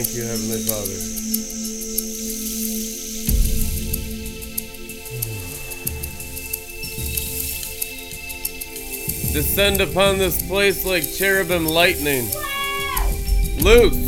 Thank you, Heavenly Father. Descend upon this place like cherubim lightning. Loose.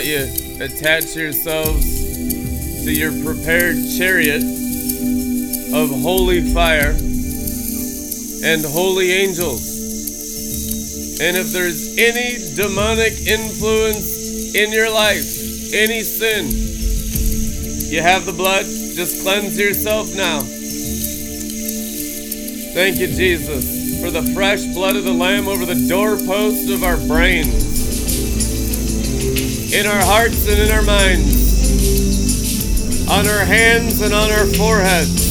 Let you attach yourselves to your prepared chariot of holy fire and holy angels. And if there's any demonic influence in your life, any sin, you have the blood, just cleanse yourself now. Thank you, Jesus, for the fresh blood of the Lamb over the doorpost of our brains in our hearts and in our minds, on our hands and on our foreheads.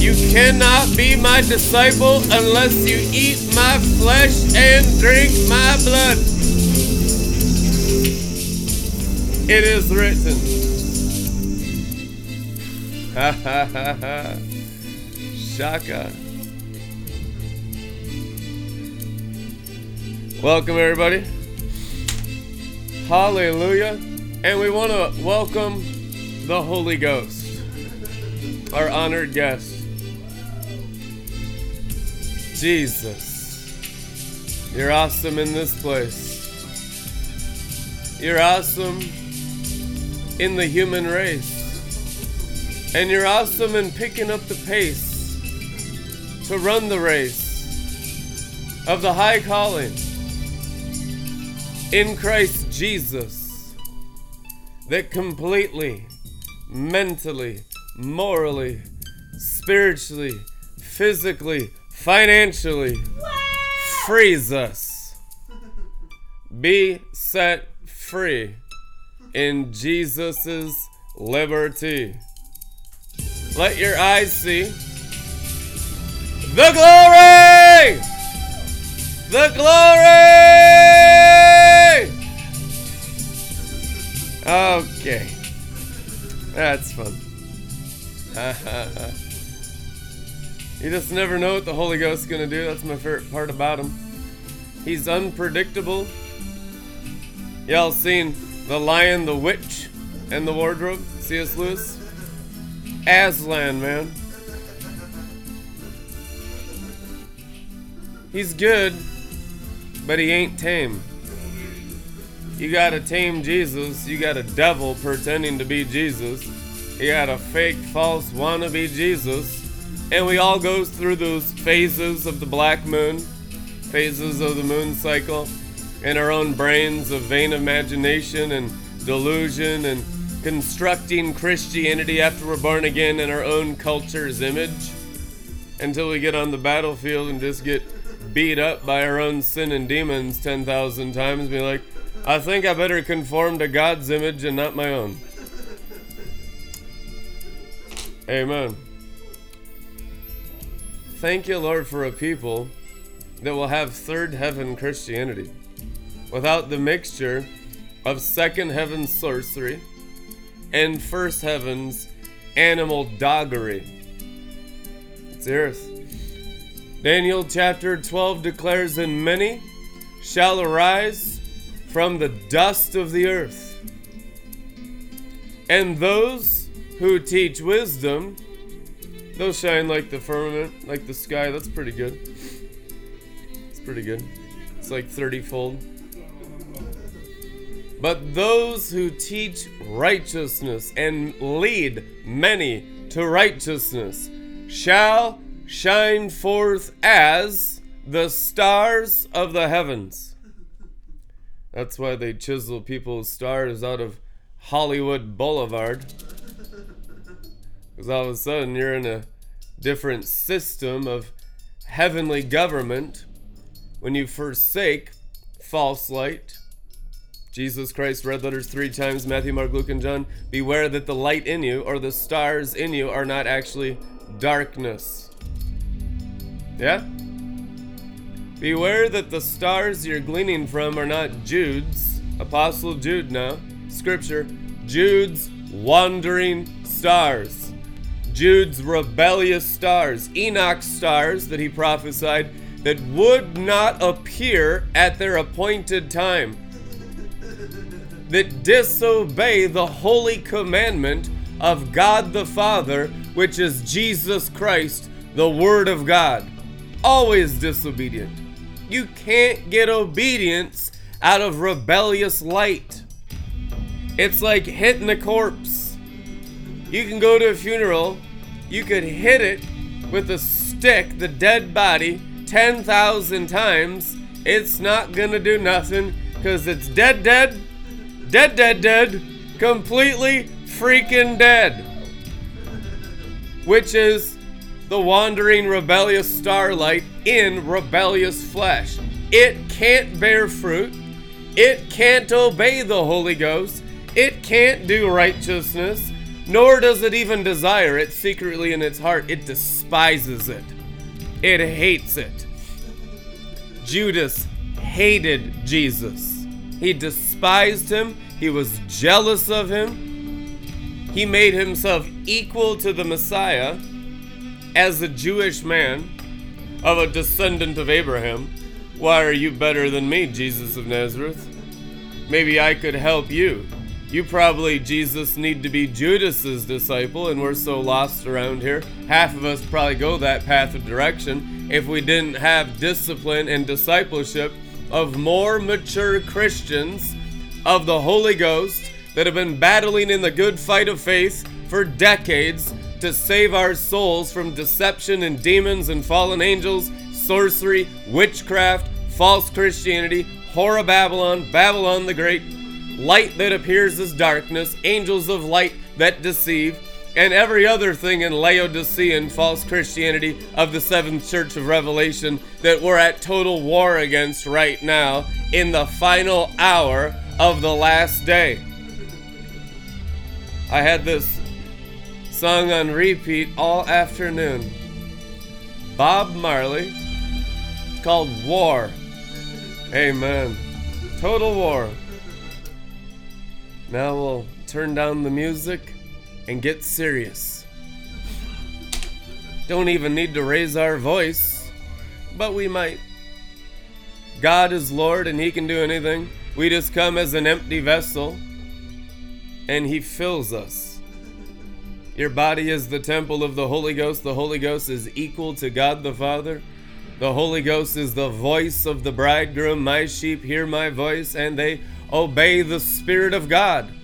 You cannot be my disciple unless you eat my flesh and drink my blood. It is written. Ha ha ha ha. Shaka. Welcome, everybody. Hallelujah. And we want to welcome the Holy Ghost, our honored guest. Jesus, you're awesome in this place. You're awesome in the human race. And you're awesome in picking up the pace to run the race of the high calling in Christ Jesus that completely, mentally, morally, spiritually, physically, financially frees us. Be set free in Jesus' liberty. Let your eyes see the glory! The glory! Okay. That's fun. you just never know what the Holy Ghost's gonna do. That's my favorite part about him. He's unpredictable. Y'all seen The Lion, the Witch, and the Wardrobe? C.S. Lewis? Aslan, man. He's good, but he ain't tame. You got a tame Jesus, you got a devil pretending to be Jesus, you got a fake, false wannabe Jesus, and we all go through those phases of the black moon, phases of the moon cycle, in our own brains of vain imagination and delusion and constructing Christianity after we're born again in our own culture's image until we get on the battlefield and just get beat up by our own sin and demons 10,000 times. Be like, I think I better conform to God's image and not my own. Amen. Thank you, Lord, for a people that will have third heaven Christianity without the mixture of second heaven sorcery and first heaven's animal doggery. It's the earth. Daniel chapter 12 declares, And many shall arise from the dust of the earth. And those who teach wisdom, they'll shine like the firmament, like the sky. That's pretty good. It's pretty good. It's like 30 fold. But those who teach righteousness and lead many to righteousness shall shine forth as the stars of the heavens. That's why they chisel people's stars out of Hollywood Boulevard. Because all of a sudden you're in a different system of heavenly government when you forsake false light. Jesus Christ red letters three times Matthew, Mark, Luke, and John. Beware that the light in you or the stars in you are not actually darkness. Yeah? Beware that the stars you're gleaning from are not Jude's, Apostle Jude now, Scripture, Jude's wandering stars, Jude's rebellious stars, Enoch's stars that he prophesied that would not appear at their appointed time, that disobey the holy commandment of God the Father, which is Jesus Christ, the Word of God. Always disobedient. You can't get obedience out of rebellious light. It's like hitting a corpse. You can go to a funeral, you could hit it with a stick, the dead body, 10,000 times. It's not gonna do nothing because it's dead, dead, dead, dead, dead, completely freaking dead. Which is the wandering rebellious starlight in rebellious flesh. It can't bear fruit. It can't obey the Holy Ghost. It can't do righteousness, nor does it even desire it secretly in its heart. It despises it, it hates it. Judas hated Jesus. He despised him, he was jealous of him. He made himself equal to the Messiah as a Jewish man of a descendant of Abraham. Why are you better than me, Jesus of Nazareth? Maybe I could help you. You probably, Jesus, need to be Judas's disciple, and we're so lost around here. Half of us probably go that path of direction if we didn't have discipline and discipleship of more mature Christians of the Holy Ghost that have been battling in the good fight of faith for decades to save our souls from deception and demons and fallen angels, sorcery, witchcraft, false Christianity, horror Babylon, Babylon the Great, light that appears as darkness, angels of light that deceive, and every other thing in Laodicean false Christianity of the seventh church of Revelation that we're at total war against right now in the final hour of the last day. I had this sung on repeat all afternoon. Bob Marley. It's called War. Amen. Total war. Now we'll turn down the music and get serious. Don't even need to raise our voice, but we might. God is Lord and He can do anything. We just come as an empty vessel and He fills us. Your body is the temple of the Holy Ghost. The Holy Ghost is equal to God the Father. The Holy Ghost is the voice of the bridegroom. My sheep hear my voice and they obey the Spirit of God.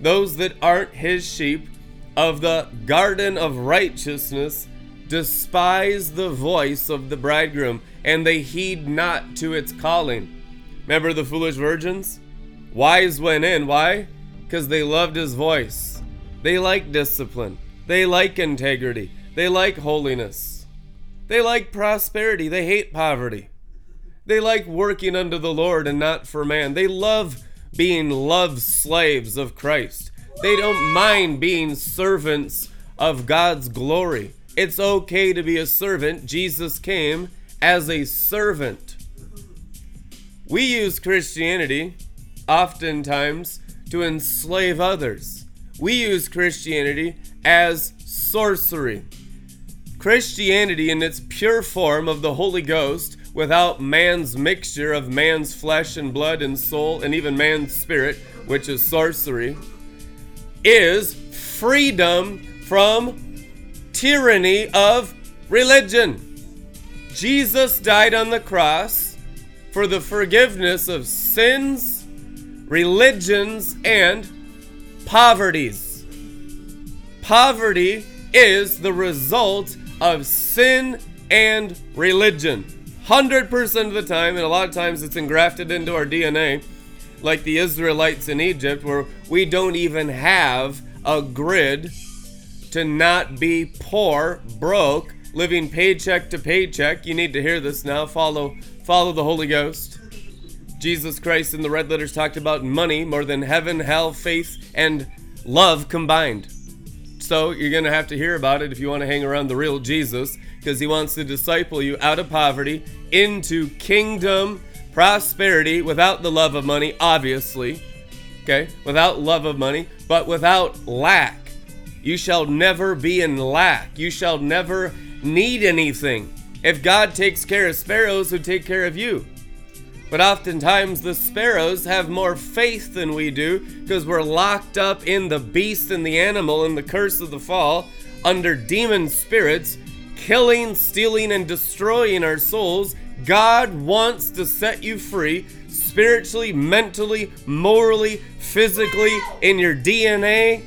Those that aren't his sheep of the garden of righteousness despise the voice of the bridegroom and they heed not to its calling. Remember the foolish virgins? Wise went in. Why? Because they loved his voice. They like discipline. They like integrity. They like holiness. They like prosperity. They hate poverty. They like working unto the Lord and not for man. They love being love slaves of Christ. They don't mind being servants of God's glory. It's okay to be a servant. Jesus came as a servant. We use Christianity oftentimes to enslave others. We use Christianity as sorcery. Christianity, in its pure form of the Holy Ghost, without man's mixture of man's flesh and blood and soul and even man's spirit, which is sorcery, is freedom from tyranny of religion. Jesus died on the cross for the forgiveness of sins, religions, and poverties. Poverty is the result of sin and religion. 100% of the time, and a lot of times it's engrafted into our DNA, like the Israelites in Egypt, where we don't even have a grid to not be poor, broke, living paycheck to paycheck. You need to hear this now. Follow follow the Holy Ghost. Jesus Christ in the red letters talked about money more than heaven, hell, faith, and love combined. So you're going to have to hear about it if you want to hang around the real Jesus, because he wants to disciple you out of poverty into kingdom prosperity without the love of money, obviously. Okay? Without love of money, but without lack. You shall never be in lack. You shall never need anything. If God takes care of sparrows, who take care of you? But oftentimes the sparrows have more faith than we do because we're locked up in the beast and the animal and the curse of the fall under demon spirits, killing, stealing, and destroying our souls. God wants to set you free spiritually, mentally, morally, physically, in your DNA,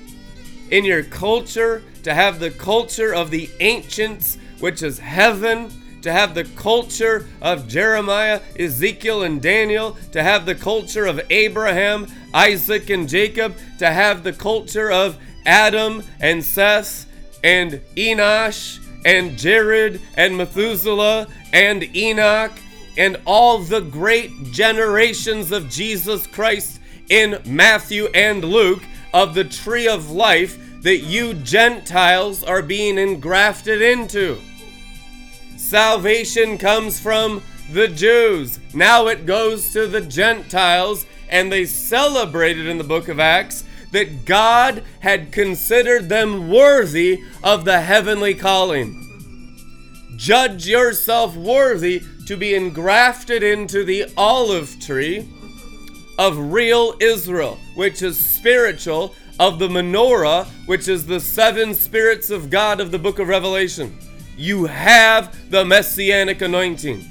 in your culture, to have the culture of the ancients, which is heaven to have the culture of Jeremiah, Ezekiel, and Daniel, to have the culture of Abraham, Isaac, and Jacob, to have the culture of Adam and Seth and Enosh and Jared and Methuselah and Enoch and all the great generations of Jesus Christ in Matthew and Luke of the tree of life that you Gentiles are being engrafted into. Salvation comes from the Jews. Now it goes to the Gentiles, and they celebrated in the book of Acts that God had considered them worthy of the heavenly calling. Judge yourself worthy to be engrafted into the olive tree of real Israel, which is spiritual, of the menorah, which is the seven spirits of God of the book of Revelation. You have the messianic anointing.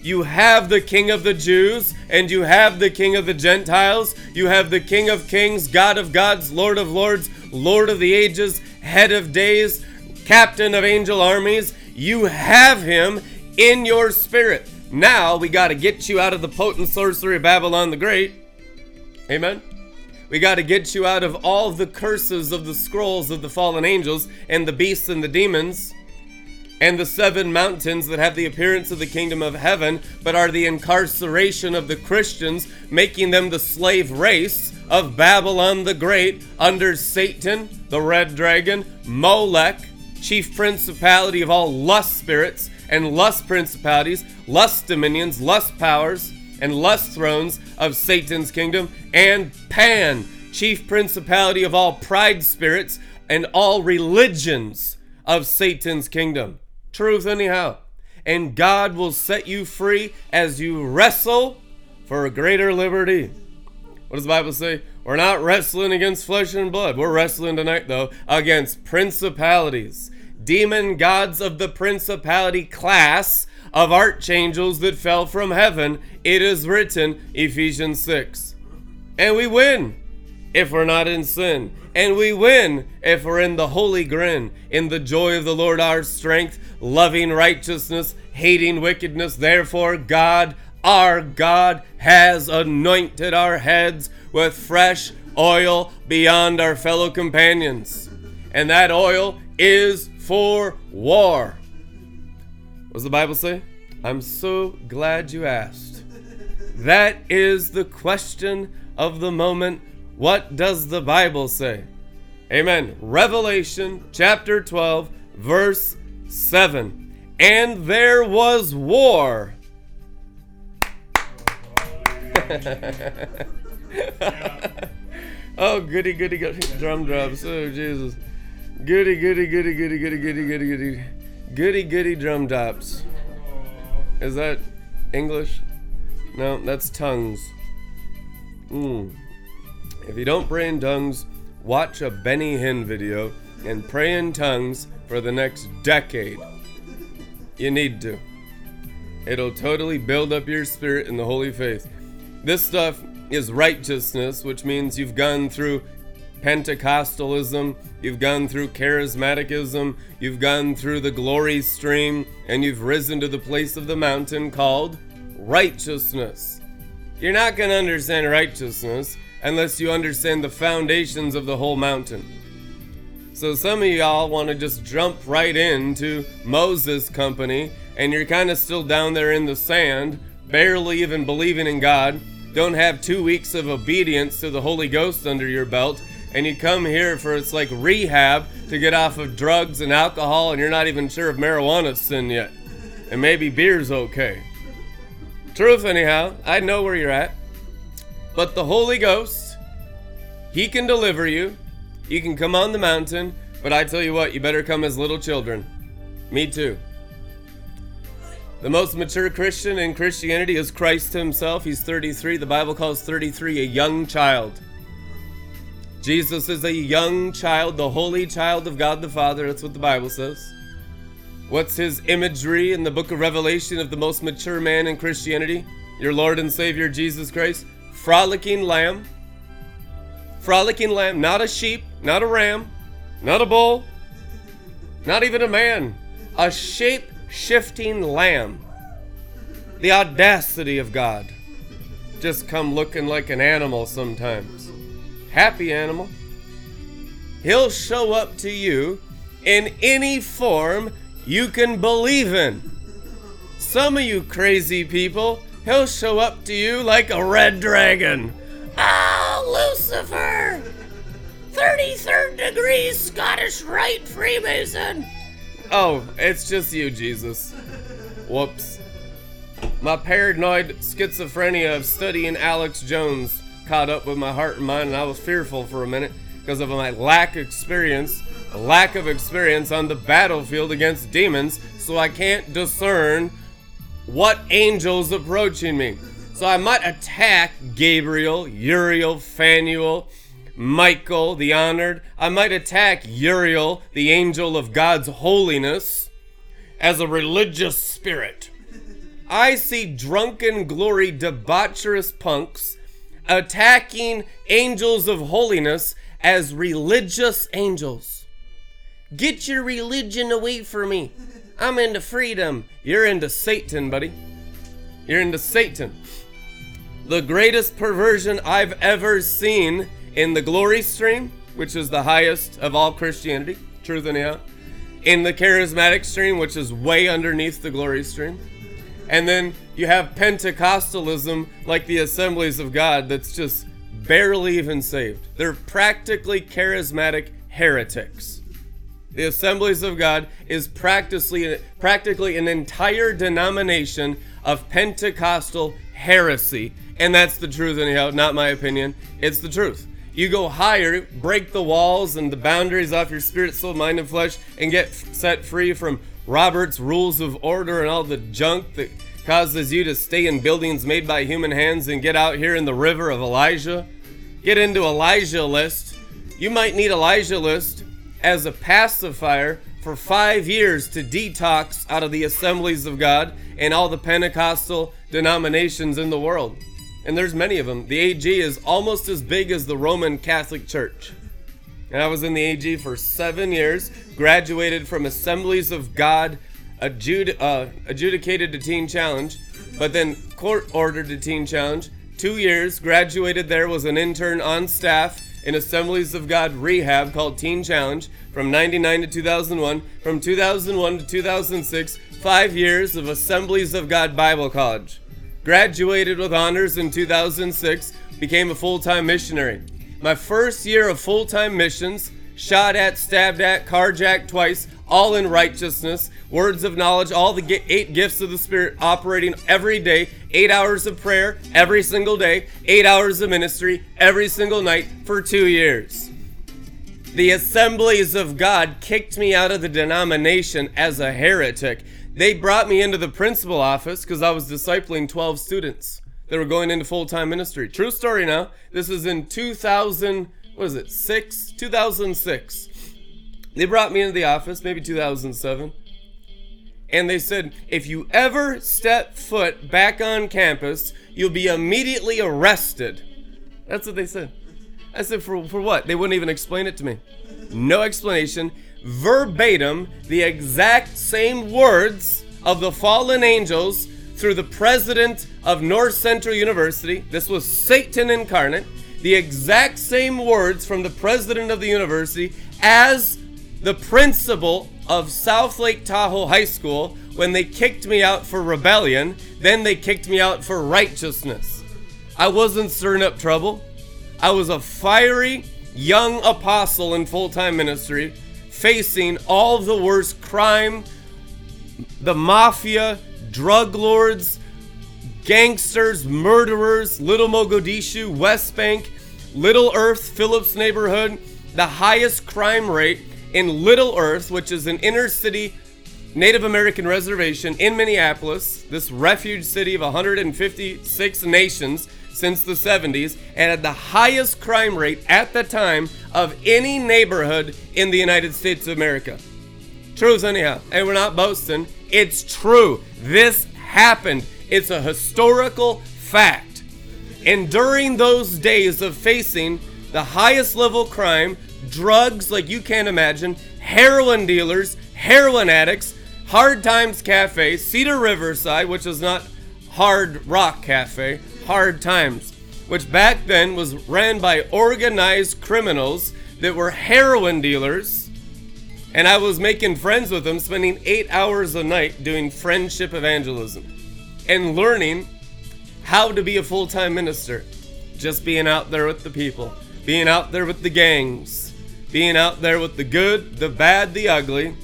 You have the King of the Jews, and you have the King of the Gentiles. You have the King of Kings, God of gods, Lord of lords, Lord of the ages, head of days, captain of angel armies. You have him in your spirit. Now we got to get you out of the potent sorcery of Babylon the Great. Amen. We got to get you out of all the curses of the scrolls of the fallen angels and the beasts and the demons and the seven mountains that have the appearance of the kingdom of heaven, but are the incarceration of the Christians, making them the slave race of Babylon the Great under Satan, the red dragon, Molech, chief principality of all lust spirits and lust principalities, lust dominions, lust powers, and lust thrones of Satan's kingdom, and Pan, chief principality of all pride spirits and all religions of Satan's kingdom truth, anyhow. And God will set you free as you wrestle for a greater liberty. What does the Bible say? We're not wrestling against flesh and blood. We're wrestling tonight, though, against principalities, demon gods of the principality class of archangels that fell from heaven. It is written, Ephesians 6. And we win if we're not in sin. And we win if we're in the holy grin, in the joy of the Lord our strength, loving righteousness, hating wickedness. Therefore, God, our God, has anointed our heads with fresh oil beyond our fellow companions. And that oil is for war. What does the Bible say? I'm so glad you asked. That is the question of the moment what does the Bible say? Amen. Revelation chapter 12, verse 7. And there was war. oh, goody, goody, goody. Drum drops. Oh, Jesus. Goody, goody, goody, goody, goody, goody, goody, goody. Goody, goody drum drops. Is that English? No, that's tongues. Mmm. If you don't pray in tongues, watch a Benny Hinn video and pray in tongues for the next decade. You need to. It'll totally build up your spirit in the holy faith. This stuff is righteousness, which means you've gone through Pentecostalism, you've gone through charismaticism, you've gone through the glory stream, and you've risen to the place of the mountain called righteousness. You're not going to understand righteousness unless you understand the foundations of the whole mountain. So some of y'all want to just jump right into Moses' company, and you're kind of still down there in the sand, barely even believing in God, don't have two weeks of obedience to the Holy Ghost under your belt, and you come here for it's like rehab to get off of drugs and alcohol, and you're not even sure if marijuana's sin yet. And maybe beer's okay. Truth, anyhow, I know where you're at. But the Holy Ghost, He can deliver you. You can come on the mountain, but I tell you what, you better come as little children. Me too. The most mature Christian in Christianity is Christ Himself. He's 33. The Bible calls 33 a young child. Jesus is a young child, the holy child of God the Father. That's what the Bible says. What's his imagery in the book of Revelation of the most mature man in Christianity? Your Lord and Savior Jesus Christ. Frolicking lamb. Frolicking lamb, not a sheep, not a ram, not a bull, not even a man. A shape shifting lamb. The audacity of God. Just come looking like an animal sometimes. Happy animal. He'll show up to you in any form you can believe in. Some of you crazy people, he'll show up to you like a red dragon. Ah, Lucifer! 33rd degree Scottish Rite Freemason! Oh, it's just you, Jesus. Whoops. My paranoid schizophrenia of studying Alex Jones caught up with my heart and mind, and I was fearful for a minute because of my lack of experience, lack of experience on the battlefield against demons, so I can't discern what angel's approaching me. So I might attack Gabriel, Uriel, Phanuel, Michael, the honored. I might attack Uriel, the angel of God's holiness, as a religious spirit. I see drunken glory debaucherous punks attacking angels of holiness as religious angels. Get your religion away from me. I'm into freedom. You're into Satan, buddy. You're into Satan. The greatest perversion I've ever seen in the glory stream, which is the highest of all Christianity, truth anyhow, in the charismatic stream, which is way underneath the glory stream, and then you have Pentecostalism, like the Assemblies of God, that's just barely even saved. They're practically charismatic heretics. The Assemblies of God is practically, practically an entire denomination of Pentecostal heresy. And that's the truth, anyhow, not my opinion. It's the truth. You go higher, break the walls and the boundaries off your spirit, soul, mind, and flesh, and get set free from Robert's rules of order and all the junk that causes you to stay in buildings made by human hands and get out here in the river of Elijah. Get into Elijah list. You might need Elijah list as a pacifier for five years to detox out of the assemblies of God and all the Pentecostal denominations in the world. And there's many of them. The AG is almost as big as the Roman Catholic Church. And I was in the AG for seven years, graduated from Assemblies of God, adjud- uh, adjudicated to Teen Challenge, but then court ordered to Teen Challenge. Two years, graduated there, was an intern on staff in Assemblies of God rehab called Teen Challenge from 99 to 2001. From 2001 to 2006, five years of Assemblies of God Bible College. Graduated with honors in 2006, became a full time missionary. My first year of full time missions, shot at, stabbed at, carjacked twice, all in righteousness, words of knowledge, all the eight gifts of the Spirit operating every day, eight hours of prayer every single day, eight hours of ministry every single night for two years. The assemblies of God kicked me out of the denomination as a heretic. They brought me into the principal office because I was discipling 12 students that were going into full time ministry. True story now. This is in 2000, what is it, 6? 2006. They brought me into the office, maybe 2007. And they said, if you ever step foot back on campus, you'll be immediately arrested. That's what they said. I said, for, for what? They wouldn't even explain it to me. No explanation. Verbatim, the exact same words of the fallen angels through the president of North Central University. This was Satan incarnate. The exact same words from the president of the university as the principal of South Lake Tahoe High School when they kicked me out for rebellion. Then they kicked me out for righteousness. I wasn't stirring up trouble. I was a fiery, young apostle in full time ministry, facing all the worst crime, the mafia, drug lords, gangsters, murderers, Little Mogadishu, West Bank, Little Earth, Phillips neighborhood, the highest crime rate in Little Earth, which is an inner city Native American reservation in Minneapolis, this refuge city of 156 nations since the 70s, and had the highest crime rate at the time of any neighborhood in the United States of America. Truth, anyhow. And we're not boasting. It's true. This happened. It's a historical fact. And during those days of facing the highest level crime, drugs like you can't imagine, heroin dealers, heroin addicts, Hard Times Cafe, Cedar Riverside, which is not Hard Rock Cafe, Hard Times, which back then was ran by organized criminals that were heroin dealers. And I was making friends with them, spending eight hours a night doing friendship evangelism and learning how to be a full time minister. Just being out there with the people, being out there with the gangs, being out there with the good, the bad, the ugly,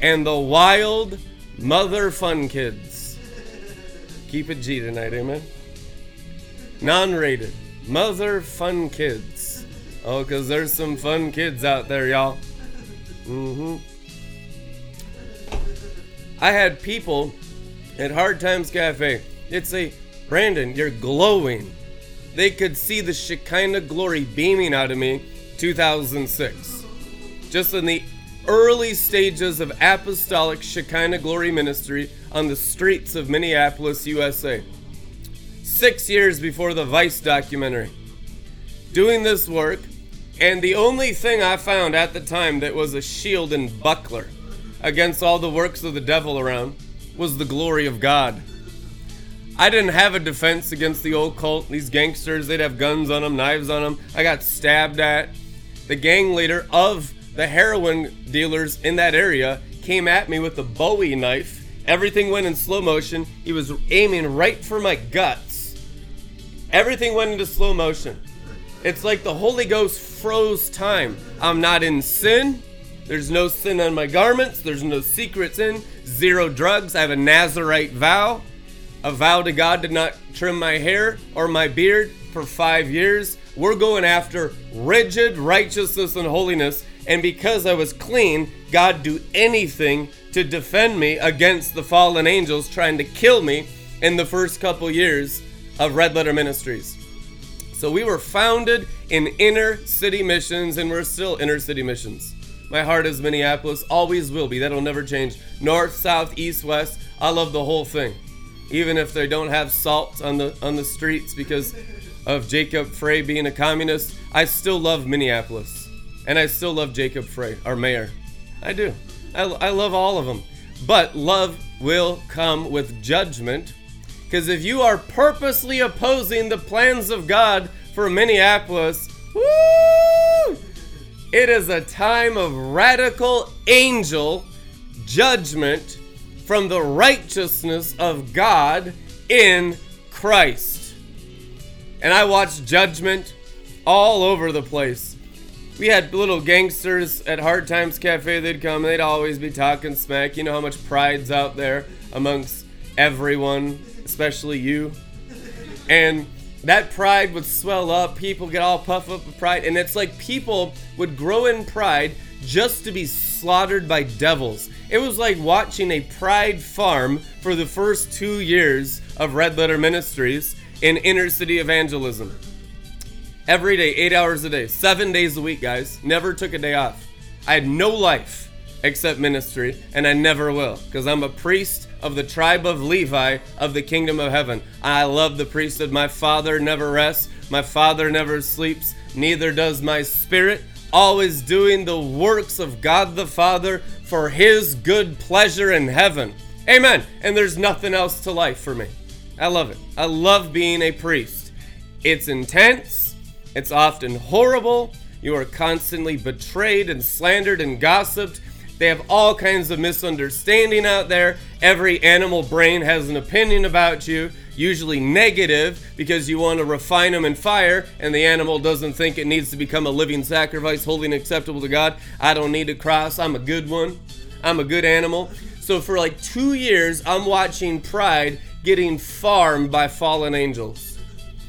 and the wild mother fun kids. Keep it G tonight, amen? Non rated. Mother fun kids. Oh, because there's some fun kids out there, y'all. Mm hmm. I had people at Hard Times Cafe. They'd say, Brandon, you're glowing. They could see the Shekinah glory beaming out of me 2006. Just in the early stages of apostolic Shekinah glory ministry on the streets of Minneapolis, USA. Six years before the Vice documentary. Doing this work, and the only thing I found at the time that was a shield and buckler against all the works of the devil around was the glory of God. I didn't have a defense against the old cult. These gangsters, they'd have guns on them, knives on them. I got stabbed at. The gang leader of the heroin dealers in that area came at me with a Bowie knife. Everything went in slow motion. He was aiming right for my guts. Everything went into slow motion. It's like the Holy Ghost froze time. I'm not in sin. There's no sin on my garments. There's no secrets in. Zero drugs. I have a Nazarite vow. A vow to God to not trim my hair or my beard for five years. We're going after rigid righteousness and holiness and because I was clean, God do anything to defend me against the fallen angels trying to kill me in the first couple years of Red Letter Ministries. So we were founded in inner city missions and we're still inner city missions. My heart is Minneapolis, always will be. That'll never change. North, south, east, west. I love the whole thing. Even if they don't have salt on the on the streets because of Jacob Frey being a communist, I still love Minneapolis. And I still love Jacob Frey, our mayor. I do. I, I love all of them. But love will come with judgment. Because if you are purposely opposing the plans of God for Minneapolis, woo, it is a time of radical angel judgment from the righteousness of God in Christ. And I watched judgment all over the place we had little gangsters at Hard Times Cafe. They'd come, they'd always be talking smack. You know how much pride's out there amongst everyone, especially you. And that pride would swell up. People get all puffed up with pride. And it's like people would grow in pride just to be slaughtered by devils. It was like watching a pride farm for the first two years of Red Letter Ministries in inner city evangelism. Every day, eight hours a day, seven days a week, guys. Never took a day off. I had no life except ministry, and I never will, because I'm a priest of the tribe of Levi of the kingdom of heaven. I love the priesthood. My father never rests, my father never sleeps, neither does my spirit. Always doing the works of God the Father for his good pleasure in heaven. Amen. And there's nothing else to life for me. I love it. I love being a priest. It's intense. It's often horrible. You are constantly betrayed and slandered and gossiped. They have all kinds of misunderstanding out there. Every animal brain has an opinion about you usually negative because you want to refine them in fire, and the animal doesn't think it needs to become a living sacrifice, holy and acceptable to God. I don't need a cross. I'm a good one. I'm a good animal. So for like two years, I'm watching Pride getting farmed by fallen angels.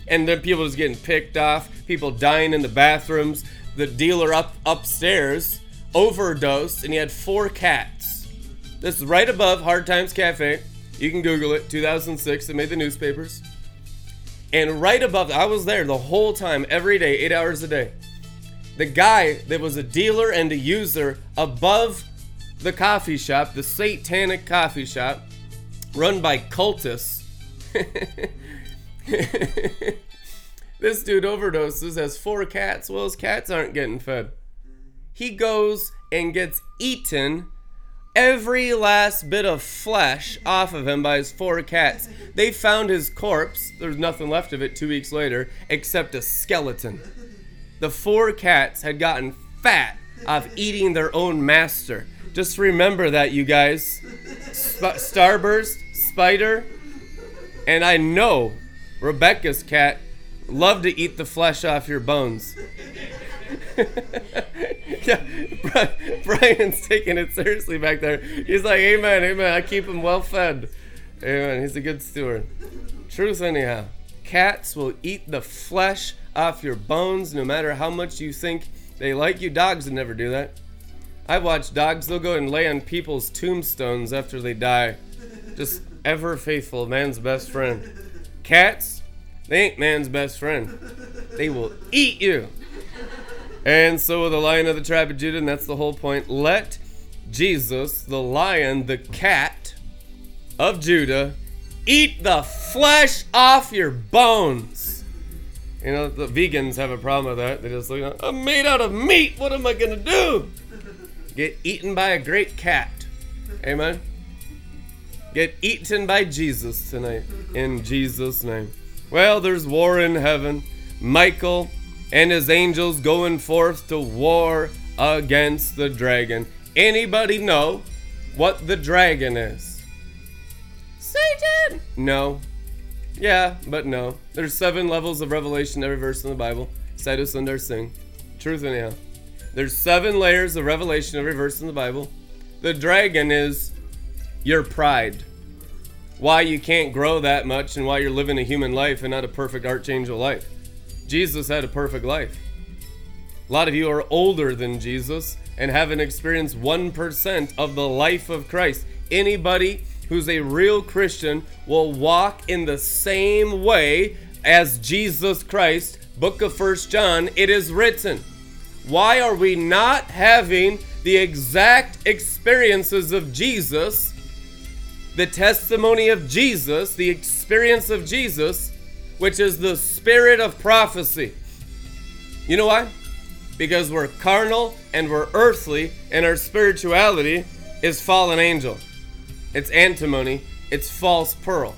And then people just getting picked off, people dying in the bathrooms. The dealer up upstairs overdosed, and he had four cats. This is right above Hard Times Cafe. You can Google it. 2006. It made the newspapers. And right above, I was there the whole time, every day, eight hours a day. The guy that was a dealer and a user above the coffee shop, the satanic coffee shop, run by cultists. this dude overdoses, has four cats. Well, his cats aren't getting fed. He goes and gets eaten every last bit of flesh off of him by his four cats. They found his corpse. There's nothing left of it two weeks later except a skeleton. The four cats had gotten fat of eating their own master. Just remember that, you guys. Sp- Starburst, Spider, and I know Rebecca's cat love to eat the flesh off your bones. yeah, Brian's taking it seriously back there. He's like, Amen, Amen. I keep him well fed. Amen. He's a good steward. Truth, anyhow. Cats will eat the flesh off your bones no matter how much you think they like you. Dogs would never do that. I've watched dogs, they'll go and lay on people's tombstones after they die. Just ever faithful, man's best friend. Cats, they ain't man's best friend. They will eat you. And so will the lion of the tribe of Judah, and that's the whole point. Let Jesus, the lion, the cat of Judah, eat the flesh off your bones. You know, the vegans have a problem with that. They just look, I'm made out of meat. What am I going to do? Get eaten by a great cat. Amen. Get eaten by Jesus tonight. In Jesus' name. Well, there's war in heaven. Michael and his angels going forth to war against the dragon. Anybody know what the dragon is? Satan! No. Yeah, but no. There's seven levels of revelation every verse in the Bible. Cite us under sing. Truth anyhow. There's seven layers of revelation every verse in the Bible. The dragon is your pride. Why you can't grow that much and why you're living a human life and not a perfect archangel life. Jesus had a perfect life. A lot of you are older than Jesus and haven't experienced 1% of the life of Christ. Anybody who's a real Christian will walk in the same way as Jesus Christ. Book of First John, it is written. Why are we not having the exact experiences of Jesus, the testimony of Jesus, the experience of Jesus, which is the spirit of prophecy? You know why? Because we're carnal and we're earthly, and our spirituality is fallen angel. It's antimony, it's false pearl,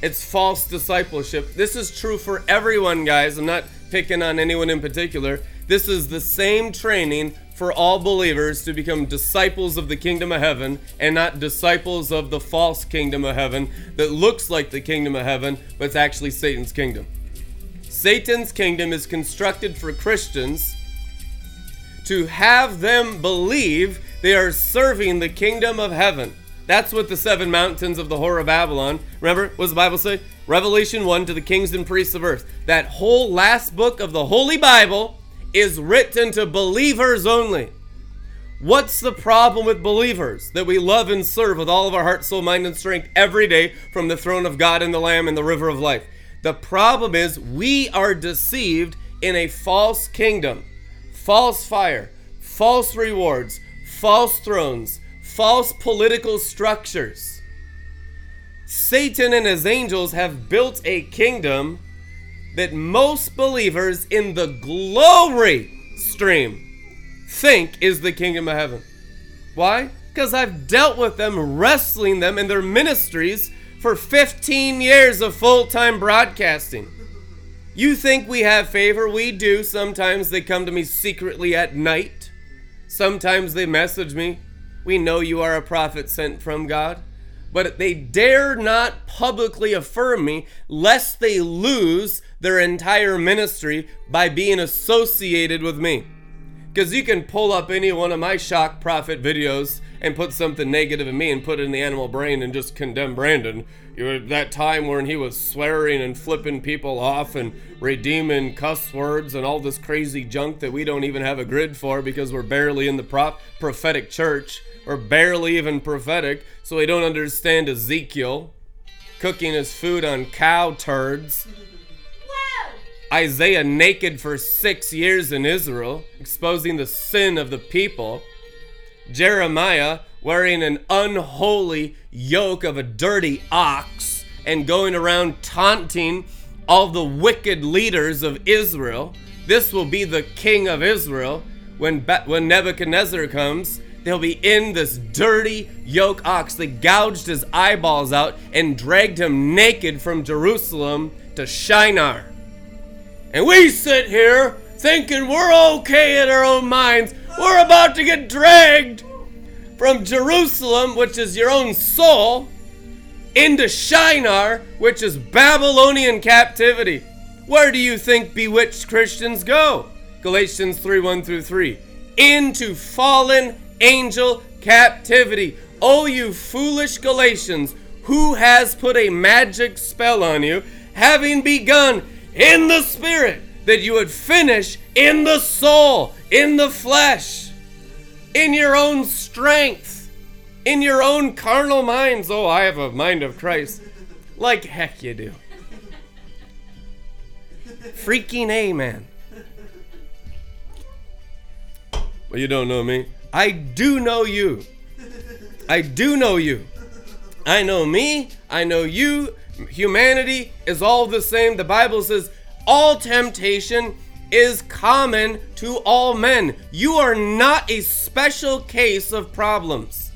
it's false discipleship. This is true for everyone, guys. I'm not picking on anyone in particular. This is the same training for all believers to become disciples of the kingdom of heaven and not disciples of the false kingdom of heaven that looks like the kingdom of heaven, but it's actually Satan's kingdom. Satan's kingdom is constructed for Christians to have them believe they are serving the kingdom of heaven. That's what the seven mountains of the whore of Babylon. Remember, what does the Bible say? Revelation 1 to the kings and priests of earth. That whole last book of the Holy Bible is written to believers only. What's the problem with believers that we love and serve with all of our heart, soul, mind, and strength every day from the throne of God and the Lamb and the river of life? The problem is we are deceived in a false kingdom, false fire, false rewards, false thrones, false political structures. Satan and his angels have built a kingdom that most believers in the glory stream think is the kingdom of heaven. Why? Because I've dealt with them, wrestling them in their ministries for 15 years of full time broadcasting. You think we have favor? We do. Sometimes they come to me secretly at night. Sometimes they message me. We know you are a prophet sent from God. but they dare not publicly affirm me, lest they lose their entire ministry by being associated with me. Because you can pull up any one of my shock prophet videos and put something negative in me and put it in the animal brain and just condemn Brandon. You know, that time when he was swearing and flipping people off and redeeming cuss words and all this crazy junk that we don't even have a grid for because we're barely in the prop prophetic church or barely even prophetic, so we don't understand Ezekiel cooking his food on cow turds. Isaiah naked for six years in Israel, exposing the sin of the people. Jeremiah wearing an unholy yoke of a dirty ox and going around taunting all the wicked leaders of Israel. This will be the king of Israel when, when Nebuchadnezzar comes they'll be in this dirty yoke ox. that gouged his eyeballs out and dragged him naked from Jerusalem to Shinar. And we sit here thinking we're okay in our own minds. We're about to get dragged from Jerusalem, which is your own soul, into Shinar, which is Babylonian captivity. Where do you think bewitched Christians go? Galatians 3 1 through 3. Into fallen angel captivity. O you foolish Galatians, who has put a magic spell on you, having begun in the spirit, that you would finish in the soul, in the flesh, in your own strength, in your own carnal minds. Oh, I have a mind of Christ. Like heck you do. Freaking amen. Well, you don't know me. I do know you. I do know you. I know me. I know you. Humanity is all the same. The Bible says all temptation is common to all men. You are not a special case of problems.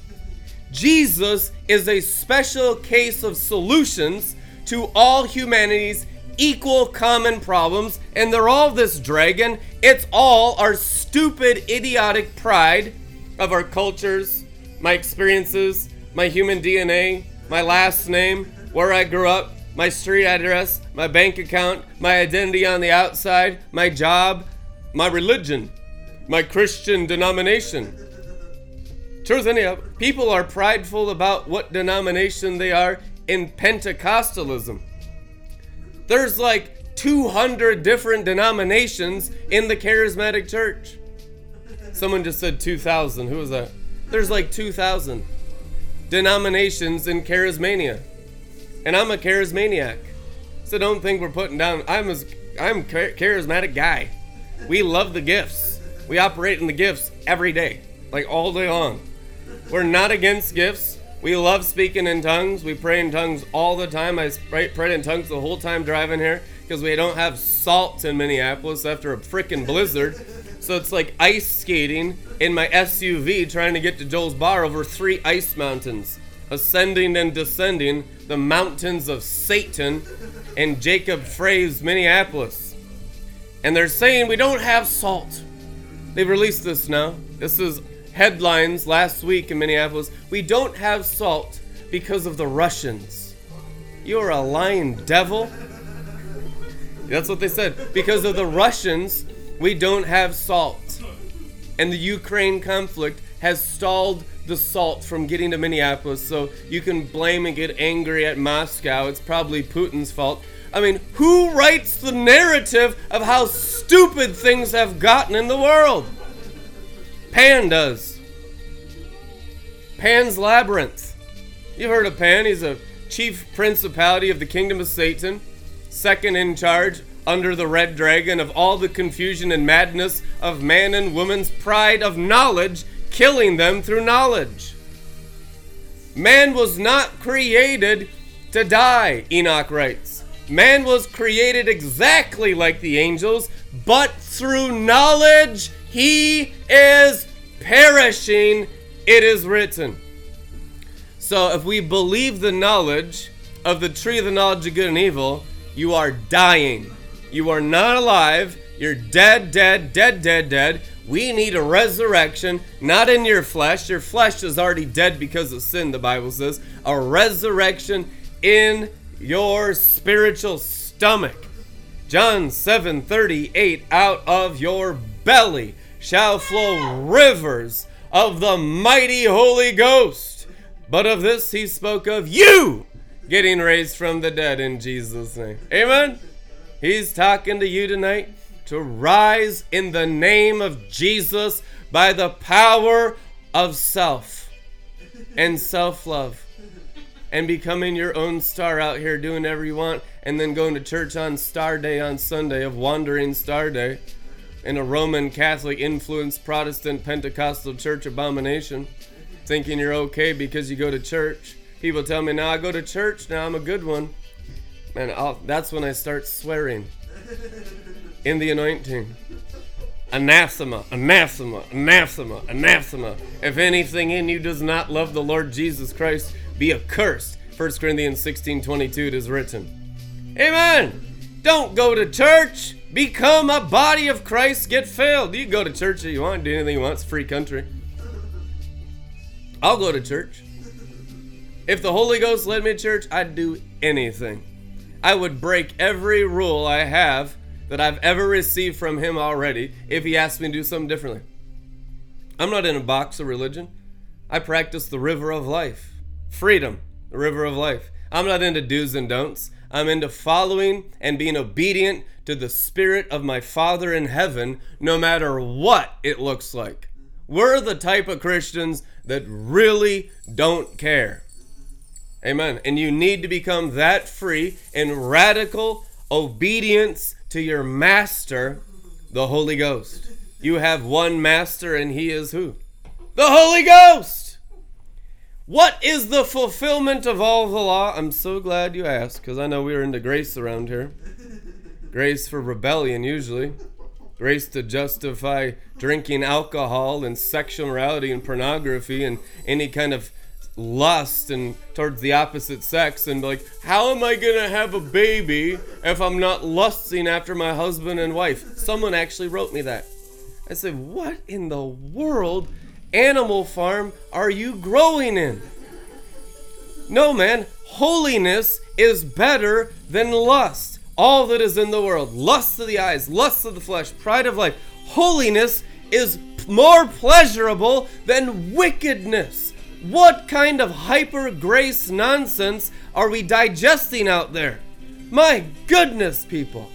Jesus is a special case of solutions to all humanity's equal common problems, and they're all this dragon. It's all our stupid, idiotic pride of our cultures, my experiences, my human DNA, my last name, where I grew up, my street address, my bank account, my identity on the outside, my job, my religion, my Christian denomination. Truth anyhow, people are prideful about what denomination they are in Pentecostalism. There's like 200 different denominations in the charismatic church. Someone just said 2,000. Who was that? There's like 2,000 denominations in charismania. And I'm a charismaniac. So don't think we're putting down. I'm a, I'm a charismatic guy. We love the gifts. We operate in the gifts every day, like all day long. We're not against gifts. We love speaking in tongues. We pray in tongues all the time. I prayed in tongues the whole time driving here because we don't have salt in Minneapolis after a freaking blizzard. So it's like ice skating in my SUV trying to get to Joel's bar over three ice mountains, ascending and descending the mountains of Satan in Jacob Frey's Minneapolis. And they're saying we don't have salt. They've released this now. This is headlines last week in Minneapolis. We don't have salt because of the Russians. You're a lying devil. That's what they said. Because of the Russians, we don't have salt. And the Ukraine conflict has stalled the salt from getting to Minneapolis, so you can blame and get angry at Moscow. It's probably Putin's fault. I mean, who writes the narrative of how stupid things have gotten in the world? Pan does. Pan's Labyrinth. You've heard of Pan. He's a chief principality of the kingdom of Satan, second in charge under the red dragon of all the confusion and madness of man and woman's pride of knowledge, killing them through knowledge. Man was not created to die, Enoch writes. Man was created exactly like the angels, but through knowledge he is perishing, it is written. So if we believe the knowledge of the tree of the knowledge of good and evil, you are dying. You are not alive. You're dead, dead, dead, dead, dead. We need a resurrection, not in your flesh. Your flesh is already dead because of sin, the Bible says. A resurrection in your spiritual stomach. John 7:38 out of your belly shall flow rivers of the mighty Holy Ghost. But of this he spoke of you getting raised from the dead in Jesus name. Amen. He's talking to you tonight to rise in the name of Jesus by the power of self and self-love and becoming your own star out here doing whatever you want and then going to church on Star Day on Sunday of Wandering Star Day in a Roman Catholic influenced Protestant Pentecostal church abomination, thinking you're okay because you go to church. People tell me now I go to church, now I'm a good one. Man, I'll, that's when I start swearing in the anointing. Anathema, anathema, anathema, anathema. If anything in you does not love the Lord Jesus Christ, be accursed. 1 Corinthians 16 22 it is written. Amen. Don't go to church. Become a body of Christ. Get filled. You go to church if you want, do anything you want. It's free country. I'll go to church. If the Holy Ghost led me to church, I'd do anything. I would break every rule I have that I've ever received from Him already if He asked me to do something differently. I'm not in a box of religion. I practice the river of life. Freedom, the river of life. I'm not into do's and don'ts. I'm into following and being obedient to the Spirit of my Father in heaven, no matter what it looks like. We're the type of Christians that really don't care. Amen. And you need to become that free in radical obedience to your master, the Holy Ghost. You have one master, and he is who? The Holy Ghost! What is the fulfillment of all the law? I'm so glad you asked, because I know we are into grace around here. Grace for rebellion, usually. Grace to justify drinking alcohol and sexual morality and pornography and any kind of lust and towards the opposite sex and like how am i gonna have a baby if i'm not lusting after my husband and wife? Someone actually wrote me that. I said what in the world animal farm are you growing in? No man holiness is better than lust. All that is in the world lust of the eyes lust of the flesh pride of life. Holiness is more pleasurable than wickedness what kind of hyper grace nonsense are we digesting out there? My goodness, people.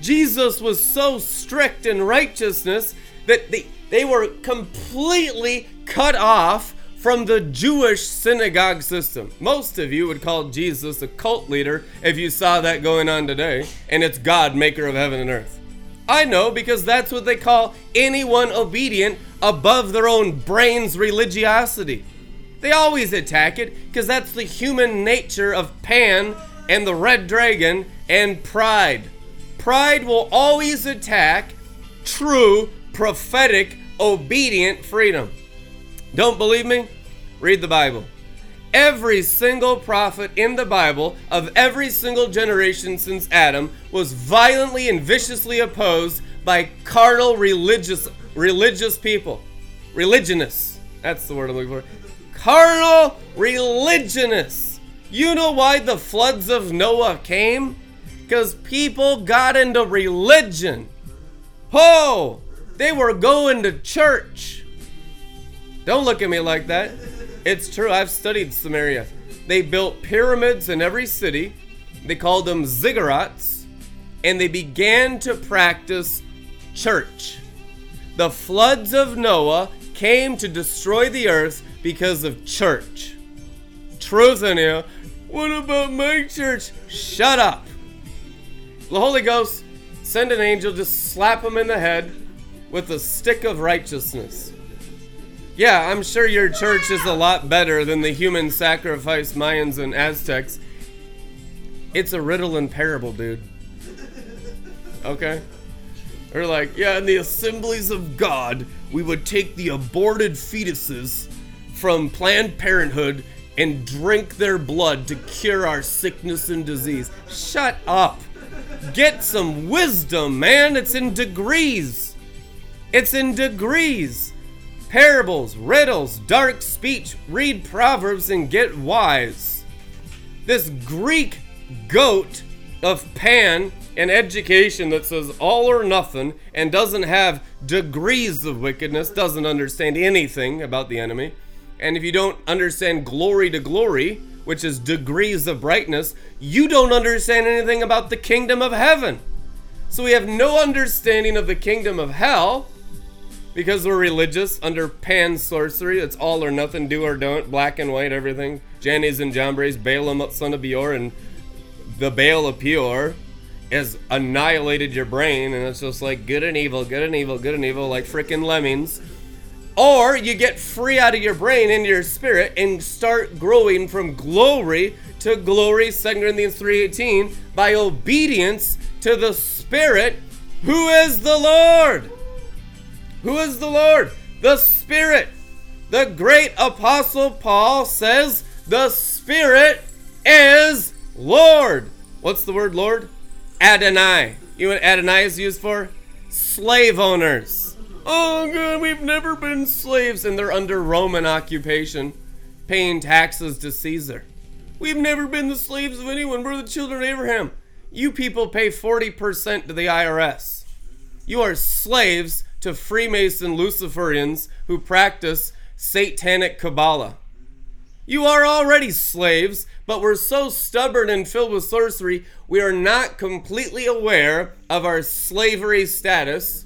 Jesus was so strict in righteousness that they, they were completely cut off from the Jewish synagogue system. Most of you would call Jesus a cult leader if you saw that going on today, and it's God, maker of heaven and earth. I know because that's what they call anyone obedient above their own brain's religiosity. They always attack it because that's the human nature of Pan and the Red Dragon and pride. Pride will always attack true, prophetic, obedient freedom. Don't believe me? Read the Bible. Every single prophet in the Bible of every single generation since Adam was violently and viciously opposed by carnal religious religious people. Religionists. That's the word I'm looking for carnal religionists. You know why the floods of Noah came? Because people got into religion. Oh, they were going to church. Don't look at me like that. It's true, I've studied Sumeria. They built pyramids in every city. They called them ziggurats. And they began to practice church. The floods of Noah came to destroy the earth because of church. Truth in you. What about my church? Shut up. The Holy Ghost, send an angel, just slap him in the head with a stick of righteousness. Yeah, I'm sure your church is a lot better than the human sacrifice Mayans and Aztecs. It's a riddle and parable, dude. Okay? They're like, yeah, in the assemblies of God, we would take the aborted fetuses from Planned Parenthood and drink their blood to cure our sickness and disease. Shut up. Get some wisdom, man. It's in degrees. It's in degrees. Parables, riddles, dark speech. Read Proverbs and get wise. This Greek goat of Pan and education that says all or nothing and doesn't have degrees of wickedness, doesn't understand anything about the enemy. And if you don't understand glory to glory, which is degrees of brightness, you don't understand anything about the kingdom of heaven. So we have no understanding of the kingdom of hell because we're religious under pan sorcery. It's all or nothing, do or don't, black and white, everything. Jannes and Jambres, Balaam, son of Beor, and the Baal of Peor has annihilated your brain, and it's just like good and evil, good and evil, good and evil, like freaking lemmings. Or you get free out of your brain into your spirit and start growing from glory to glory, 2 Corinthians 3.18, by obedience to the Spirit, who is the Lord. Who is the Lord? The Spirit. The great apostle Paul says the Spirit is Lord. What's the word Lord? Adonai. You know what Adonai is used for? Slave owners. Oh, God, we've never been slaves, and they're under Roman occupation, paying taxes to Caesar. We've never been the slaves of anyone. We're the children of Abraham. You people pay 40% to the IRS. You are slaves to Freemason Luciferians who practice satanic Kabbalah. You are already slaves, but we're so stubborn and filled with sorcery, we are not completely aware of our slavery status,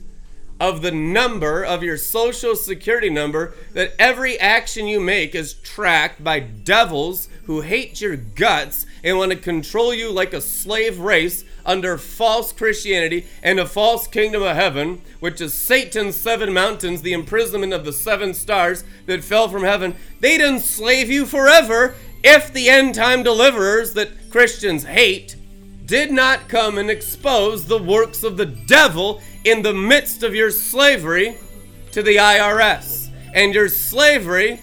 of the number of your social security number, that every action you make is tracked by devils who hate your guts and want to control you like a slave race under false Christianity and a false kingdom of heaven, which is Satan's seven mountains, the imprisonment of the seven stars that fell from heaven. They'd enslave you forever if the end time deliverers that Christians hate did not come and expose the works of the devil in the midst of your slavery to the IRS and your slavery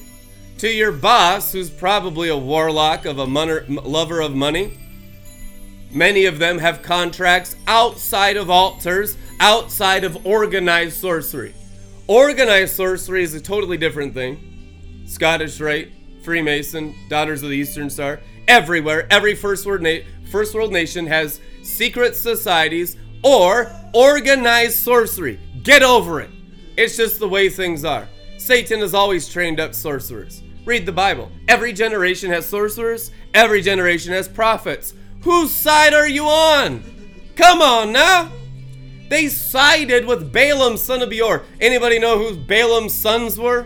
to your boss, who's probably a warlock of a lover of money Many of them have contracts outside of altars, outside of organized sorcery. Organized sorcery is a totally different thing. Scottish Rite, Freemason, Daughters of the Eastern Star, everywhere, every first world, na- first world nation has secret societies or organized sorcery. Get over it. It's just the way things are. Satan has always trained up sorcerers. Read the Bible. Every generation has sorcerers, every generation has prophets. Whose side are you on? Come on now. They sided with Balaam, son of Beor. Anybody know who Balaam's sons were?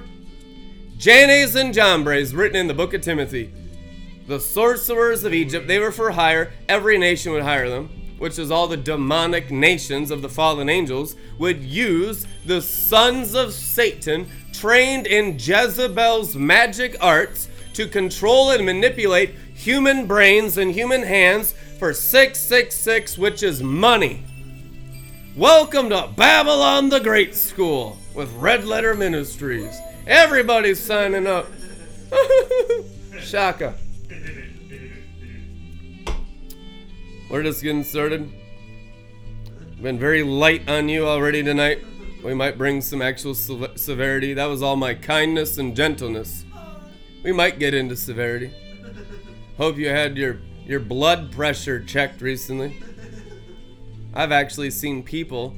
Jannes and Jambres, written in the book of Timothy. The sorcerers of Egypt, they were for hire. Every nation would hire them, which is all the demonic nations of the fallen angels, would use the sons of Satan, trained in Jezebel's magic arts, to control and manipulate human brains and human hands for 666, which is money. Welcome to Babylon the Great School with Red Letter Ministries. Everybody's signing up. Shaka. We're just getting started. Been very light on you already tonight. We might bring some actual severity. That was all my kindness and gentleness. We might get into severity. Hope you had your your blood pressure checked recently. I've actually seen people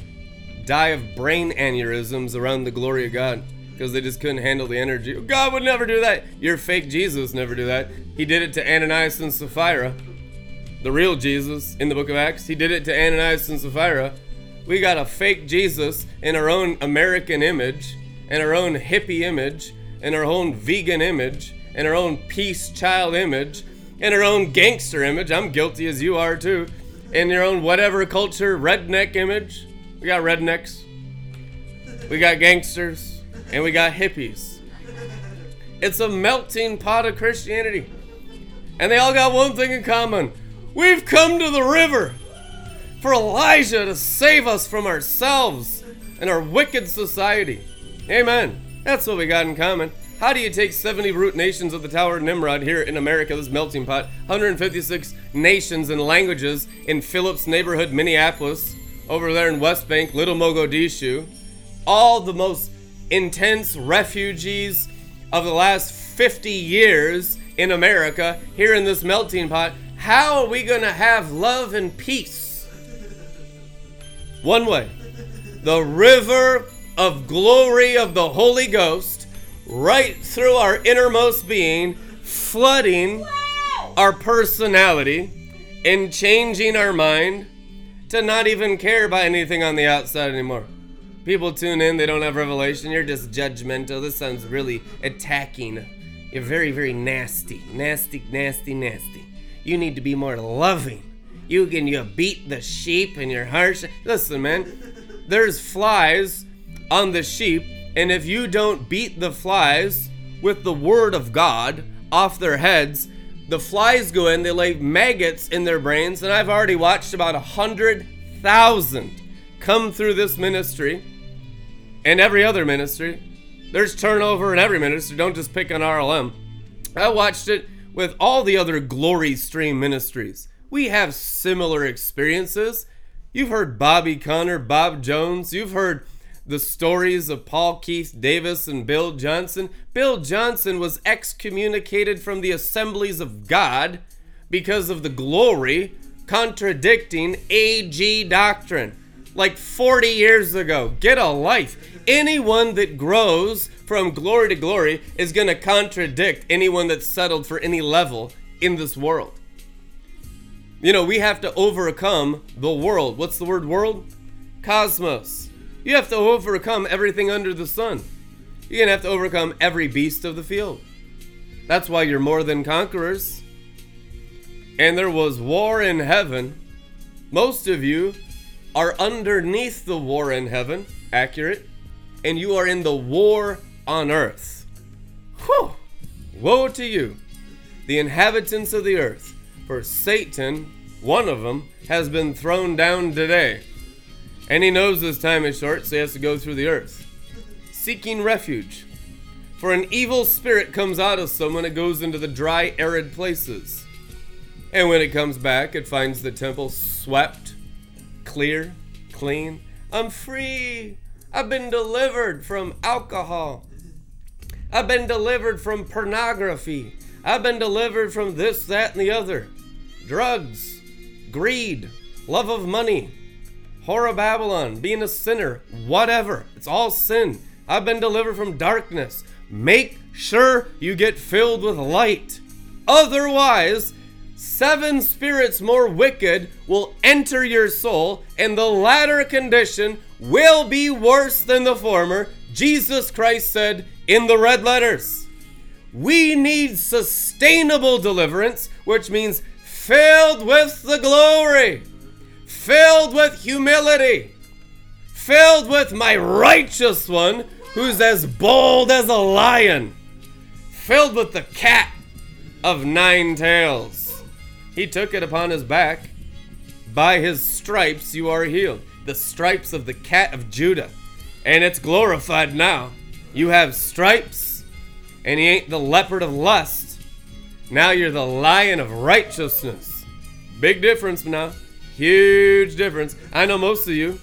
die of brain aneurysms around the glory of God because they just couldn't handle the energy. God would never do that. Your fake Jesus never do that. He did it to Ananias and Sapphira. The real Jesus in the book of Acts, he did it to Ananias and Sapphira. We got a fake Jesus in our own American image, in our own hippie image, in our own vegan image, in our own peace child image, in our own gangster image. I'm guilty as you are too. In your own whatever culture redneck image. We got rednecks, we got gangsters, and we got hippies. It's a melting pot of Christianity. And they all got one thing in common we've come to the river for Elijah to save us from ourselves and our wicked society. Amen. That's what we got in common. How do you take 70 root nations of the Tower of Nimrod here in America, this melting pot, 156 nations and languages in Phillips neighborhood, Minneapolis, over there in West Bank, Little Mogadishu, all the most intense refugees of the last 50 years in America here in this melting pot, how are we going to have love and peace? One way the river of glory of the Holy Ghost right through our innermost being, flooding our personality and changing our mind to not even care about anything on the outside anymore. People tune in, they don't have revelation. You're just judgmental. This sounds really attacking. You're very, very nasty. Nasty, nasty, nasty. You need to be more loving. You can you beat the sheep and you're harsh. Listen, man there's flies on the sheep, and if you don't beat the flies with the word of God off their heads, the flies go in, they lay maggots in their brains, and I've already watched about a hundred thousand come through this ministry and every other ministry. There's turnover in every ministry, don't just pick on RLM. I watched it with all the other glory stream ministries. We have similar experiences. You've heard Bobby Conner, Bob Jones. You've heard the stories of Paul Keith Davis and Bill Johnson. Bill Johnson was excommunicated from the assemblies of God because of the glory contradicting AG doctrine. Like 40 years ago. Get a life. Anyone that grows from glory to glory is going to contradict anyone that's settled for any level in this world. You know, we have to overcome the world. What's the word world? Cosmos. You have to overcome everything under the sun. You're going to have to overcome every beast of the field. That's why you're more than conquerors. And there was war in heaven. Most of you are underneath the war in heaven, accurate, and you are in the war on earth. Whew! Woe to you, the inhabitants of the earth for Satan, one of them, has been thrown down today. And he knows his time is short, so he has to go through the earth, seeking refuge. For an evil spirit comes out of someone, it goes into the dry, arid places. And when it comes back, it finds the temple swept, clear, clean. I'm free. I've been delivered from alcohol. I've been delivered from pornography. I've been delivered from this, that, and the other drugs, greed, love of money, horror of Babylon, being a sinner, whatever. It's all sin. I've been delivered from darkness. Make sure you get filled with light. Otherwise, seven spirits more wicked will enter your soul, and the latter condition will be worse than the former. Jesus Christ said in the red letters. We need sustainable deliverance, which means filled with the glory, filled with humility, filled with my righteous one who's as bold as a lion, filled with the cat of nine tails. He took it upon his back. By his stripes you are healed. The stripes of the cat of Judah. And it's glorified now. You have stripes, and he ain't the leopard of lust now you're the lion of righteousness. Big difference now. Huge difference. I know most of you,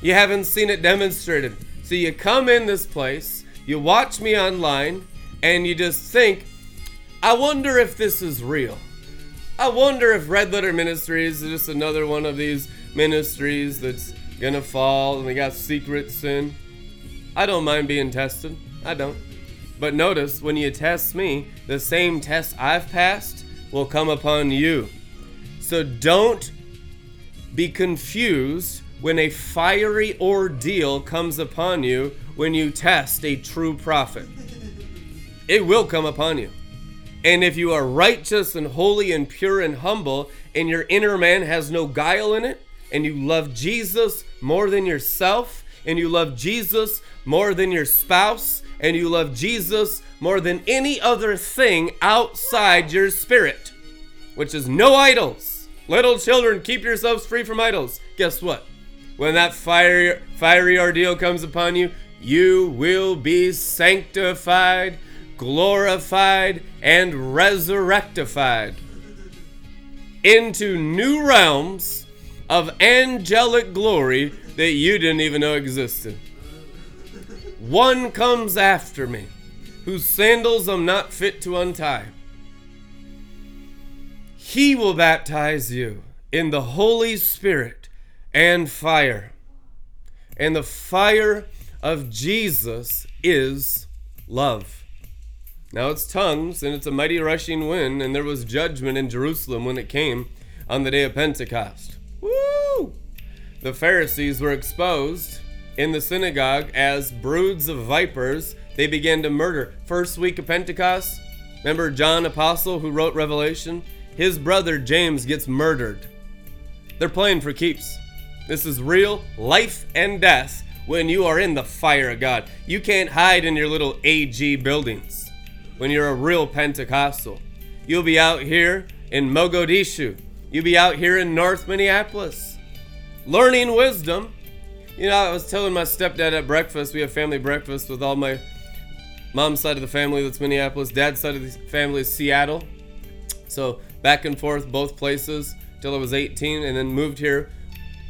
you haven't seen it demonstrated. So you come in this place, you watch me online, and you just think, I wonder if this is real. I wonder if Red Letter Ministries is just another one of these ministries that's gonna fall and they got secret sin. I don't mind being tested. I don't. But notice when you test me, the same test I've passed will come upon you. So don't be confused when a fiery ordeal comes upon you when you test a true prophet. It will come upon you. And if you are righteous and holy and pure and humble, and your inner man has no guile in it, and you love Jesus more than yourself, and you love Jesus more than your spouse, and you love Jesus more than any other thing outside your spirit, which is no idols. Little children, keep yourselves free from idols. Guess what? When that fiery, fiery ordeal comes upon you, you will be sanctified, glorified, and resurrectified into new realms of angelic glory that you didn't even know existed. One comes after me, whose sandals I'm not fit to untie. He will baptize you in the Holy Spirit and fire. And the fire of Jesus is love. Now it's tongues, and it's a mighty rushing wind, and there was judgment in Jerusalem when it came on the day of Pentecost. Woo! The Pharisees were exposed in the synagogue as broods of vipers. They began to murder. First week of Pentecost, remember John Apostle who wrote Revelation? His brother James gets murdered. They're playing for keeps. This is real life and death when you are in the fire of God. You can't hide in your little AG buildings when you're a real Pentecostal. You'll be out here in Mogadishu. You'll be out here in North Minneapolis learning wisdom. You know, I was telling my stepdad at breakfast, we have family breakfast with all my mom's side of the family that's Minneapolis, dad's side of the family is Seattle. So back and forth both places till I was 18 and then moved here.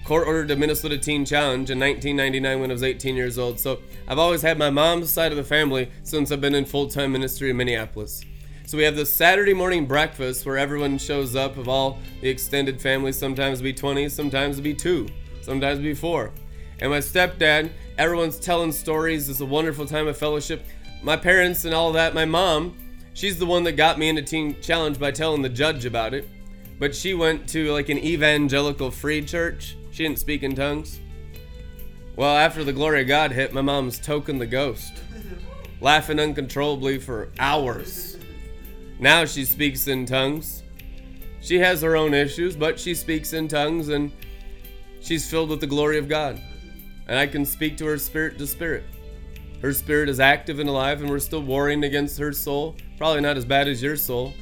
Court ordered the Minnesota Teen Challenge in 1999 when I was 18 years old. So I've always had my mom's side of the family since I've been in full time ministry in Minneapolis. So we have this Saturday morning breakfast where everyone shows up of all the extended family. Sometimes be 20, sometimes be two, sometimes be four. And my stepdad, everyone's telling stories. It's a wonderful time of fellowship. My parents and all that. My mom, she's the one that got me into Teen Challenge by telling the judge about it. But she went to like an evangelical free church. She didn't speak in tongues. Well, after the glory of God hit, my mom's token the ghost, laughing uncontrollably for hours. Now she speaks in tongues. She has her own issues, but she speaks in tongues and she's filled with the glory of God. And I can speak to her spirit to spirit. Her spirit is active and alive, and we're still warring against her soul. Probably not as bad as your soul.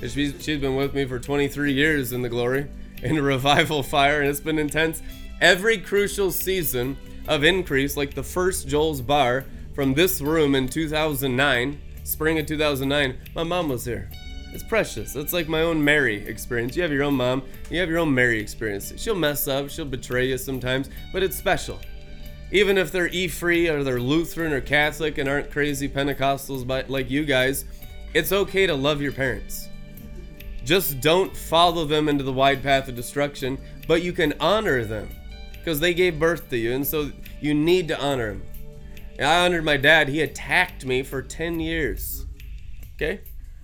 She's, she's been with me for 23 years in the glory, in a revival fire, and it's been intense. Every crucial season of increase, like the first Joel's Bar from this room in 2009, spring of 2009, my mom was here. It's precious. It's like my own Mary experience. You have your own mom, you have your own Mary experience. She'll mess up, she'll betray you sometimes, but it's special. Even if they're E free or they're Lutheran or Catholic and aren't crazy Pentecostals like you guys, it's okay to love your parents. Just don't follow them into the wide path of destruction, but you can honor them because they gave birth to you, and so you need to honor them. I honored my dad. He attacked me for 10 years. Okay?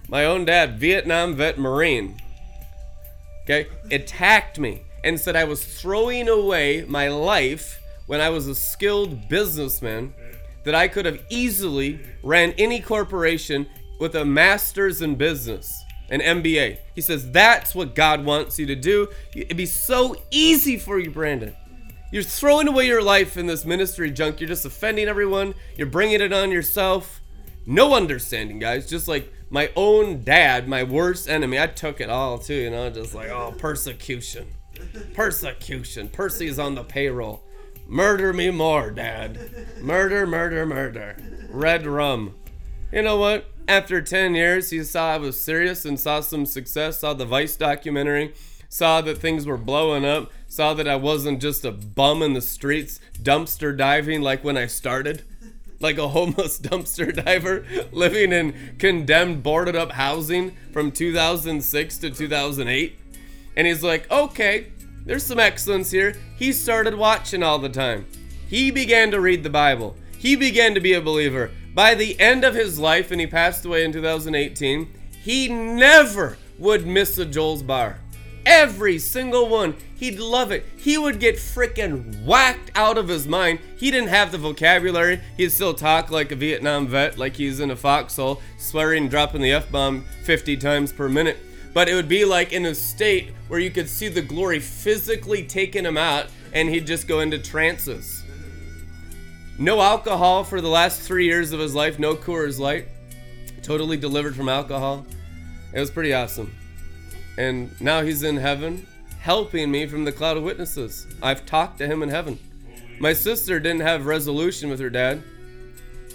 My own dad, Vietnam vet Marine, okay, attacked me and said I was throwing away my life when I was a skilled businessman that I could have easily ran any corporation with a master's in business, an MBA. He says that's what God wants you to do. It'd be so easy for you, Brandon. You're throwing away your life in this ministry junk. You're just offending everyone. You're bringing it on yourself. No understanding, guys. Just like my own dad, my worst enemy. I took it all too, you know, just like, oh, persecution. Persecution. Percy's on the payroll. Murder me more, Dad. Murder, murder, murder. Red rum. You know what? After 10 years, he saw I was serious and saw some success, saw the Vice documentary, saw that things were blowing up, saw that I wasn't just a bum in the streets, dumpster diving like when I started. Like a homeless dumpster diver living in condemned, boarded up housing from 2006 to 2008. And he's like, okay, there's some excellence here. He started watching all the time. He began to read the Bible. He began to be a believer. By the end of his life, and he passed away in 2018, he never would miss a Joel's bar. Every single one. He'd love it. He would get freaking whacked out of his mind. He didn't have the vocabulary. He'd still talk like a Vietnam vet, like he's in a foxhole, swearing, dropping the F bomb 50 times per minute but it would be like in a state where you could see the glory physically taking him out and he'd just go into trances. No alcohol for the last three years of his life, no Coors Light. Totally delivered from alcohol. It was pretty awesome. And now he's in heaven, helping me from the cloud of witnesses. I've talked to him in heaven. My sister didn't have resolution with her dad,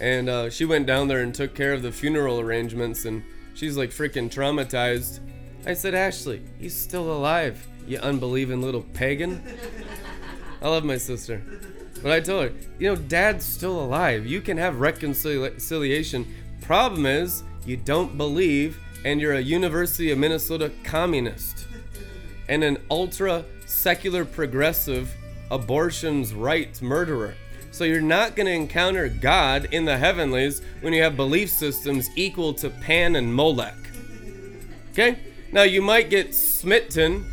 and uh, she went down there and took care of the funeral arrangements, and she's like freaking traumatized I said, Ashley, he's still alive, you unbelieving little pagan. I love my sister. But I told her, you know, dad's still alive. You can have reconciliation. Problem is, you don't believe, and you're a University of Minnesota communist and an ultra secular progressive abortion's rights murderer. So you're not going to encounter God in the heavenlies when you have belief systems equal to Pan and Molech. Okay? Now you might get smitten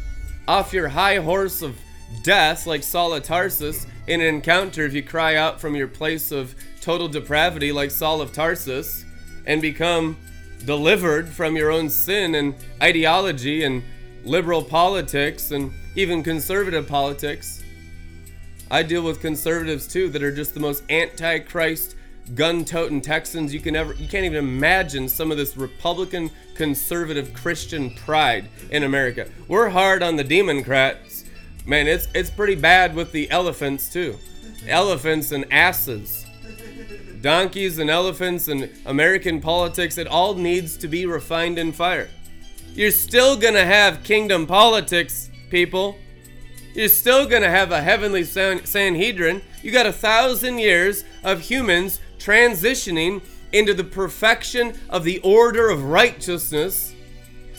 off your high horse of death like Saul of Tarsus in an encounter if you cry out from your place of total depravity like Saul of Tarsus and become delivered from your own sin and ideology and liberal politics and even conservative politics. I deal with conservatives too that are just the most anti-Christ gun-toting Texans you can ever you can't even imagine some of this Republican conservative Christian pride in America. We're hard on the Democrats. Man, it's it's pretty bad with the elephants too. Elephants and asses. Donkeys and elephants and American politics, it all needs to be refined in fire. You're still gonna have kingdom politics, people. You're still gonna have a heavenly Sanhedrin. You got a thousand years of humans transitioning into the perfection of the order of righteousness,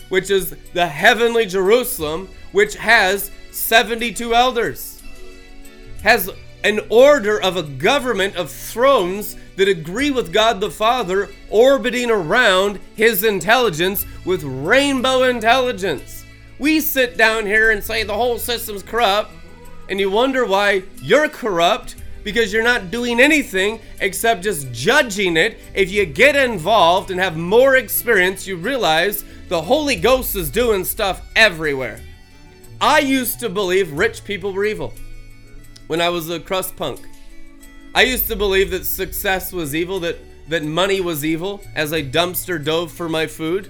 which is the heavenly Jerusalem, which has 72 elders, has an order of a government of thrones that agree with God the Father, orbiting around His intelligence with rainbow intelligence. We sit down here and say the whole system's corrupt, and you wonder why you're corrupt because you're not doing anything except just judging it. If you get involved and have more experience, you realize the Holy Ghost is doing stuff everywhere. I used to believe rich people were evil when I was a crust punk. I used to believe that success was evil, that, that money was evil, as I dumpster dove for my food.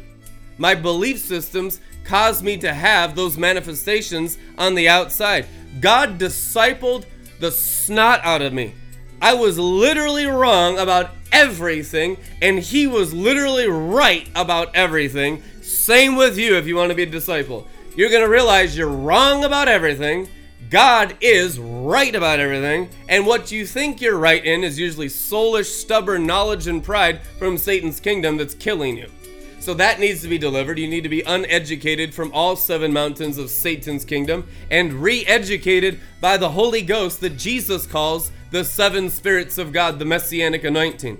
My belief systems caused me to have those manifestations on the outside. God discipled the snot out of me. I was literally wrong about everything, and he was literally right about everything. Same with you if you want to be a disciple. You're going to realize you're wrong about everything. God is right about everything, and what you think you're right in is usually soulish, stubborn knowledge and pride from Satan's kingdom that's killing you. So that needs to be delivered. You need to be uneducated from all seven mountains of Satan's kingdom and re educated by the Holy Ghost that Jesus calls the seven spirits of God, the messianic anointing.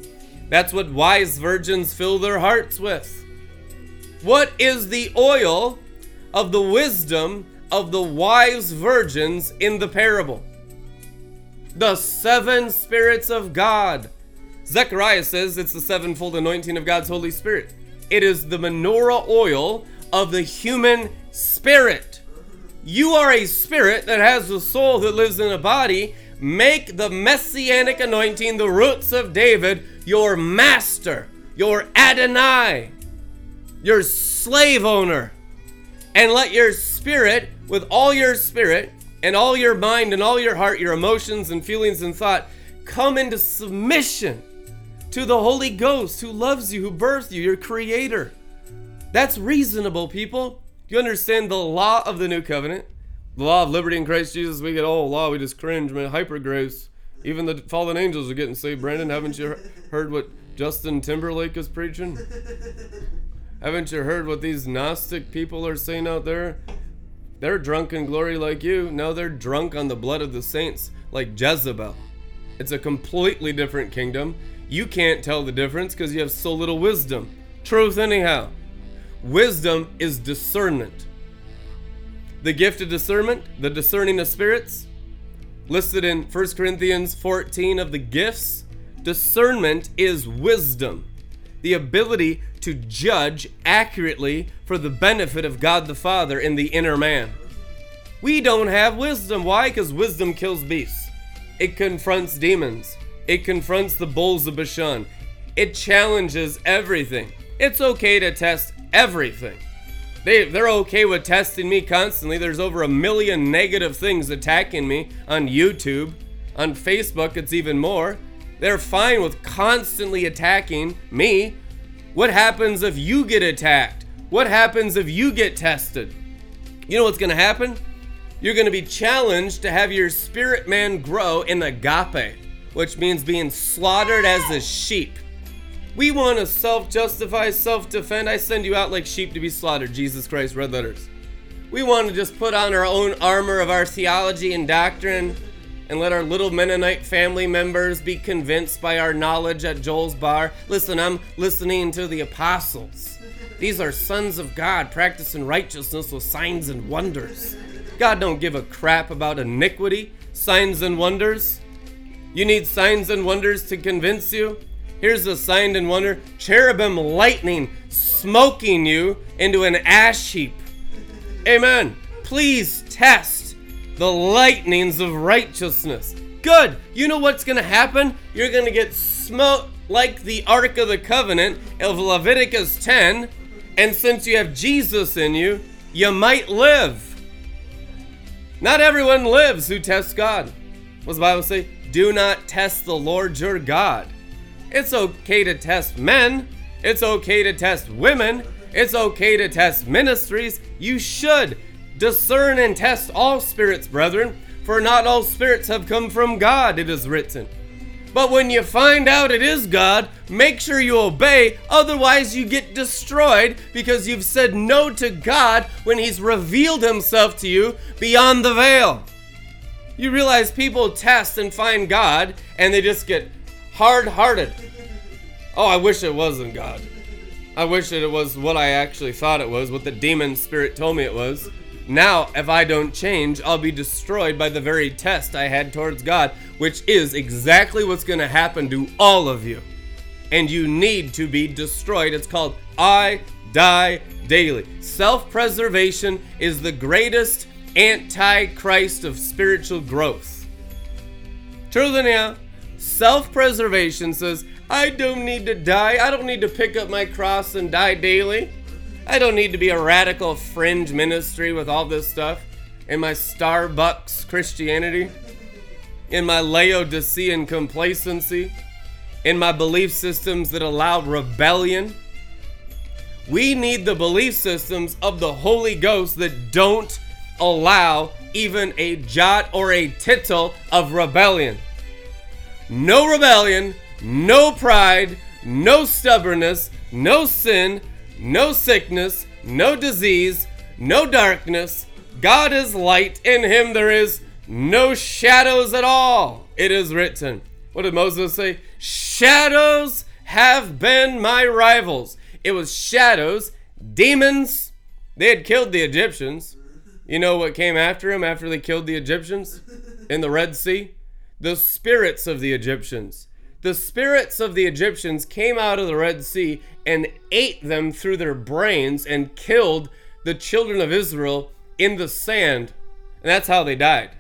That's what wise virgins fill their hearts with. What is the oil of the wisdom of the wise virgins in the parable? The seven spirits of God. Zechariah says it's the sevenfold anointing of God's Holy Spirit. It is the menorah oil of the human spirit. You are a spirit that has a soul that lives in a body. Make the messianic anointing, the roots of David, your master, your Adonai, your slave owner. And let your spirit, with all your spirit, and all your mind, and all your heart, your emotions, and feelings, and thought, come into submission to the Holy Ghost who loves you, who birthed you, your creator. That's reasonable, people. You understand the law of the new covenant? The law of liberty in Christ Jesus, we get, oh, law, we just cringe, man. Hyper grace. Even the fallen angels are getting saved. Brandon, haven't you heard what Justin Timberlake is preaching? haven't you heard what these Gnostic people are saying out there? They're drunk in glory like you. No, they're drunk on the blood of the saints like Jezebel. It's a completely different kingdom. You can't tell the difference because you have so little wisdom. Truth, anyhow. Wisdom is discernment. The gift of discernment, the discerning of spirits, listed in 1 Corinthians 14 of the gifts, discernment is wisdom, the ability to judge accurately for the benefit of God the Father in the inner man. We don't have wisdom. Why? Because wisdom kills beasts, it confronts demons, it confronts the bulls of Bashan. It challenges everything. It's okay to test everything. They, they're okay with testing me constantly. There's over a million negative things attacking me on YouTube. On Facebook, it's even more. They're fine with constantly attacking me. What happens if you get attacked? What happens if you get tested? You know what's going to happen? You're going to be challenged to have your spirit man grow in agape, which means being slaughtered as a sheep. We want to self justify, self defend. I send you out like sheep to be slaughtered. Jesus Christ, red letters. We want to just put on our own armor of our theology and doctrine and let our little Mennonite family members be convinced by our knowledge at Joel's bar. Listen, I'm listening to the apostles. These are sons of God practicing righteousness with signs and wonders. God don't give a crap about iniquity, signs and wonders. You need signs and wonders to convince you? Here's a sign and wonder cherubim lightning smoking you into an ash heap. Amen. Please test the lightnings of righteousness. Good. You know what's going to happen? You're going to get smote like the Ark of the Covenant of Leviticus 10. And since you have Jesus in you, you might live. Not everyone lives who tests God. What's the Bible say? Do not test the Lord your God. It's okay to test men. It's okay to test women. It's okay to test ministries. You should discern and test all spirits, brethren, for not all spirits have come from God, it is written. But when you find out it is God, make sure you obey, otherwise, you get destroyed because you've said no to God when He's revealed Himself to you beyond the veil. You realize people test and find God and they just get hard hearted. Oh, I wish it wasn't God. I wish that it was what I actually thought it was, what the demon spirit told me it was. Now, if I don't change, I'll be destroyed by the very test I had towards God, which is exactly what's going to happen to all of you. And you need to be destroyed. It's called I die daily. Self preservation is the greatest antichrist of spiritual growth. Yeah. Self preservation says, I don't need to die. I don't need to pick up my cross and die daily. I don't need to be a radical fringe ministry with all this stuff in my Starbucks Christianity, in my Laodicean complacency, in my belief systems that allow rebellion. We need the belief systems of the Holy Ghost that don't allow even a jot or a tittle of rebellion. No rebellion, no pride, no stubbornness, no sin, no sickness, no disease, no darkness. God is light, in him there is no shadows at all. It is written. What did Moses say? Shadows have been my rivals. It was shadows, demons. They had killed the Egyptians. You know what came after him after they killed the Egyptians in the Red Sea? The spirits of the Egyptians the spirits of the Egyptians came out of the Red Sea and ate them through their brains and killed the children of Israel in the sand. And that's how they died.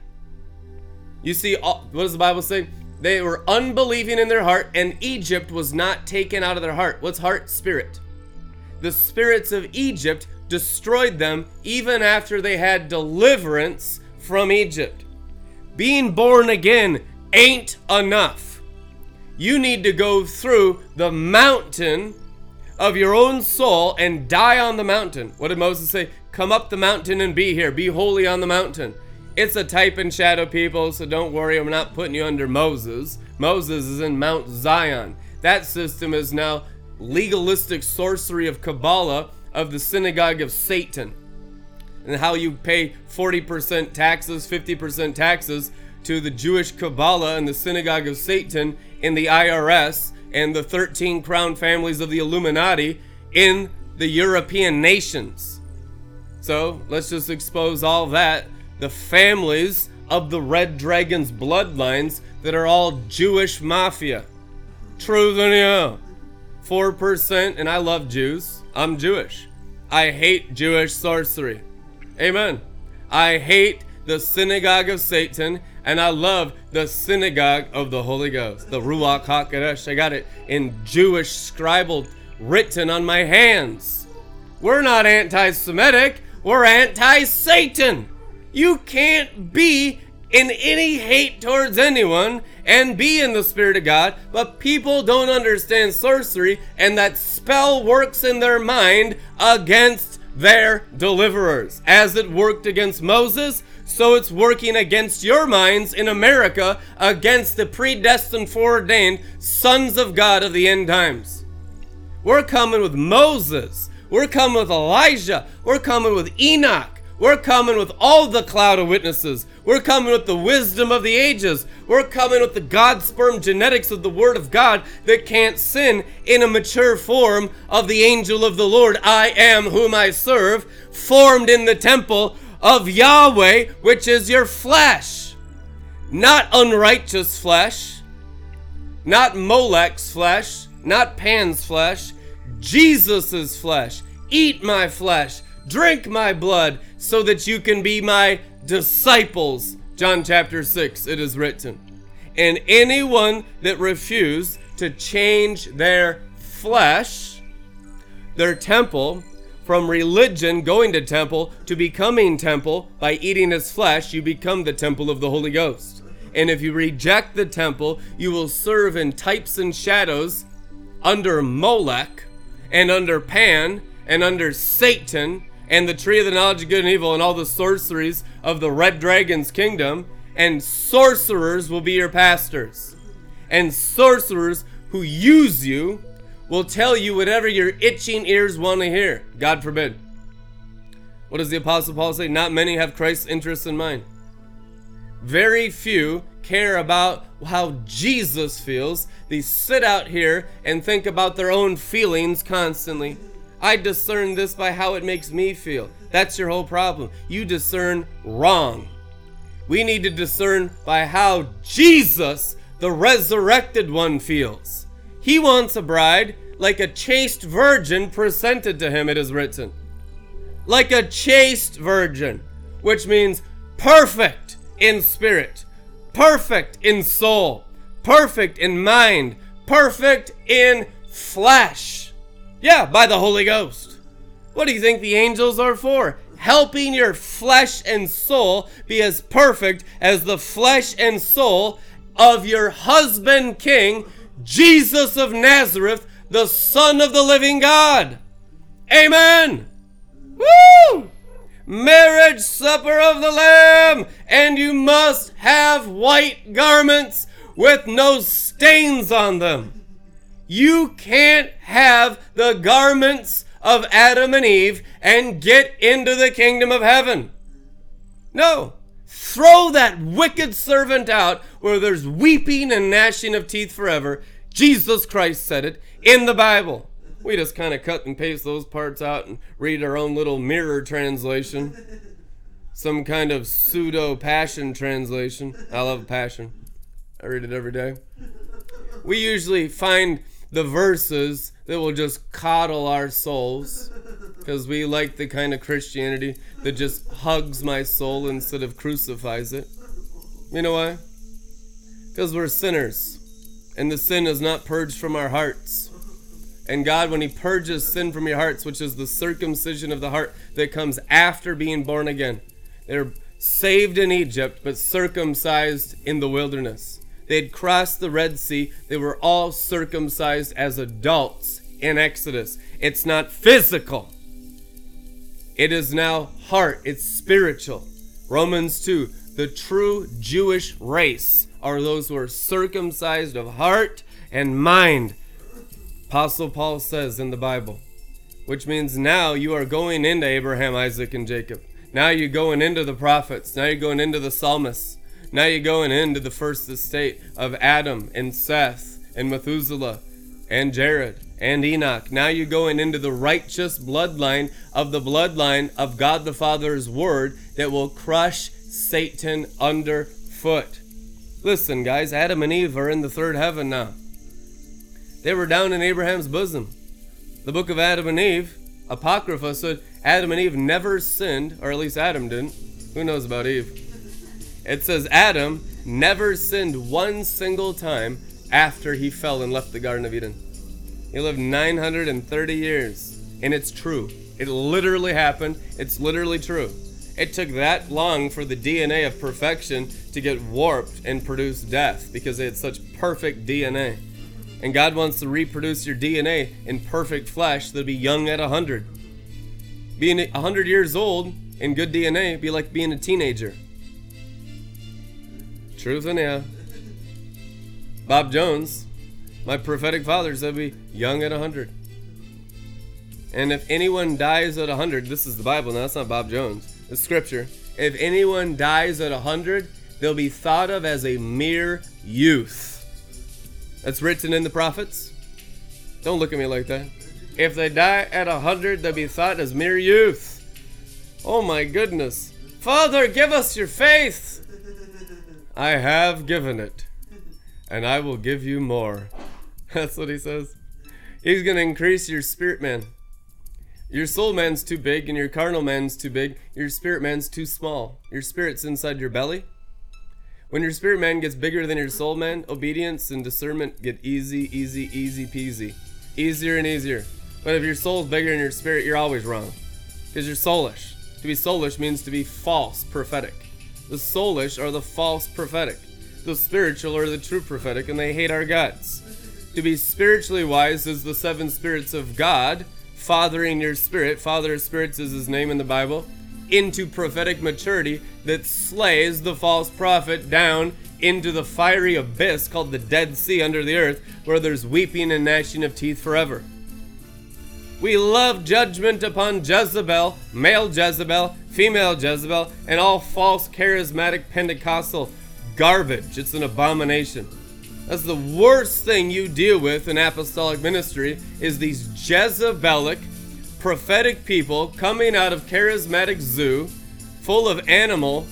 You see, what does the Bible say? They were unbelieving in their heart, and Egypt was not taken out of their heart. What's heart? Spirit. The spirits of Egypt destroyed them even after they had deliverance from Egypt. Being born again ain't enough you need to go through the mountain of your own soul and die on the mountain. What did Moses say? Come up the mountain and be here. Be holy on the mountain. It's a type and shadow, people, so don't worry. I'm not putting you under Moses. Moses is in Mount Zion. That system is now legalistic sorcery of Kabbalah of the synagogue of Satan. And how you pay 40% taxes, 50% taxes to the Jewish Kabbalah and the synagogue of Satan in the IRS and the 13 crown families of the Illuminati in the European nations. So let's just expose all that. The families of the Red Dragon's bloodlines that are all Jewish mafia. True than you. 4%, and I love Jews. I'm Jewish. I hate Jewish sorcery. Amen. I hate the synagogue of Satan and I love the synagogue of the Holy Ghost, the Ruach HaKodesh. I got it in Jewish scribbled, written on my hands. We're not anti Semitic, we're anti Satan. You can't be in any hate towards anyone and be in the Spirit of God, but people don't understand sorcery, and that spell works in their mind against their deliverers. As it worked against Moses, So it's working against your minds in America, against the predestined, foreordained sons of God of the end times. We're coming with Moses. We're coming with Elijah. We're coming with Enoch. We're coming with all the cloud of witnesses. We're coming with the wisdom of the ages. We're coming with the God sperm genetics of the Word of God that can't sin in a mature form of the angel of the Lord. I am whom I serve, formed in the temple of Yahweh, which is your flesh. Not unrighteous flesh, not Molech's flesh, not Pan's flesh, Jesus' flesh. Eat my flesh, drink my blood, so that you can be my disciples. John chapter 6, it is written. And anyone that refuse to change their flesh, their temple, from religion, going to temple, to becoming temple, by eating his flesh, you become the temple of the Holy Ghost. And if you reject the temple, you will serve in types and shadows under Molech and under Pan and under Satan and the tree of the knowledge of good and evil and all the sorceries of the red dragon's kingdom, and sorcerers will be your pastors. And sorcerers who use you will tell you whatever your itching ears want to hear. God forbid. What does the Apostle Paul say? Not many have Christ's interests in mind. Very few care about how Jesus feels. They sit out here and think about their own feelings constantly. I discern this by how it makes me feel. That's your whole problem. You discern wrong. We need to discern by how Jesus, the resurrected one, feels. He wants a bride like a chaste virgin presented to him, it is written. Like a chaste virgin, which means perfect in spirit, perfect in soul, perfect in mind, perfect in flesh. Yeah, by the Holy Ghost. What do you think the angels are for? Helping your flesh and soul be as perfect as the flesh and soul of your husband king, Jesus of Nazareth, the Son of the living God. Amen. Woo! Marriage supper of the Lamb, and you must have white garments with no stains on them. You can't have the garments of Adam and Eve and get into the kingdom of heaven. No. Throw that wicked servant out where there's weeping and gnashing of teeth forever. Jesus Christ said it in the Bible. We just kind of cut and paste those parts out and read our own little mirror translation. Some kind of pseudo passion translation. I love passion. I read it every day. We usually find the verses that will just coddle our souls because we like the kind of Christianity that just hugs my soul instead of crucifies it. You know why? Because we're sinners and the sin is not purged from our hearts. And God, when He purges sin from your hearts, which is the circumcision of the heart that comes after being born again, they're saved in Egypt but circumcised in the wilderness. They'd crossed the Red Sea. They were all circumcised as adults in Exodus. It's not physical, it is now heart, it's spiritual. Romans 2 the true Jewish race are those who are circumcised of heart and mind. Apostle Paul says in the Bible, which means now you are going into Abraham, Isaac, and Jacob. Now you're going into the prophets. Now you're going into the psalmists. Now you're going into the first estate of Adam and Seth and Methuselah and Jared and Enoch. Now you're going into the righteous bloodline of the bloodline of God the Father's word that will crush Satan underfoot. Listen, guys, Adam and Eve are in the third heaven now. They were down in Abraham's bosom. The book of Adam and Eve, Apocrypha said Adam and Eve never sinned, or at least Adam didn't. Who knows about Eve? It says Adam never sinned one single time after he fell and left the Garden of Eden. He lived 930 years, and it's true. It literally happened. It's literally true. It took that long for the DNA of perfection to get warped and produce death because they had such perfect DNA. And God wants to reproduce your DNA in perfect flesh that'll be young at 100. Being 100 years old in good DNA be like being a teenager. Truth in ya. Bob Jones, my prophetic father, said be young at 100. And if anyone dies at 100, this is the Bible, now that's not Bob Jones, it's scripture. If anyone dies at 100, they'll be thought of as a mere youth. That's written in the prophets. Don't look at me like that. If they die at 100, they'll be thought as mere youth. Oh my goodness. Father, give us your faith. I have given it, and I will give you more. That's what he says. He's going to increase your spirit man. Your soul man's too big and your carnal man's too big. Your spirit man's too small. Your spirit's inside your belly. When your spirit man gets bigger than your soul man, obedience and discernment get easy, easy, easy peasy. Easier and easier. But if your soul's bigger than your spirit, you're always wrong. Because you're soulish. To be soulish means to be false prophetic. The soulish are the false prophetic. The spiritual are the true prophetic, and they hate our guts. To be spiritually wise is the seven spirits of God fathering your spirit, Father of Spirits is his name in the Bible, into prophetic maturity that slays the false prophet down into the fiery abyss called the Dead Sea under the earth, where there's weeping and gnashing of teeth forever. We love judgment upon Jezebel, male Jezebel, female Jezebel, and all false charismatic Pentecostal garbage. It's an abomination. That's the worst thing you deal with in apostolic ministry is these Jezebelic prophetic people coming out of charismatic zoo full of animal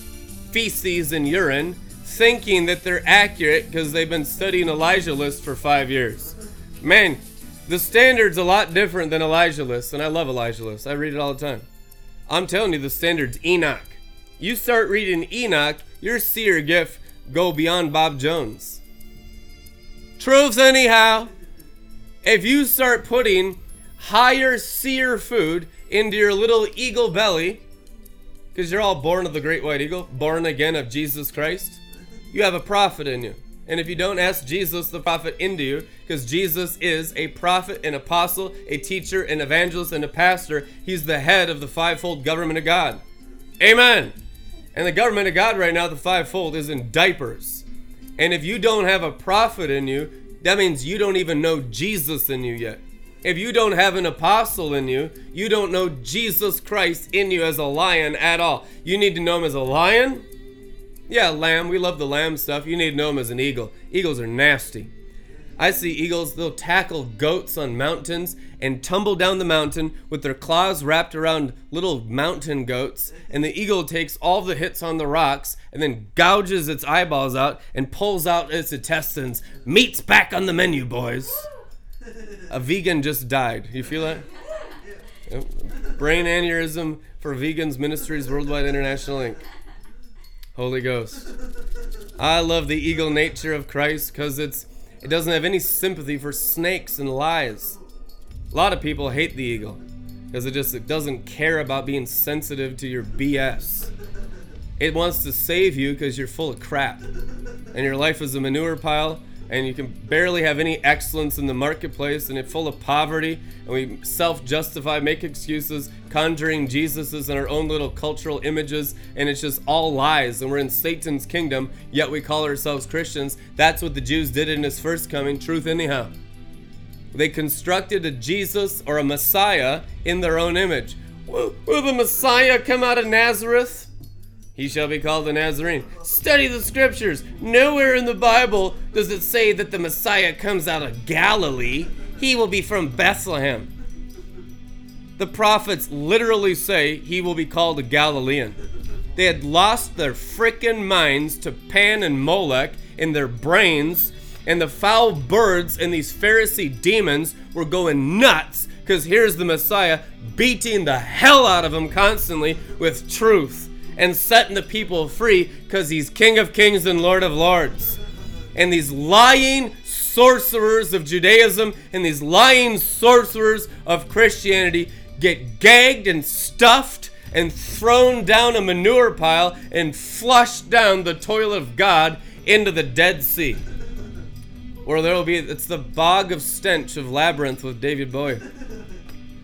feces and urine thinking that they're accurate because they've been studying Elijah list for five years. Man, the standard's a lot different than Elijah list, and I love Elijah list. I read it all the time. I'm telling you, the standard's Enoch. You start reading Enoch, your seer gift go beyond Bob Jones. Truths, anyhow. If you start putting higher seer food into your little eagle belly, because you're all born of the great white eagle, born again of Jesus Christ, you have a prophet in you. And if you don't ask Jesus the prophet into you, because Jesus is a prophet, an apostle, a teacher, an evangelist, and a pastor, he's the head of the fivefold government of God. Amen. And the government of God right now, the fivefold, is in diapers. And if you don't have a prophet in you, that means you don't even know Jesus in you yet. If you don't have an apostle in you, you don't know Jesus Christ in you as a lion at all. You need to know him as a lion. Yeah, lamb. We love the lamb stuff. You need to know him as an eagle. Eagles are nasty. I see eagles, they'll tackle goats on mountains and tumble down the mountain with their claws wrapped around little mountain goats. And the eagle takes all the hits on the rocks and then gouges its eyeballs out and pulls out its intestines. Meat's back on the menu, boys. A vegan just died. You feel that? Brain aneurysm for Vegans Ministries Worldwide International Inc. Holy Ghost. I love the eagle nature of Christ because it's it doesn't have any sympathy for snakes and lies. A lot of people hate the eagle because it just it doesn't care about being sensitive to your BS. It wants to save you because you're full of crap and your life is a manure pile and you can barely have any excellence in the marketplace and it's full of poverty and we self-justify make excuses conjuring jesuses and our own little cultural images and it's just all lies and we're in satan's kingdom yet we call ourselves christians. That's what the jews did in his first coming truth anyhow. They constructed a jesus or a messiah in their own image. Will, will the messiah come out of nazareth he shall be called a Nazarene. Study the scriptures. Nowhere in the Bible does it say that the Messiah comes out of Galilee. He will be from Bethlehem. The prophets literally say he will be called a Galilean. They had lost their frickin' minds to Pan and Molech in their brains, and the foul birds and these Pharisee demons were going nuts because here's the Messiah beating the hell out of them constantly with truth and setting the people free because he's King of Kings and Lord of Lords. And these lying sorcerers of Judaism and these lying sorcerers of Christianity get gagged and stuffed and thrown down a manure pile and flushed down the toilet of God into the Dead Sea. Or there will be, it's the bog of stench of Labyrinth with David Bowie.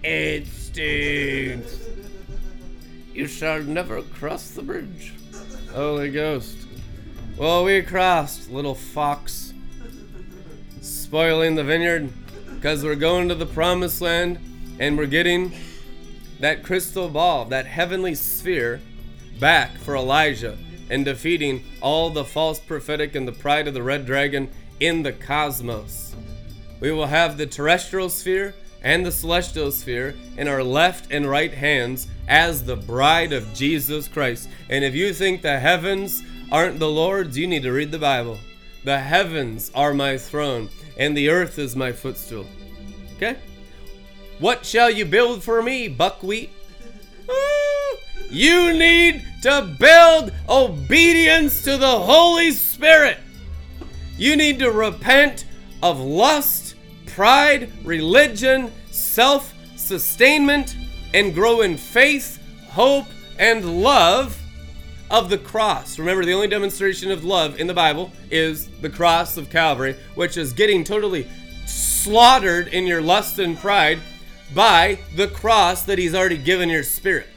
It stinks. You shall never cross the bridge. Holy Ghost. Well, we crossed, little fox. Spoiling the vineyard because we're going to the promised land and we're getting that crystal ball, that heavenly sphere, back for Elijah and defeating all the false prophetic and the pride of the red dragon in the cosmos. We will have the terrestrial sphere and the celestial sphere in our left and right hands as the bride of Jesus Christ. And if you think the heavens aren't the Lord's, you need to read the Bible. The heavens are my throne, and the earth is my footstool. Okay? What shall you build for me, buckwheat? You need to build obedience to the Holy Spirit. You need to repent of lust, pride, religion, self sustainment, and grow in faith, hope, and love of the cross. Remember, the only demonstration of love in the Bible is the cross of Calvary, which is getting totally slaughtered in your lust and pride by the cross that He's already given your spirit.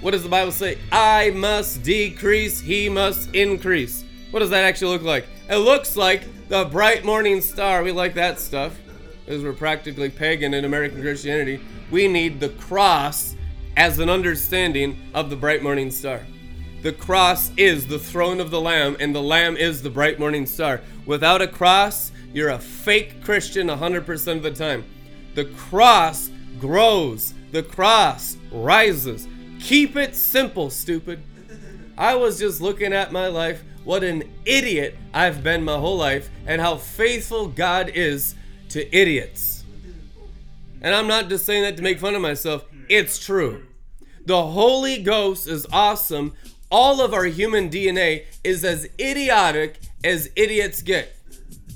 What does the Bible say? I must decrease, He must increase. What does that actually look like? It looks like the bright morning star. We like that stuff because we're practically pagan in American Christianity. We need the cross as an understanding of the bright morning star. The cross is the throne of the Lamb, and the Lamb is the bright morning star. Without a cross, you're a fake Christian 100% of the time. The cross grows, the cross rises. Keep it simple, stupid. I was just looking at my life, what an idiot I've been my whole life, and how faithful God is to idiots. And I'm not just saying that to make fun of myself, it's true. The Holy Ghost is awesome. All of our human DNA is as idiotic as idiots get.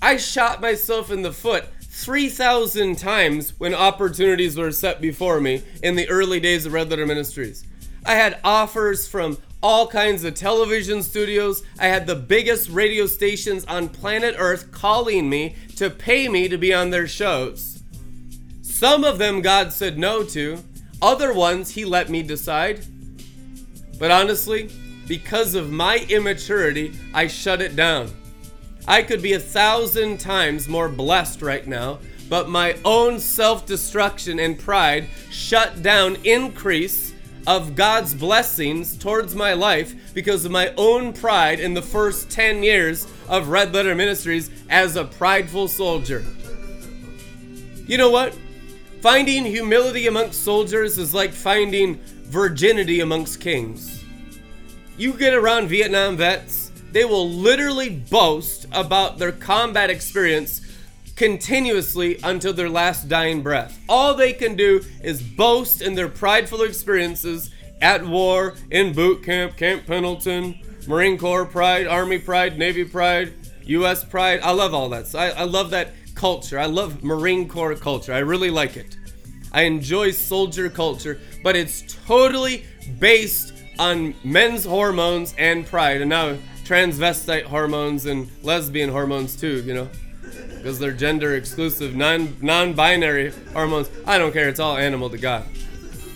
I shot myself in the foot 3,000 times when opportunities were set before me in the early days of Red Letter Ministries. I had offers from all kinds of television studios. I had the biggest radio stations on planet Earth calling me to pay me to be on their shows. Some of them God said no to, other ones He let me decide. But honestly, because of my immaturity, I shut it down. I could be a thousand times more blessed right now, but my own self destruction and pride shut down increase of God's blessings towards my life because of my own pride in the first 10 years of Red Letter Ministries as a prideful soldier. You know what? Finding humility amongst soldiers is like finding virginity amongst kings. You get around Vietnam vets, they will literally boast about their combat experience continuously until their last dying breath. All they can do is boast in their prideful experiences at war, in boot camp, Camp Pendleton, Marine Corps pride, Army pride, Navy pride, U.S. pride. I love all that. So I, I love that culture. I love Marine Corps culture. I really like it. I enjoy soldier culture, but it's totally based on men's hormones and pride. And now transvestite hormones and lesbian hormones too, you know because they're gender exclusive, non non binary hormones. I don't care. It's all animal to God.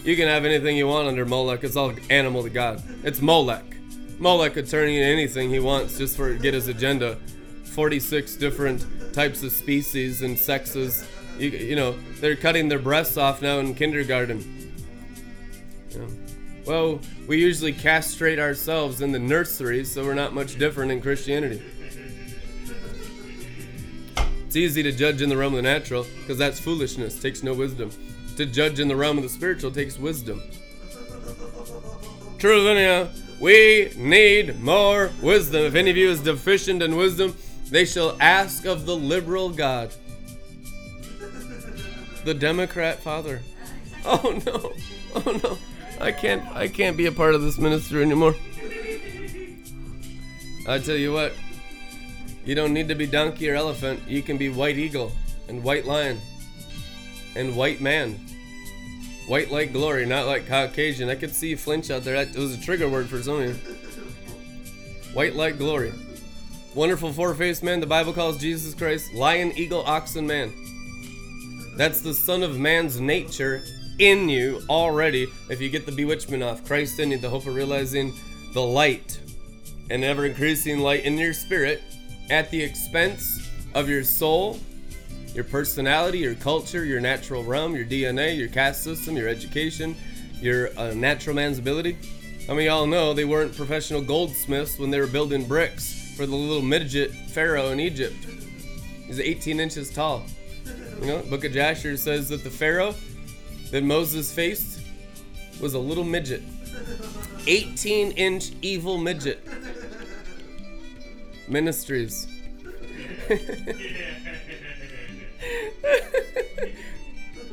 You can have anything you want under Molech. It's all animal to God. It's Molech. Molech could turn into anything he wants just for get his agenda. 46 different types of species and sexes. You, you know, they're cutting their breasts off now in kindergarten. Yeah. Well, we usually castrate ourselves in the nurseries, so we're not much different in Christianity. It's easy to judge in the realm of the natural because that's foolishness, takes no wisdom. To judge in the realm of the spiritual takes wisdom. Anyhow, we need more wisdom. If any of you is deficient in wisdom, they shall ask of the liberal God. The Democrat father. Oh no. Oh no. I can't I can't be a part of this ministry anymore. I tell you what, you don't need to be donkey or elephant. You can be white eagle and white lion and white man. White like glory, not like Caucasian. I could see you flinch out there. That was a trigger word for some of you. White like glory. Wonderful four faced man, the Bible calls Jesus Christ lion, eagle, oxen, man. That's the Son of Man's nature in you already if you get the bewitchment off. Christ in you, the hope of realizing the light and ever increasing light in your spirit at the expense of your soul, your personality, your culture, your natural realm, your DNA, your caste system, your education, your uh, natural man's ability. I mean, y'all know they weren't professional goldsmiths when they were building bricks for the little midget pharaoh in Egypt. He's 18 inches tall. You know, Book of Jasher says that the pharaoh that Moses faced was a little midget. 18 inch evil midget. Ministries.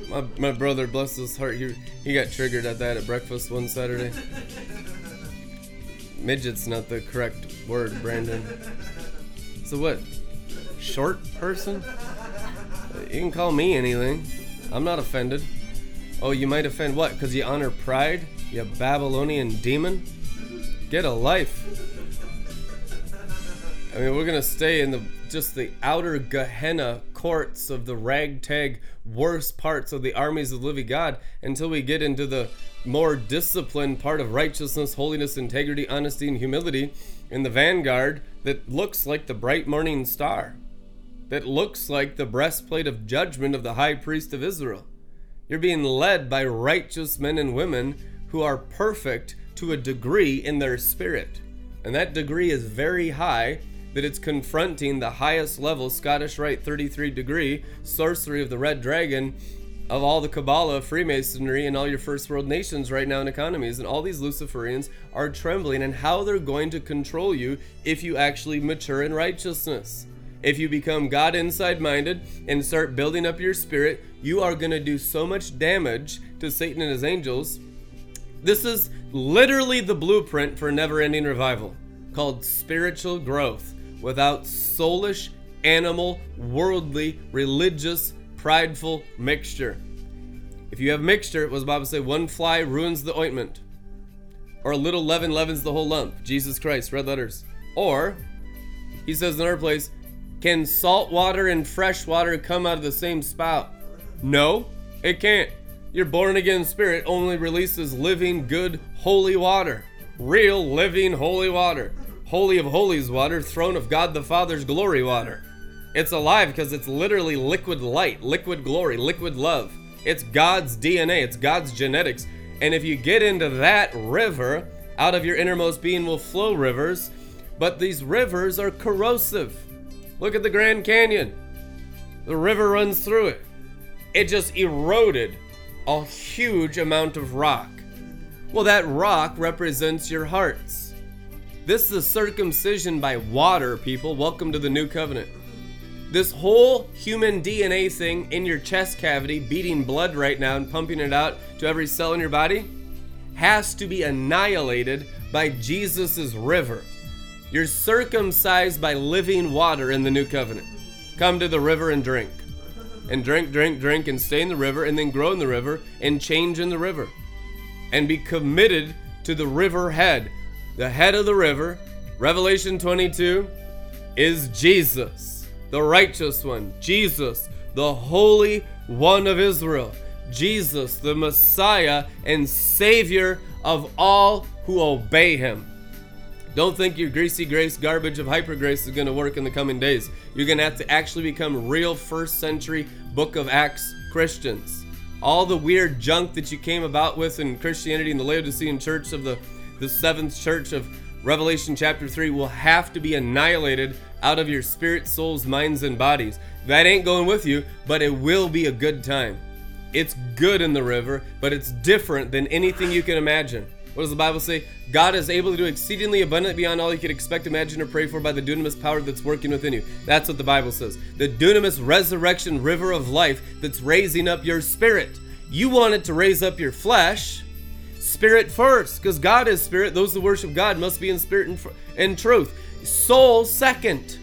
my, my brother, bless his heart, he, he got triggered at that at breakfast one Saturday. Midget's not the correct word, Brandon. So what? Short person? You can call me anything. I'm not offended. Oh, you might offend what? Because you honor pride? You Babylonian demon? Get a life. I mean, we're gonna stay in the just the outer Gehenna courts of the ragtag worst parts of the armies of the living God until we get into the more disciplined part of righteousness, holiness, integrity, honesty, and humility in the vanguard that looks like the bright morning star, that looks like the breastplate of judgment of the high priest of Israel. You're being led by righteous men and women who are perfect to a degree in their spirit. And that degree is very high that it's confronting the highest level Scottish Rite 33 degree sorcery of the Red Dragon of all the Kabbalah, Freemasonry, and all your first world nations right now in economies. And all these Luciferians are trembling and how they're going to control you if you actually mature in righteousness. If you become God inside minded and start building up your spirit, you are going to do so much damage to Satan and his angels. This is literally the blueprint for never ending revival called spiritual growth without soulish, animal, worldly, religious, prideful mixture. If you have mixture, does the Bible say? One fly ruins the ointment. Or a little leaven leavens the whole lump. Jesus Christ, red letters. Or, he says in another place, can salt water and fresh water come out of the same spout? No, it can't. Your born again spirit only releases living, good, holy water. Real, living, holy water. Holy of Holies water, throne of God the Father's glory water. It's alive because it's literally liquid light, liquid glory, liquid love. It's God's DNA, it's God's genetics. And if you get into that river, out of your innermost being will flow rivers, but these rivers are corrosive. Look at the Grand Canyon. The river runs through it. It just eroded a huge amount of rock. Well, that rock represents your hearts. This is circumcision by water, people. Welcome to the new covenant. This whole human DNA thing in your chest cavity, beating blood right now and pumping it out to every cell in your body, has to be annihilated by Jesus' river. You're circumcised by living water in the new covenant. Come to the river and drink. And drink, drink, drink, and stay in the river, and then grow in the river, and change in the river. And be committed to the river head. The head of the river, Revelation 22, is Jesus, the righteous one. Jesus, the Holy One of Israel. Jesus, the Messiah and Savior of all who obey him. Don't think your greasy grace garbage of hyper grace is going to work in the coming days. You're going to have to actually become real first century book of Acts Christians. All the weird junk that you came about with in Christianity and the Laodicean church of the, the seventh church of Revelation chapter 3 will have to be annihilated out of your spirit, souls, minds, and bodies. That ain't going with you, but it will be a good time. It's good in the river, but it's different than anything you can imagine. What does the Bible say? God is able to do exceedingly abundantly beyond all you could expect, imagine, or pray for by the dunamis power that's working within you. That's what the Bible says. The dunamis resurrection river of life that's raising up your spirit. You want it to raise up your flesh, spirit first, because God is spirit. Those who worship God must be in spirit and, and truth. Soul second.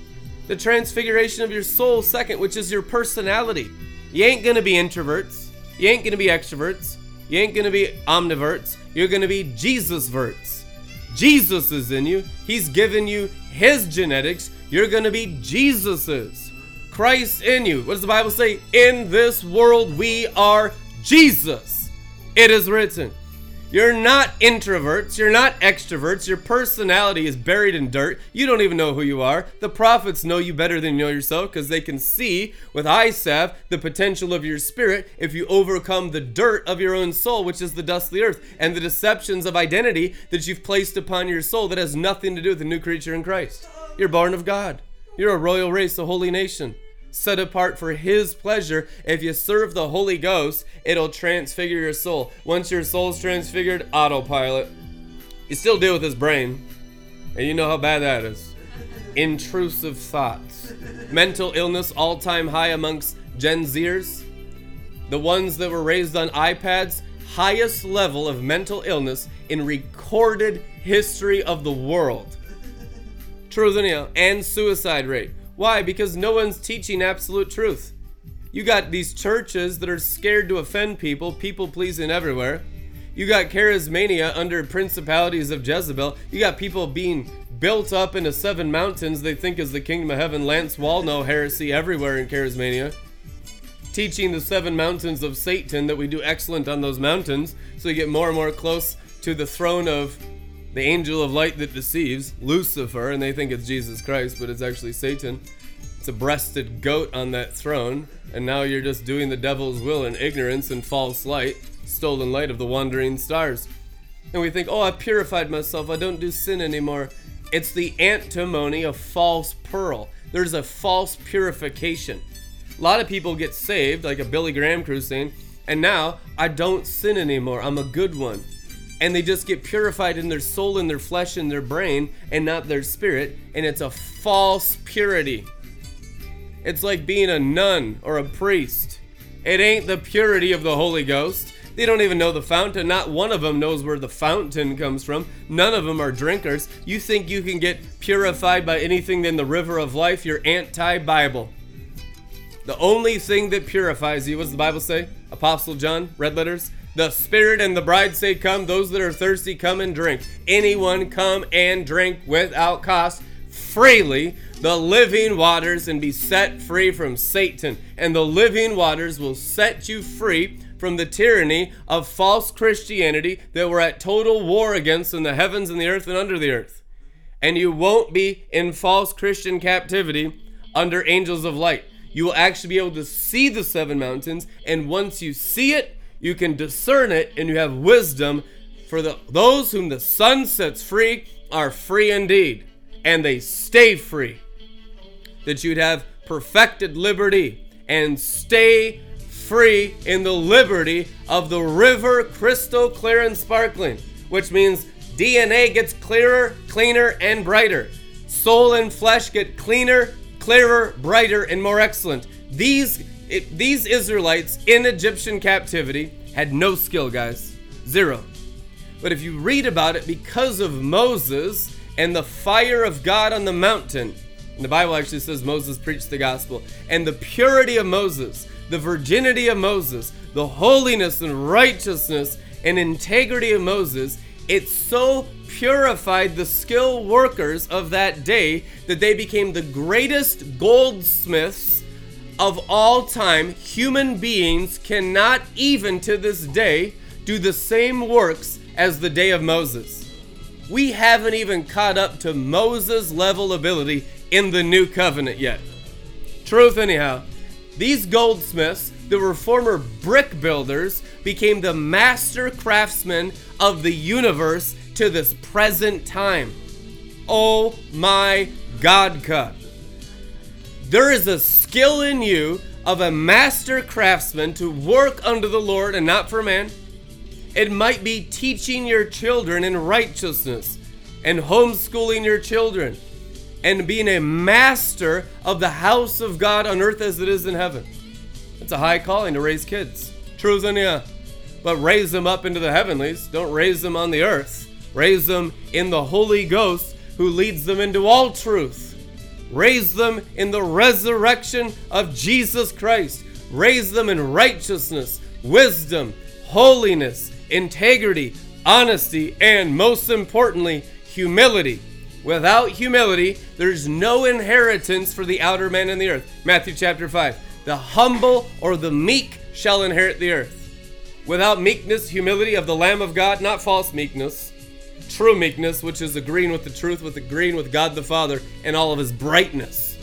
The transfiguration of your soul second, which is your personality. You ain't gonna be introverts. You ain't gonna be extroverts. You ain't gonna be omniverts. You're gonna be Jesus verts. Jesus is in you. He's given you his genetics. You're gonna be Jesus's. Christ in you. What does the Bible say? In this world we are Jesus. It is written. You're not introverts. You're not extroverts. Your personality is buried in dirt. You don't even know who you are. The prophets know you better than you know yourself because they can see with salve the potential of your spirit if you overcome the dirt of your own soul, which is the dust of the earth, and the deceptions of identity that you've placed upon your soul that has nothing to do with the new creature in Christ. You're born of God. You're a royal race, a holy nation set apart for His pleasure. If you serve the Holy Ghost, it'll transfigure your soul. Once your soul's transfigured, autopilot. You still deal with His brain, and you know how bad that is. Intrusive thoughts, mental illness, all time high amongst Gen Zers. The ones that were raised on iPads, highest level of mental illness in recorded history of the world. Anyhow, and suicide rate. Why? Because no one's teaching absolute truth. You got these churches that are scared to offend people, people pleasing everywhere. You got charismania under principalities of Jezebel. You got people being built up into seven mountains they think is the kingdom of heaven. Lance Wallnau heresy everywhere in charismania. Teaching the seven mountains of Satan that we do excellent on those mountains so you get more and more close to the throne of the angel of light that deceives, Lucifer, and they think it's Jesus Christ, but it's actually Satan. It's a breasted goat on that throne, and now you're just doing the devil's will in ignorance and false light, stolen light of the wandering stars. And we think, oh, I've purified myself, I don't do sin anymore. It's the antimony of false pearl. There's a false purification. A lot of people get saved, like a Billy Graham crusade, and now I don't sin anymore. I'm a good one and they just get purified in their soul and their flesh and their brain and not their spirit. And it's a false purity. It's like being a nun or a priest. It ain't the purity of the holy ghost. They don't even know the fountain. Not one of them knows where the fountain comes from. None of them are drinkers. You think you can get purified by anything than the river of life? You're anti-bible. The only thing that purifies you what does the bible say? Apostle john red letters the Spirit and the bride say, Come. Those that are thirsty, come and drink. Anyone come and drink without cost freely the living waters and be set free from Satan. And the living waters will set you free from the tyranny of false Christianity that we're at total war against in the heavens and the earth and under the earth. And you won't be in false Christian captivity under angels of light. You will actually be able to see the seven mountains, and once you see it, you can discern it and you have wisdom. For the, those whom the Son sets free are free indeed, and they stay free. That you'd have perfected liberty and stay free in the liberty of the river crystal clear and sparkling, which means DNA gets clearer, cleaner, and brighter. Soul and flesh get cleaner, clearer, brighter, and more excellent. These it, these Israelites in Egyptian captivity had no skill, guys. Zero. But if you read about it, because of Moses and the fire of God on the mountain, the Bible actually says Moses preached the gospel, and the purity of Moses, the virginity of Moses, the holiness and righteousness and integrity of Moses, it so purified the skilled workers of that day that they became the greatest goldsmiths of all time, human beings cannot even to this day do the same works as the day of Moses. We haven't even caught up to Moses' level ability in the new covenant yet. Truth, anyhow. These goldsmiths that were former brick builders became the master craftsmen of the universe to this present time. Oh my God, cut. There is a skill in you of a master craftsman to work unto the Lord and not for man. It might be teaching your children in righteousness and homeschooling your children and being a master of the house of God on earth as it is in heaven. It's a high calling to raise kids. True, yeah. But raise them up into the heavenlies. Don't raise them on the earth. Raise them in the Holy Ghost who leads them into all truth. Raise them in the resurrection of Jesus Christ. Raise them in righteousness, wisdom, holiness, integrity, honesty, and most importantly, humility. Without humility, there's no inheritance for the outer man in the earth. Matthew chapter 5. The humble or the meek shall inherit the earth. without meekness, humility of the Lamb of God, not false meekness, true meekness, which is agreeing with the truth, with agreeing with God the Father and all of his brightness.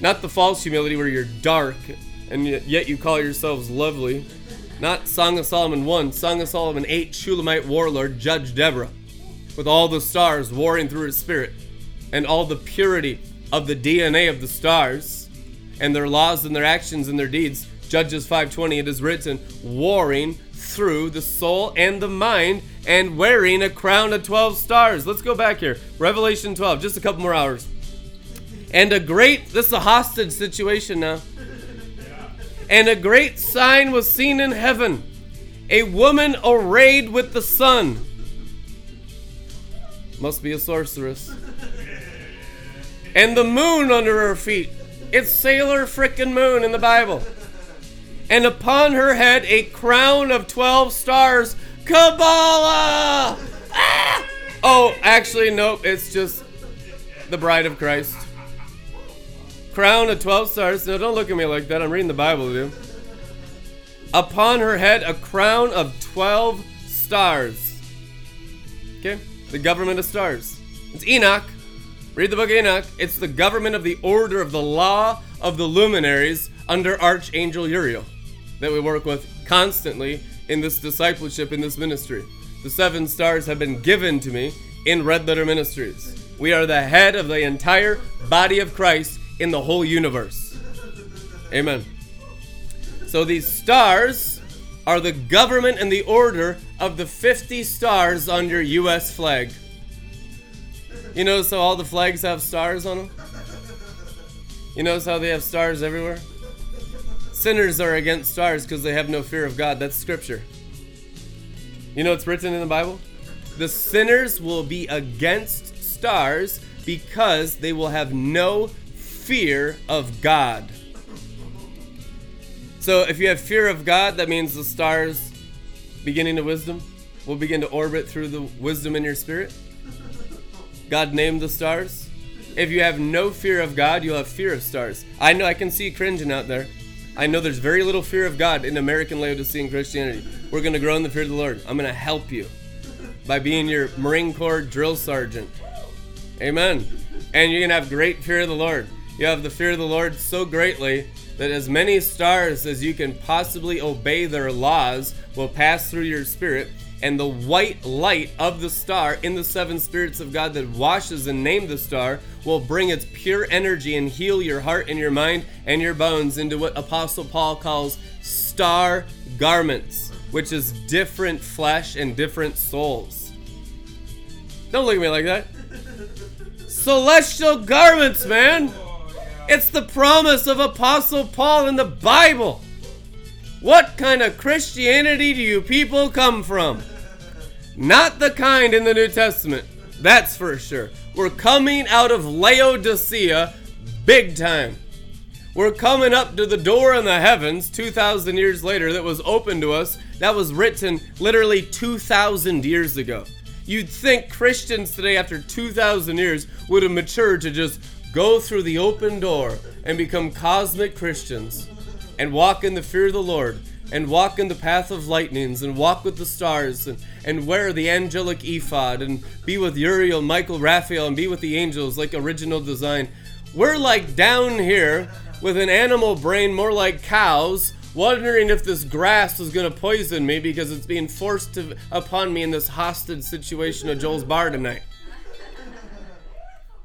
Not the false humility where you're dark and yet you call yourselves lovely. Not Song of Solomon 1, Song of Solomon 8, Shulamite warlord, Judge Deborah, with all the stars warring through his spirit and all the purity of the DNA of the stars and their laws and their actions and their deeds. Judges 5:20 it is written, warring through the soul and the mind and wearing a crown of 12 stars. Let's go back here. Revelation 12, just a couple more hours. And a great this is a hostage situation now. And a great sign was seen in heaven, a woman arrayed with the sun. Must be a sorceress and the moon under her feet. It's Sailor Frickin' Moon in the Bible. And upon her head a crown of 12 stars. Kabbalah! Ah! Oh, actually, nope. It's just the bride of Christ. Crown of 12 stars. No, don't look at me like that. I'm reading the Bible, dude. Upon her head a crown of 12 stars. Okay? The government of stars. It's Enoch. Read the book of Enoch. It's the government of the order of the law of the luminaries under Archangel Uriel that we work with constantly in this discipleship, in this ministry. The seven stars have been given to me in Red Letter Ministries. We are the head of the entire body of Christ in the whole universe. Amen. So these stars are the government and the order of the 50 stars on your U.S. flag. You notice how all the flags have stars on them? You notice how they have stars everywhere? Sinners are against stars because they have no fear of God. That's scripture. You know what's written in the Bible? The sinners will be against stars because they will have no fear of God. So if you have fear of God, that means the stars, beginning to wisdom, will begin to orbit through the wisdom in your spirit. God named the stars. If you have no fear of God, you'll have fear of stars. I know I can see cringing out there. I know there's very little fear of God in American Laodicean Christianity. We're going to grow in the fear of the Lord. I'm going to help you by being your Marine Corps drill sergeant. Amen. And you're going to have great fear of the Lord. You have the fear of the Lord so greatly that as many stars as you can possibly obey their laws will pass through your spirit and the white light of the star in the seven spirits of God that washes and named the star will bring its pure energy and heal your heart and your mind and your bones into what Apostle Paul calls star garments, which is different flesh and different souls. Don't look at me like that. Celestial garments, man. It's the promise of Apostle Paul in the Bible. What kind of Christianity do you people come from? Not the kind in the New Testament, that's for sure. We're coming out of Laodicea big time. We're coming up to the door in the heavens 2,000 years later that was open to us, that was written literally 2,000 years ago. You'd think Christians today, after 2,000 years, would have matured to just go through the open door and become cosmic Christians and walk in the fear of the Lord and walk in the path of lightnings and walk with the stars and, and wear the angelic ephod and be with Uriel, Michael, Raphael, and be with the angels like original design. We're like down here with an animal brain more like cows, wondering if this grass is to poison me because it's being forced to, upon me in this hostage situation at Joel's bar tonight.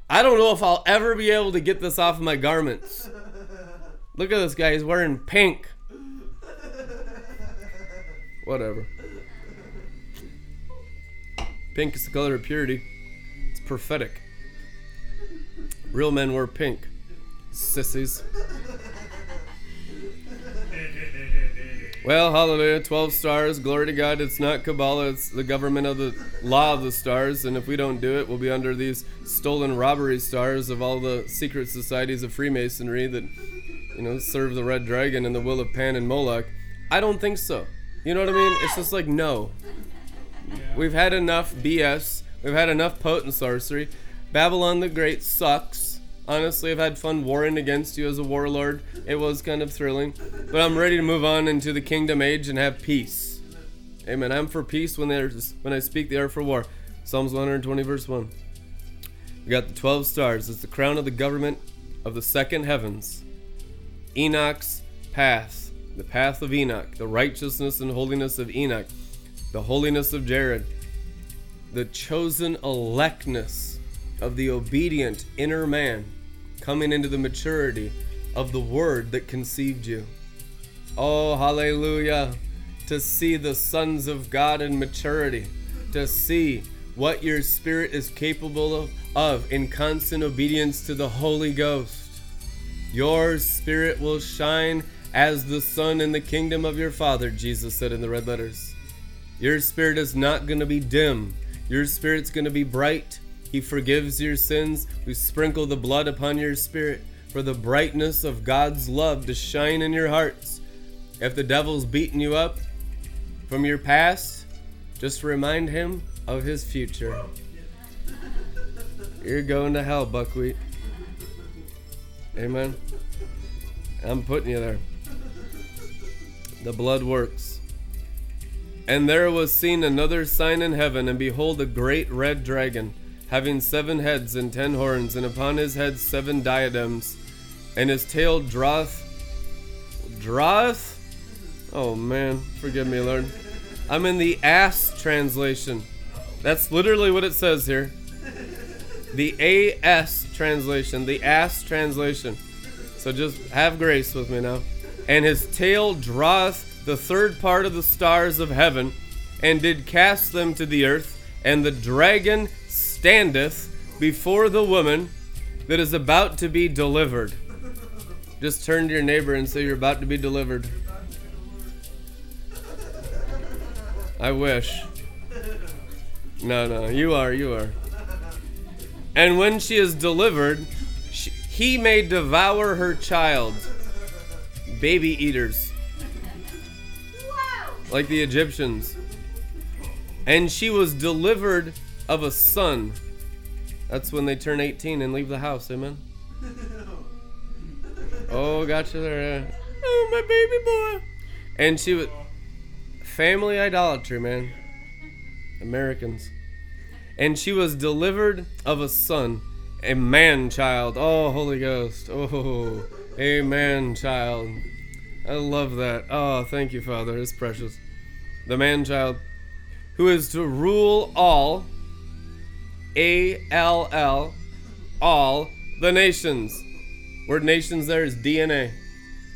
I don't know if I'll ever be able to get this off of my garments. Look at this guy, he's wearing pink. Whatever. Pink is the color of purity. It's prophetic. Real men wear pink. Sissies. Well, hallelujah. 12 stars. Glory to God. It's not Kabbalah. It's the government of the law of the stars. And if we don't do it, we'll be under these stolen robbery stars of all the secret societies of Freemasonry that you know, serve the red dragon and the will of Pan and Moloch. I don't think so. You know what I mean? It's just like, no. We've had enough BS. We've had enough potent sorcery. Babylon the Great sucks. Honestly, I've had fun warring against you as a warlord. It was kind of thrilling. But I'm ready to move on into the kingdom age and have peace. Amen. I'm for peace when there's when I speak, they are for war. Psalms 120 verse 1. We got the 12 stars. It's the crown of the government of the second heavens. Enoch's path, the path of Enoch, the righteousness and holiness of Enoch, the holiness of Jared, the chosen electness of the obedient inner man coming into the maturity of the word that conceived you. Oh, hallelujah. To see the sons of God in maturity, to see what your spirit is capable of, of in constant obedience to the Holy Ghost. Your spirit will shine as the Son in the kingdom of your Father, Jesus said in the red letters. Your spirit is not going to be dim. Your spirit's going to be bright. He forgives your sins. We sprinkle the blood upon your spirit for the brightness of God's love to shine in your hearts. If the devil's beating you up from your past, just remind him of his future. You're going to hell, buckwheat. Amen. I'm putting you there. The blood works. And there was seen another sign in heaven, and behold, a great red dragon, having seven heads and ten horns, and upon his head seven diadems, and his tail draweth. Draweth? Oh man, forgive me, Lord. I'm in the ass translation. That's literally what it says here. The AS translation, the ass translation. So just have grace with me now. And his tail draweth the third part of the stars of heaven, and did cast them to the earth. And the dragon standeth before the woman that is about to be delivered. Just turn to your neighbor and say, You're about to be delivered. I wish. No, no, you are, you are. And when she is delivered, she, he may devour her child. Baby eaters. Like the Egyptians. And she was delivered of a son. That's when they turn 18 and leave the house. Amen. Oh, gotcha there. Oh, my baby boy. And she was family idolatry, man. Americans. And she was delivered of a son, a man child. Oh, Holy Ghost. Oh, a man child. I love that. Oh, thank you, Father. It's precious. The man child who is to rule all, A L L, all the nations. Word nations there is DNA.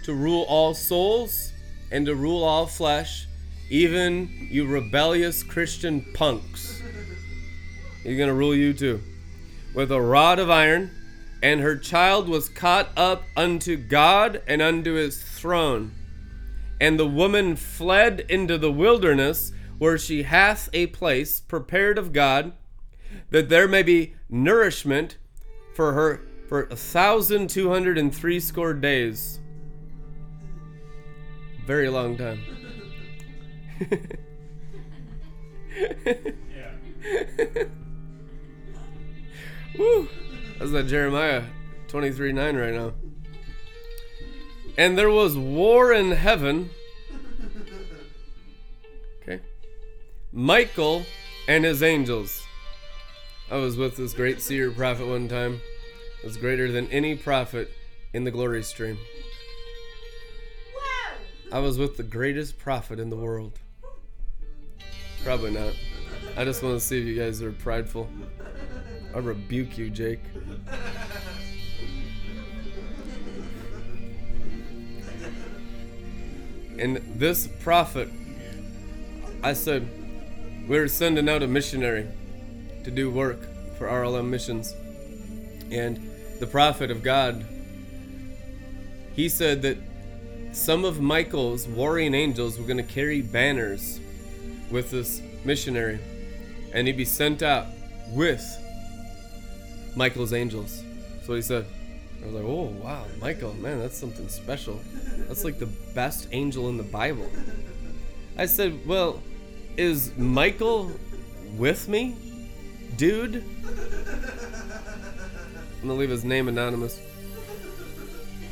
To rule all souls and to rule all flesh, even you rebellious Christian punks. He's going to rule you too. With a rod of iron, and her child was caught up unto God and unto his throne. And the woman fled into the wilderness, where she hath a place prepared of God, that there may be nourishment for her for a thousand two hundred and three score days. Very long time. Yeah. Woo! That's that Jeremiah 23 9 right now. And there was war in heaven. Okay. Michael and his angels. I was with this great seer prophet one time. It was greater than any prophet in the glory stream. I was with the greatest prophet in the world. Probably not. I just want to see if you guys are prideful. I rebuke you, Jake. And this prophet, I said, we're sending out a missionary to do work for RLM missions. And the prophet of God, he said that some of Michael's warring angels were going to carry banners with this missionary, and he'd be sent out with Michael's angels. That's what he said. I was like, oh, wow, Michael, man, that's something special. That's like the best angel in the Bible. I said, well, is Michael with me? Dude? I'm gonna leave his name anonymous.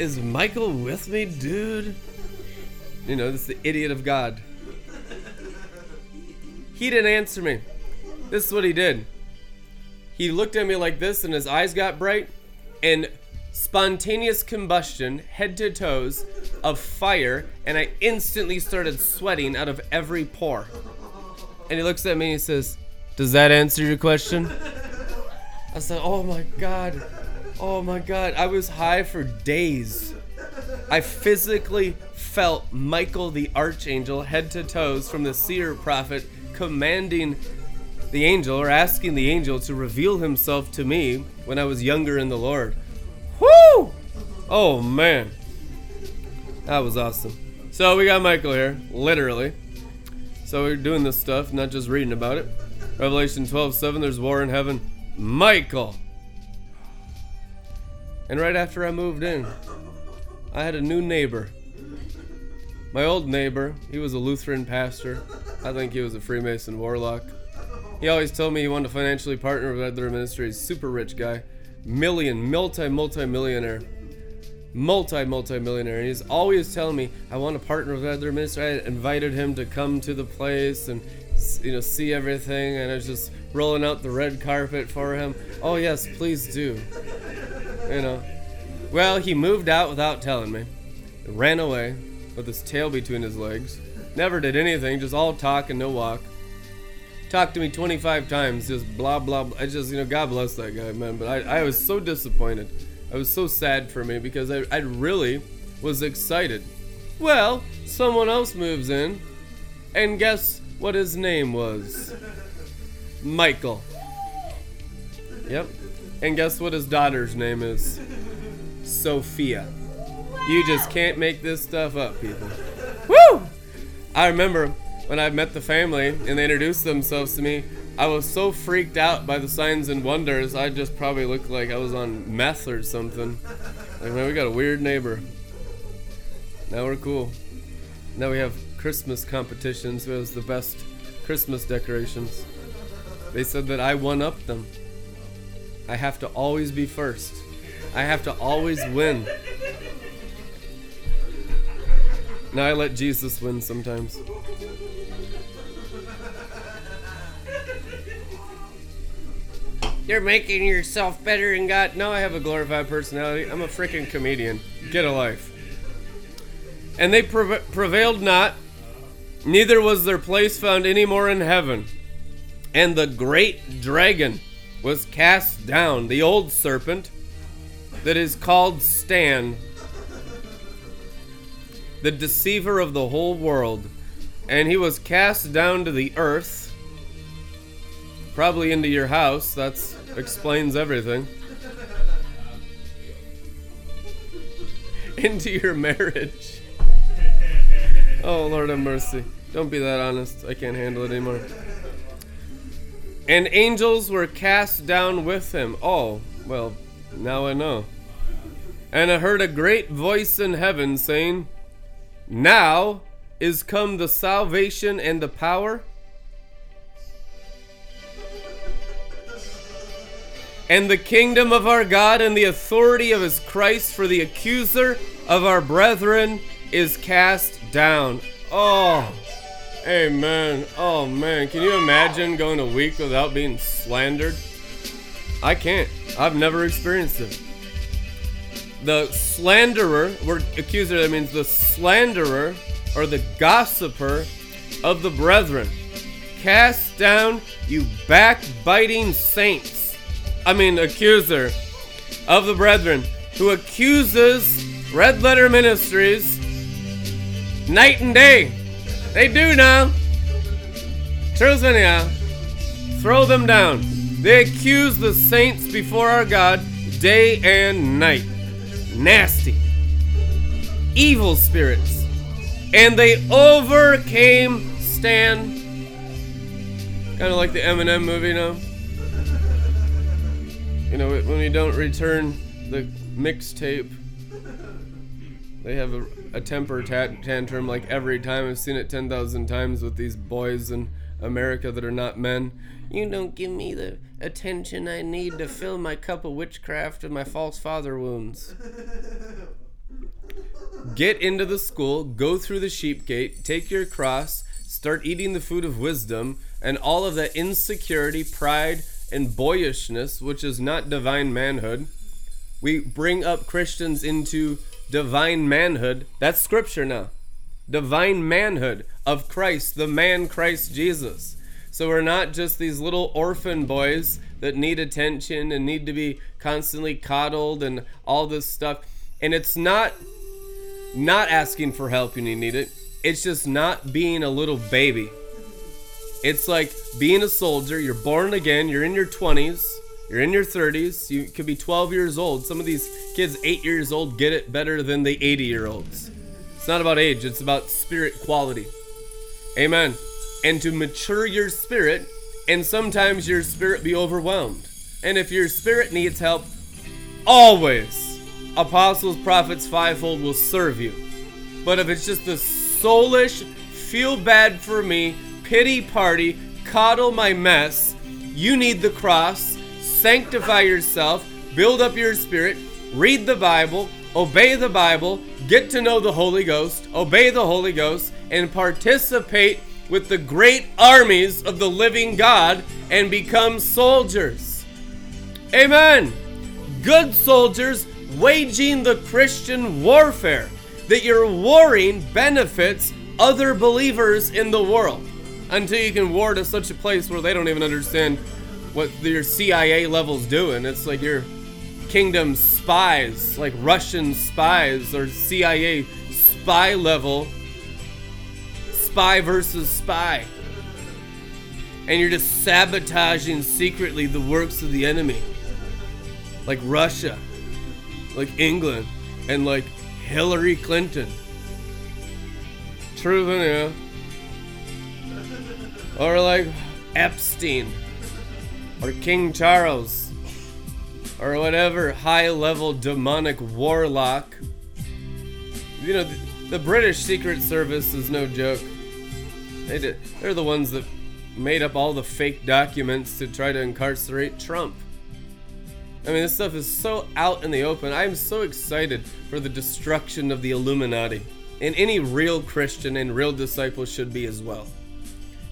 Is Michael with me, dude? You know, this is the idiot of God. He didn't answer me. This is what he did. He looked at me like this and his eyes got bright and spontaneous combustion, head to toes, of fire, and I instantly started sweating out of every pore. And he looks at me and he says, Does that answer your question? I said, Oh my god. Oh my god. I was high for days. I physically felt Michael the archangel head to toes from the seer prophet commanding the angel or asking the angel to reveal himself to me when I was younger in the Lord. Whoo! Oh man. That was awesome. So we got Michael here, literally. So we're doing this stuff, not just reading about it. Revelation 12 7, there's war in heaven. Michael! And right after I moved in, I had a new neighbor. My old neighbor, he was a Lutheran pastor. I think he was a Freemason warlock. He always told me he wanted to financially partner with other ministries. Super rich guy. Million, multi, multi millionaire. Multi, multi millionaire. And he's always telling me, I want to partner with other ministry. I invited him to come to the place and you know see everything and I was just rolling out the red carpet for him. Oh yes, please do. You know. Well, he moved out without telling me. Ran away with his tail between his legs. Never did anything, just all talk and no walk. Talked to me 25 times, just blah blah. blah. I just, you know, God bless that guy, man. But I, I was so disappointed. I was so sad for me because I, I really was excited. Well, someone else moves in, and guess what his name was? Michael. Yep. And guess what his daughter's name is? Sophia. You just can't make this stuff up, people. Woo! I remember when I met the family and they introduced themselves to me, I was so freaked out by the signs and wonders, I just probably looked like I was on meth or something. Like, man, we got a weird neighbor. Now we're cool. Now we have Christmas competitions who has the best Christmas decorations. They said that I won up them. I have to always be first. I have to always win. Now I let Jesus win sometimes. You're making yourself better than God. No, I have a glorified personality. I'm a freaking comedian. Get a life. And they preva- prevailed not, neither was their place found any more in heaven. And the great dragon was cast down, the old serpent that is called Stan, the deceiver of the whole world. And he was cast down to the earth, probably into your house. That explains everything. into your marriage. Oh, Lord have mercy. Don't be that honest. I can't handle it anymore. And angels were cast down with him. Oh, well, now I know. And I heard a great voice in heaven saying, Now is come the salvation and the power and the kingdom of our God and the authority of his Christ, for the accuser of our brethren is cast down. Oh, amen. Oh, man. Can you imagine going a week without being slandered? I can't. I've never experienced it. The slanderer, word accuser, that means the slanderer or the gossiper of the brethren. Cast down, you backbiting saints. I mean, accuser of the brethren, who accuses Red Letter Ministries night and day. They do now. Truth anyhow. Throw them down. They accuse the saints before our God day and night. Nasty. Evil spirits. And they overcame Stan. Kind of like the Eminem movie now. You know, when we don't return the mixtape, they have a, a temper tat- tantrum like every time. I've seen it 10,000 times with these boys in America that are not men. You don't give me the attention I need to fill my cup of witchcraft and my false father wounds. Get into the school, go through the sheep gate, take your cross, start eating the food of wisdom, and all of that insecurity, pride, and boyishness, which is not divine manhood. We bring up Christians into divine manhood. That's scripture now. Divine manhood of Christ, the man Christ Jesus. So we're not just these little orphan boys that need attention and need to be constantly coddled and all this stuff. And it's not not asking for help when you need it. It's just not being a little baby. It's like being a soldier. You're born again. You're in your 20s. You're in your 30s. You could be 12 years old. Some of these kids, 8 years old, get it better than the 80 year olds. It's not about age, it's about spirit quality. Amen. And to mature your spirit, and sometimes your spirit be overwhelmed. And if your spirit needs help, always apostles, prophets, fivefold will serve you. But if it's just the soulish, feel bad for me, pity party, coddle my mess, you need the cross, sanctify yourself, build up your spirit, read the Bible, obey the Bible, get to know the Holy Ghost, obey the Holy Ghost, and participate with the great armies of the living God and become soldiers. Amen. Good soldiers waging the Christian warfare. That your warring benefits other believers in the world until you can war to such a place where they don't even understand what your CIA level's doing. It's like your kingdom spies, like Russian spies or CIA spy level spy versus spy. And you're just sabotaging secretly the works of the enemy. Like Russia, like England, and like Hillary Clinton. True yeah. Or like Epstein. Or King Charles. Or whatever high level demonic warlock. You know, the, the British Secret Service is no joke. They did. They're the ones that made up all the fake documents to try to incarcerate Trump. I mean, this stuff is so out in the open. I'm so excited for the destruction of the Illuminati. And any real Christian and real disciple should be as well.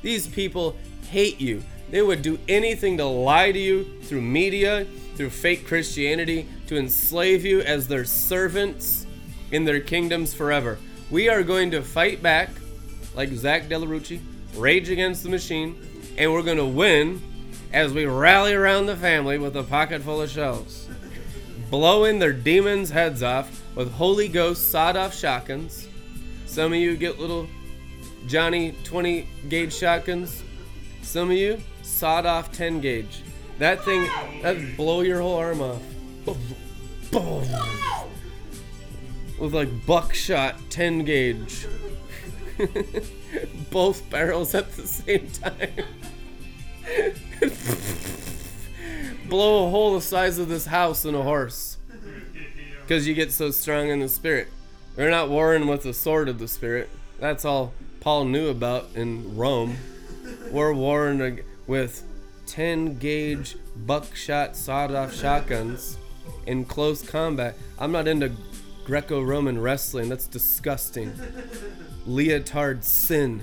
These people hate you. They would do anything to lie to you through media, through fake Christianity, to enslave you as their servants in their kingdoms forever. We are going to fight back like Zack de la Rocha, Rage Against the Machine, and we're going to win as we rally around the family with a pocket full of shells, blowing their demons' heads off with Holy Ghost sawed off shotguns. Some of you get little Johnny 20 gauge shotguns. Some of you sawed off 10 gauge. That thing, that blow your whole arm off. With like buckshot 10 gauge. Both barrels at the same time. Blow a hole the size of this house in a horse. Because you get so strong in the spirit. We're not warring with the sword of the spirit. That's all Paul knew about in Rome. We're warring with 10 gauge buckshot sawed off shotguns in close combat. I'm not into Greco Roman wrestling. That's disgusting leotard sin.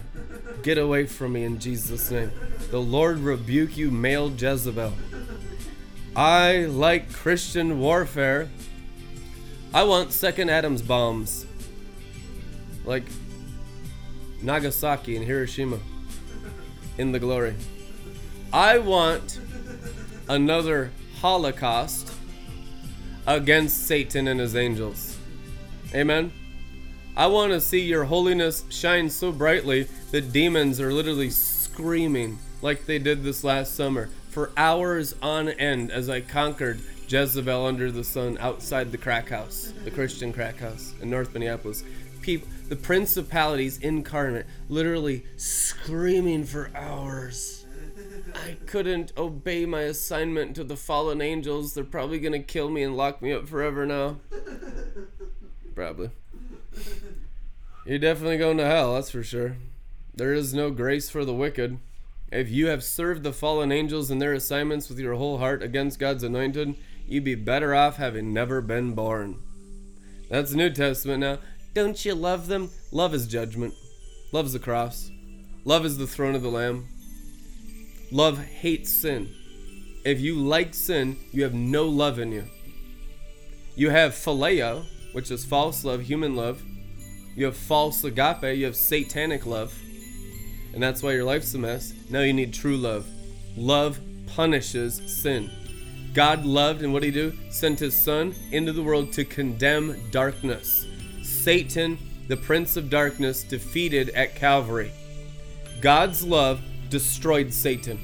Get away from me in Jesus' name. The Lord rebuke you, male Jezebel. I like Christian warfare. I want second Adam's bombs. Like Nagasaki and Hiroshima in the glory. I want another Holocaust against Satan and his angels. Amen. I want to see your holiness shine so brightly that demons are literally screaming like they did this last summer for hours on end as I conquered Jezebel under the sun outside the crack house, the Christian crack house in North Minneapolis. People, the principalities incarnate, literally screaming for hours. I couldn't obey my assignment to the fallen angels. They're probably gonna kill me and lock me up forever now. Probably. You're definitely going to hell, that's for sure. There is no grace for the wicked. If you have served the fallen angels in their assignments with your whole heart against God's anointed, you'd be better off having never been born. That's the New Testament now. Don't you love them? Love is judgment. Love is the cross. Love is the throne of the Lamb. Love hates sin. If you like sin, you have no love in you. You have phileo, which is false love, human love. You have false agape, you have satanic love. And that's why your life's a mess. Now you need true love. Love punishes sin. God loved, and what did he do? Sent his son into the world to condemn darkness. Satan, the prince of darkness, defeated at Calvary. God's love destroyed Satan.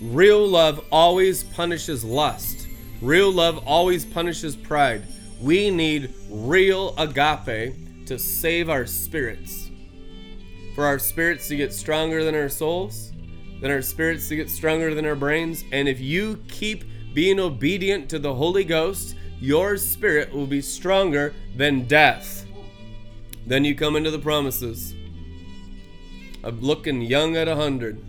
Real love always punishes lust. Real love always punishes pride. We need real agape to save our spirits. For our spirits to get stronger than our souls, then our spirits to get stronger than our brains. And if you keep being obedient to the Holy Ghost, your spirit will be stronger than death. Then you come into the promises of looking young at a hundred.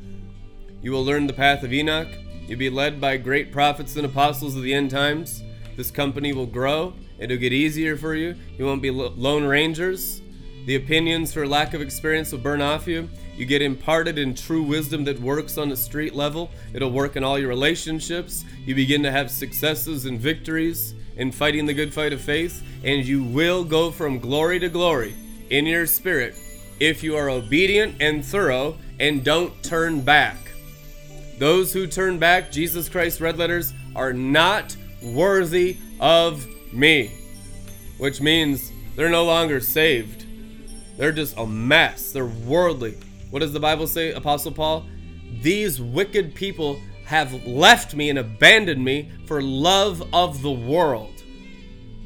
You will learn the path of Enoch. You'll be led by great prophets and apostles of the end times. This company will grow. It'll get easier for you. You won't be lone rangers. The opinions for lack of experience will burn off you. You get imparted in true wisdom that works on the street level. It'll work in all your relationships. You begin to have successes and victories in fighting the good fight of faith. And you will go from glory to glory in your spirit if you are obedient and thorough and don't turn back. Those who turn back, Jesus Christ red letters, are not worthy of me. Which means they're no longer saved. They're just a mess. They're worldly. What does the Bible say, Apostle Paul? These wicked people have left me and abandoned me for love of the world.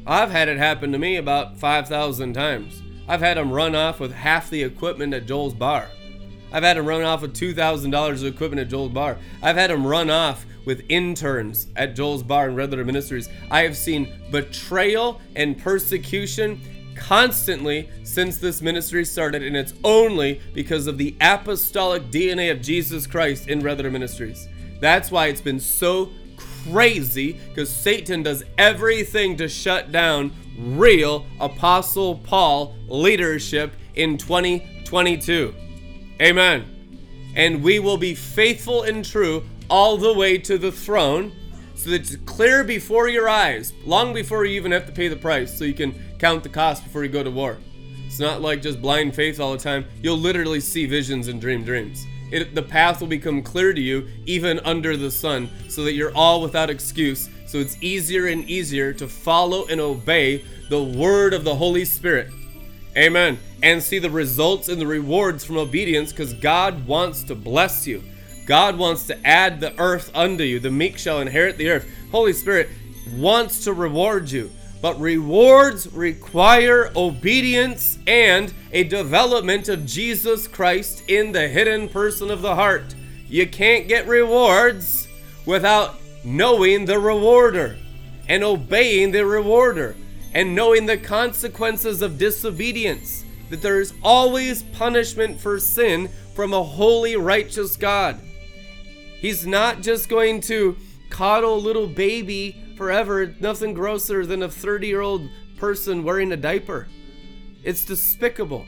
I've had it happen to me about 5,000 times. I've had them run off with half the equipment at Joel's bar. I've had them run off with $2,000 of equipment at Joel's bar. I've had them run off with interns at Joel's bar and Red Letter Ministries. I have seen betrayal and persecution constantly since this ministry started, and it's only because of the apostolic DNA of Jesus Christ in Red Letter Ministries. That's why it's been so crazy because Satan does everything to shut down real Apostle Paul leadership in 2022. Amen. And we will be faithful and true all the way to the throne so that it's clear before your eyes, long before you even have to pay the price, so you can count the cost before you go to war. It's not like just blind faith all the time. You'll literally see visions and dream dreams. It, the path will become clear to you even under the sun, so that you're all without excuse. So it's easier and easier to follow and obey the word of the Holy Spirit. Amen. And see the results and the rewards from obedience because God wants to bless you. God wants to add the earth unto you. The meek shall inherit the earth. Holy Spirit wants to reward you. But rewards require obedience and a development of Jesus Christ in the hidden person of the heart. You can't get rewards without knowing the rewarder and obeying the rewarder and knowing the consequences of disobedience. That there is always punishment for sin from a holy, righteous God. He's not just going to coddle little baby forever, nothing grosser than a 30 year old person wearing a diaper. It's despicable.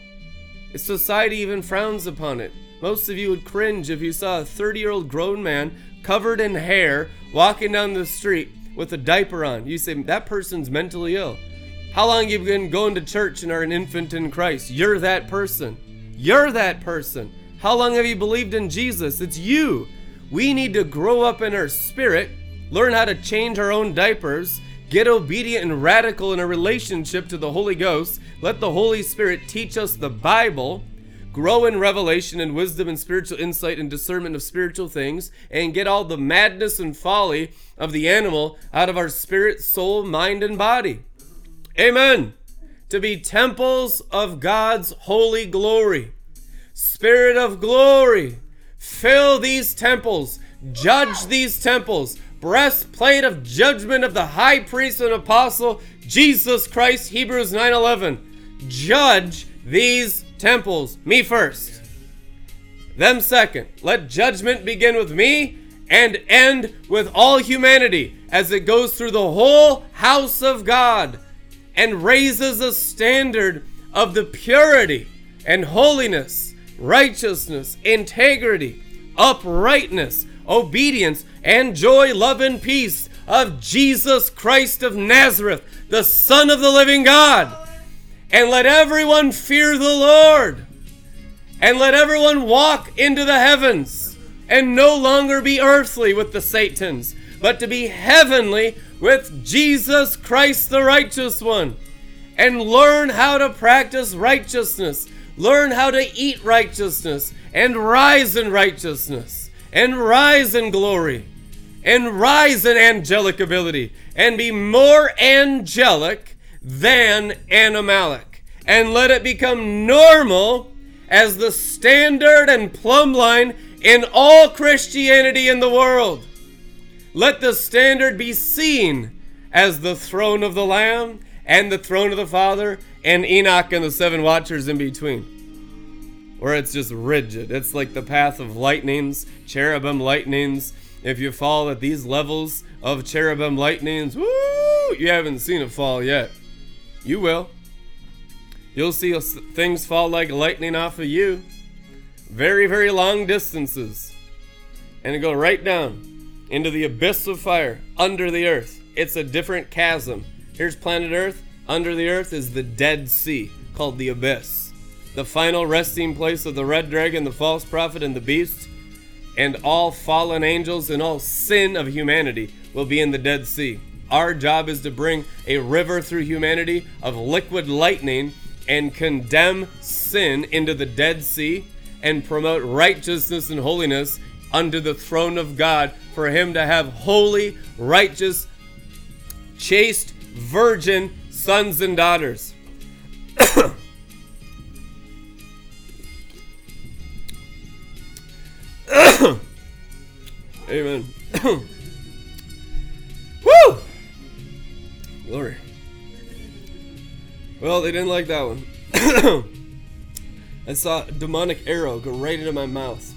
Society even frowns upon it. Most of you would cringe if you saw a 30 year old grown man covered in hair walking down the street with a diaper on. You say, that person's mentally ill. How long you been going to church and are an infant in Christ? You're that person. You're that person. How long have you believed in Jesus? It's you. We need to grow up in our spirit, learn how to change our own diapers, get obedient and radical in a relationship to the Holy Ghost, let the Holy Spirit teach us the Bible, grow in revelation and wisdom and spiritual insight and discernment of spiritual things, and get all the madness and folly of the animal out of our spirit, soul, mind, and body. Amen. To be temples of God's holy glory. Spirit of glory, Fill these temples, judge these temples. Breastplate of judgment of the high priest and apostle Jesus Christ, Hebrews 9:11. Judge these temples, me first. Them second. Let judgment begin with me and end with all humanity as it goes through the whole house of God and raises a standard of the purity and holiness righteousness, integrity, uprightness, obedience, and joy, love, and peace of Jesus Christ of Nazareth, the Son of the living God. And let everyone fear the Lord. And let everyone walk into the heavens and no longer be earthly with the Satans, but to be heavenly with Jesus Christ, the righteous one. And learn how to practice righteousness. Learn how to eat righteousness and rise in righteousness and rise in glory and rise in angelic ability and be more angelic than animalic. And let it become normal as the standard and plumb line in all Christianity in the world. Let the standard be seen as the throne of the Lamb and the throne of the Father and Enoch and the seven watchers in between. Or it's just rigid. It's like the path of lightnings, cherubim lightnings, if you fall at these levels of cherubim lightnings, woo, you haven't seen it fall yet. You will. You'll see things fall like lightning off of you. Very, very long distances. And it go right down into the abyss of fire under the earth. It's a different chasm. Here's planet Earth. Under the earth is the Dead Sea, called the Abyss. The final resting place of the red dragon, the false prophet, and the beast and all fallen angels and all sin of humanity will be in the Dead Sea. Our job is to bring a river through humanity of liquid lightning and condemn sin into the Dead Sea and promote righteousness and holiness under the throne of God for Him to have holy, righteous, chaste, virgin sons and daughters. Amen. Woo! Glory. Well, they didn't like that one. I saw a demonic arrow go right into my mouth.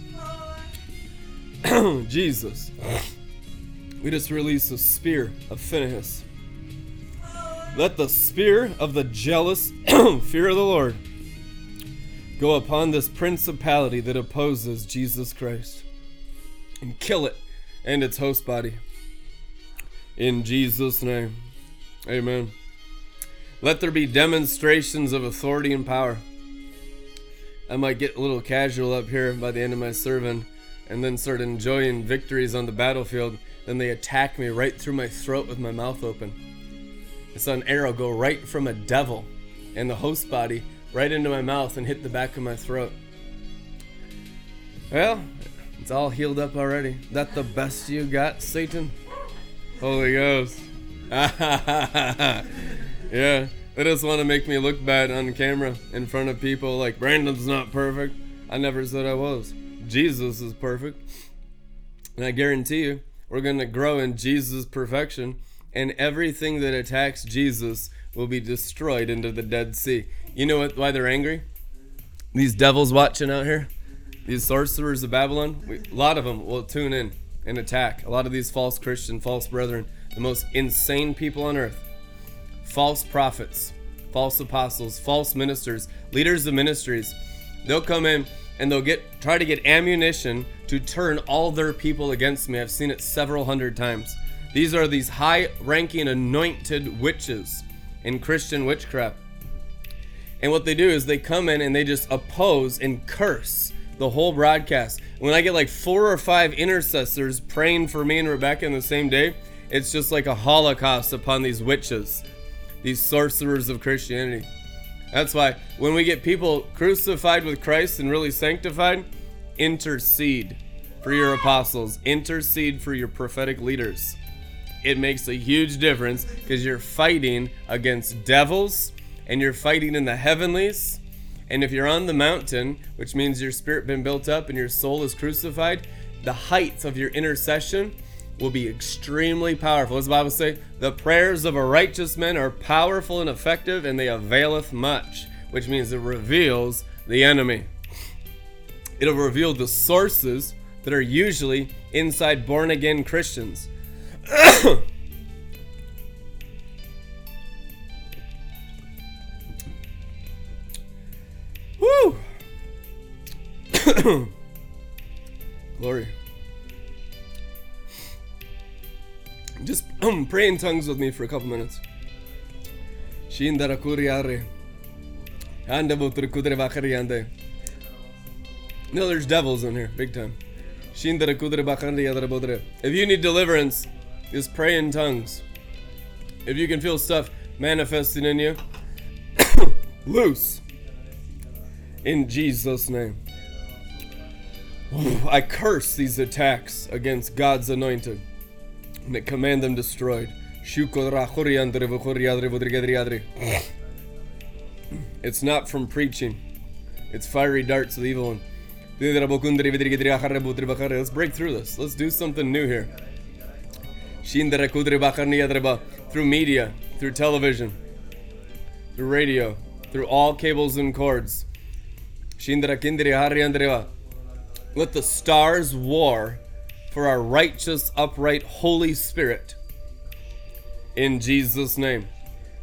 Jesus. We just released the spear of Phinehas. Let the spear of the jealous fear of the Lord go upon this principality that opposes Jesus Christ and kill it and its host body. In Jesus' name, amen. Let there be demonstrations of authority and power. I might get a little casual up here by the end of my sermon and then start enjoying victories on the battlefield. Then they attack me right through my throat with my mouth open. I saw an arrow go right from a devil and the host body right into my mouth and hit the back of my throat. Well, it's all healed up already. That the best you got, Satan? Holy Ghost. yeah. They just want to make me look bad on camera in front of people like Brandon's not perfect. I never said I was. Jesus is perfect. And I guarantee you, we're going to grow in Jesus' perfection, and everything that attacks Jesus will be destroyed into the Dead Sea. You know what, why they're angry? These devils watching out here? these sorcerers of Babylon, we, a lot of them will tune in and attack. A lot of these false Christian, false brethren, the most insane people on earth, false prophets, false apostles, false ministers, leaders of ministries. They'll come in and they'll get try to get ammunition to turn all their people against me. I've seen it several hundred times. These are these high-ranking anointed witches in Christian witchcraft. And what they do is they come in and they just oppose and curse the whole broadcast. When I get like four or five intercessors praying for me and Rebecca in the same day, it's just like a holocaust upon these witches, these sorcerers of Christianity. That's why when we get people crucified with Christ and really sanctified, intercede for your apostles, intercede for your prophetic leaders. It makes a huge difference because you're fighting against devils and you're fighting in the heavenlies and if you're on the mountain, which means your spirit been built up and your soul is crucified, the heights of your intercession will be extremely powerful. As the Bible say, the prayers of a righteous man are powerful and effective, and they availeth much, which means it reveals the enemy. It'll reveal the sources that are usually inside born again Christians. Glory. Just um, pray in tongues with me for a couple minutes. Shindarakuriare. Andabutrakudrevakariande. No, there's devils in here, big time. If you need deliverance, just pray in tongues. If you can feel stuff manifesting in you, loose. In Jesus' name. I curse these attacks against God's anointed and I command them destroyed. Mm. It's not from preaching, it's fiery darts of the evil one. Let's break through this. Let's do something new here. Through media, through television, through radio, through all cables and cords. Let the stars war for our righteous, upright, Holy Spirit. In Jesus' name.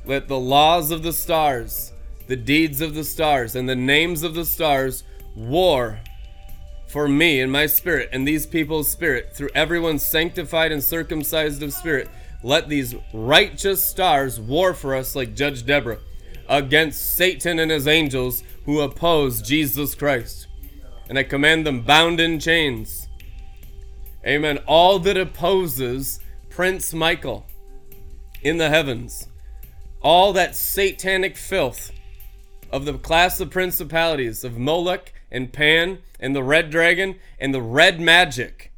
Let the laws of the stars, the deeds of the stars, and the names of the stars war for me and my spirit and these people's spirit through everyone sanctified and circumcised of spirit. Let these righteous stars war for us like Judge Deborah against Satan and his angels who oppose Jesus Christ. And I command them bound in chains. Amen. All that opposes Prince Michael in the heavens, all that satanic filth of the class of principalities of Moloch and Pan and the red dragon and the red magic.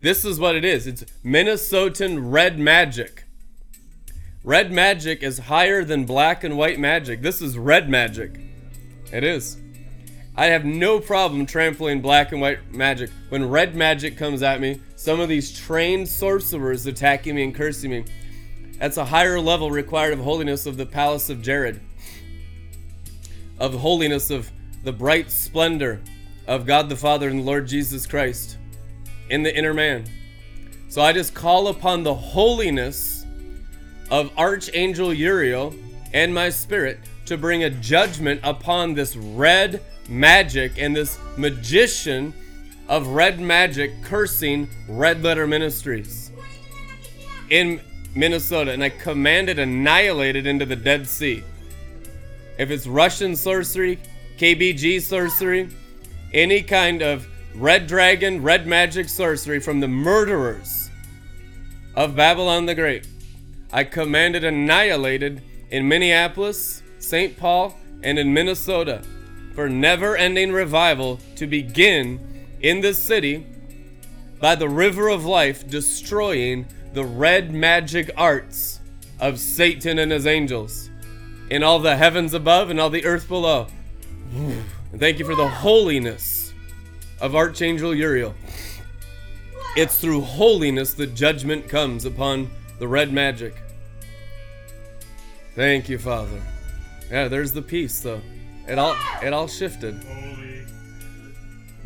This is what it is it's Minnesotan red magic. Red magic is higher than black and white magic. This is red magic. It is. I have no problem trampling black and white magic. When red magic comes at me, some of these trained sorcerers attacking me and cursing me, that's a higher level required of holiness of the palace of Jared, of holiness of the bright splendor of God the Father and the Lord Jesus Christ in the inner man. So I just call upon the holiness of Archangel Uriel and my spirit to bring a judgment upon this red magic and this magician of red magic cursing Red Letter Ministries in Minnesota. And I command it annihilated into the Dead Sea. If it's Russian sorcery, KBG sorcery, any kind of red dragon, red magic sorcery from the murderers of Babylon the Great, I command it annihilated in Minneapolis, St. Paul, and in Minnesota for never ending revival to begin in this city by the river of life destroying the red magic arts of Satan and his angels in all the heavens above and all the earth below. And thank you for the holiness of Archangel Uriel. It's through holiness that judgment comes upon the red magic. Thank you, Father. Yeah, there's the peace, though. It all it all shifted.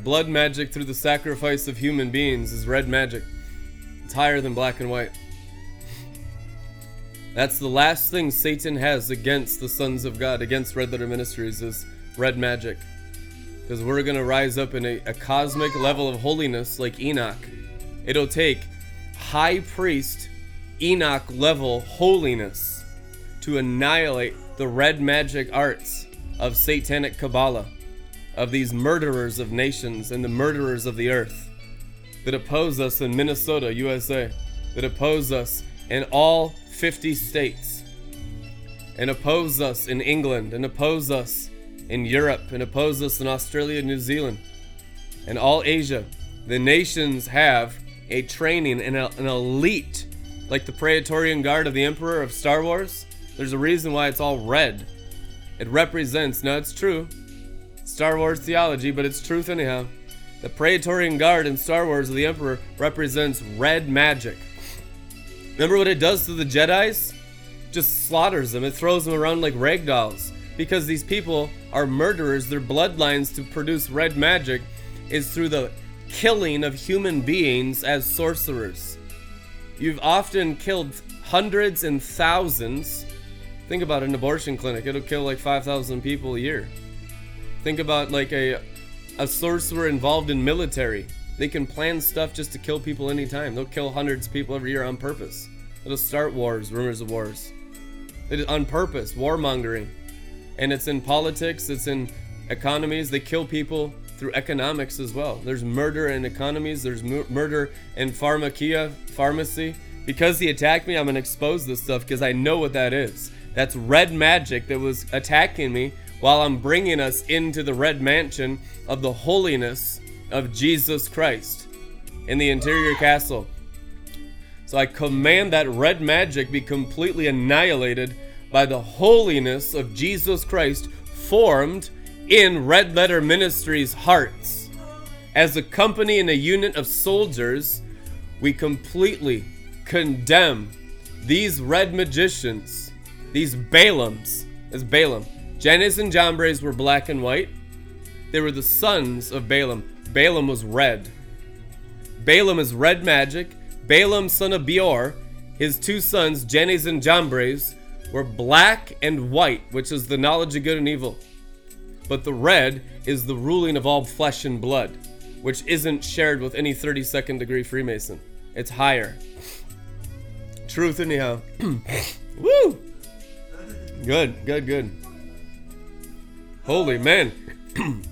Blood magic through the sacrifice of human beings is red magic. It's higher than black and white. That's the last thing Satan has against the sons of God, against Red Letter Ministries, is red magic. Because we're going to rise up in a, a cosmic level of holiness like Enoch. It'll take high priest Enoch level holiness to annihilate the red magic arts of satanic Kabbalah, of these murderers of nations and the murderers of the earth that oppose us in Minnesota, USA, that oppose us in all 50 states, and oppose us in England, and oppose us in Europe, and oppose us in Australia, New Zealand, and all Asia. The nations have a training and an elite, like the Praetorian Guard of the Emperor of Star Wars. There's a reason why it's all red it represents, no, it's true. Star Wars theology, but it's truth anyhow. The Praetorian Guard in Star Wars of the Emperor represents red magic. Remember what it does to the Jedi's? Just slaughters them. It throws them around like rag dolls. Because these people are murderers, their bloodlines to produce red magic is through the killing of human beings as sorcerers. You've often killed hundreds and thousands Think about an abortion clinic. It'll kill like 5,000 people a year. Think about like a a sorcerer involved in military. They can plan stuff just to kill people anytime. They'll kill hundreds of people every year on purpose. It'll start wars, rumors of wars. It is on purpose, warmongering. And it's in politics, it's in economies. They kill people through economics as well. There's murder in economies, there's mu- murder in pharmacia, pharmacy. Because he attacked me, I'm gonna expose this stuff because I know what that is. That's red magic that was attacking me while I'm bringing us into the red mansion of the holiness of Jesus Christ in the interior castle. So I command that red magic be completely annihilated by the holiness of Jesus Christ formed in Red Letter Ministries' hearts. As a company and a unit of soldiers, we completely condemn these red magicians, these Balaams, as Balaam. Jannes and Jambres were black and white. They were the sons of Balaam. Balaam was red. Balaam is red magic. Balaam, son of Beor, his two sons, Jannes and Jambres, were black and white, which is the knowledge of good and evil. But the red is the ruling of all flesh and blood, which isn't shared with any 32nd degree Freemason. It's higher. Truth, anyhow. Woo! Good, good, good. Holy man.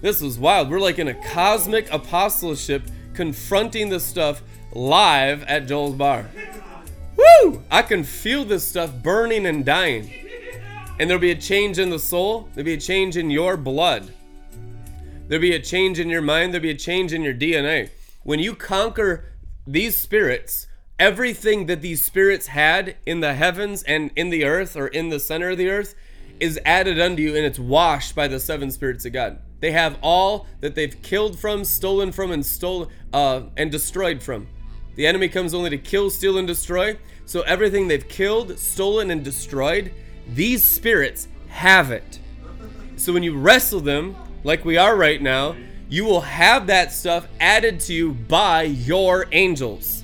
this was wild. We're like in a cosmic apostleship confronting this stuff live at Joel's bar. Woo! I can feel this stuff burning and dying. And there'll be a change in the soul, there'll be a change in your blood. There'll be a change in your mind, there'll be a change in your DNA. When you conquer these spirits, everything that these spirits had in the heavens and in the earth or in the center of the earth is added unto you and it's washed by the seven spirits of God. They have all that they've killed from, stolen from, and stole uh, and destroyed from. The enemy comes only to kill, steal, and destroy. So everything they've killed, stolen, and destroyed, these spirits have it. So when you wrestle them, like we are right now, you will have that stuff added to you by your angels.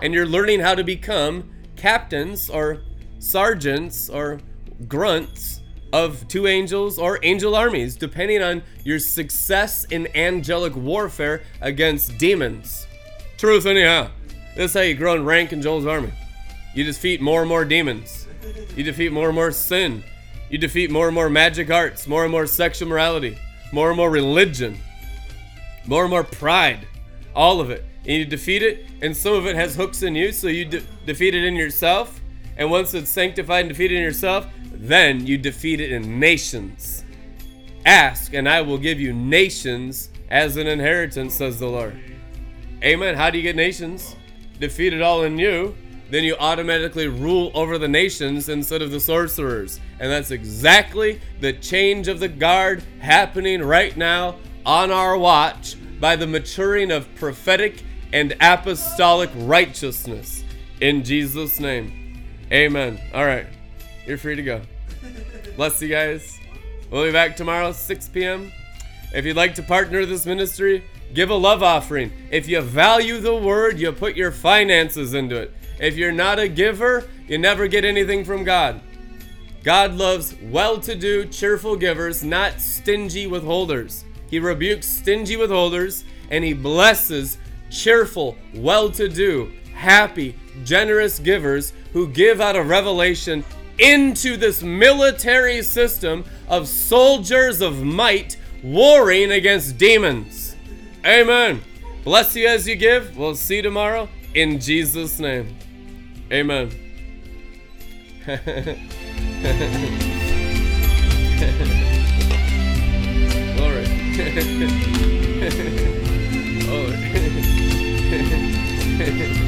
And you're learning how to become captains or sergeants or grunts of two angels or angel armies, depending on your success in angelic warfare against demons. Truth, anyhow. This is how you grow in rank in Joel's army. You defeat more and more demons. You defeat more and more sin. You defeat more and more magic arts, more and more sexual morality, more and more religion, more and more pride. All of it. And you defeat it, and some of it has hooks in you, so you de- defeat it in yourself. And once it's sanctified and defeated in yourself, then you defeat it in nations. Ask, and I will give you nations as an inheritance, says the Lord. Amen. How do you get nations? Defeat it all in you. Then you automatically rule over the nations instead of the sorcerers. And that's exactly the change of the guard happening right now on our watch by the maturing of prophetic and apostolic righteousness. In Jesus' name. Amen. All right. You're free to go. Bless you guys. We'll be back tomorrow, 6 p.m. If you'd like to partner this ministry, give a love offering. If you value the word, you put your finances into it. If you're not a giver, you never get anything from God. God loves well to do, cheerful givers, not stingy withholders. He rebukes stingy withholders and he blesses cheerful, well to do, happy, generous givers who give out of revelation into this military system of soldiers of might warring against demons. Amen. Bless you as you give. We'll see you tomorrow in Jesus' name. Amen. Glory. Man.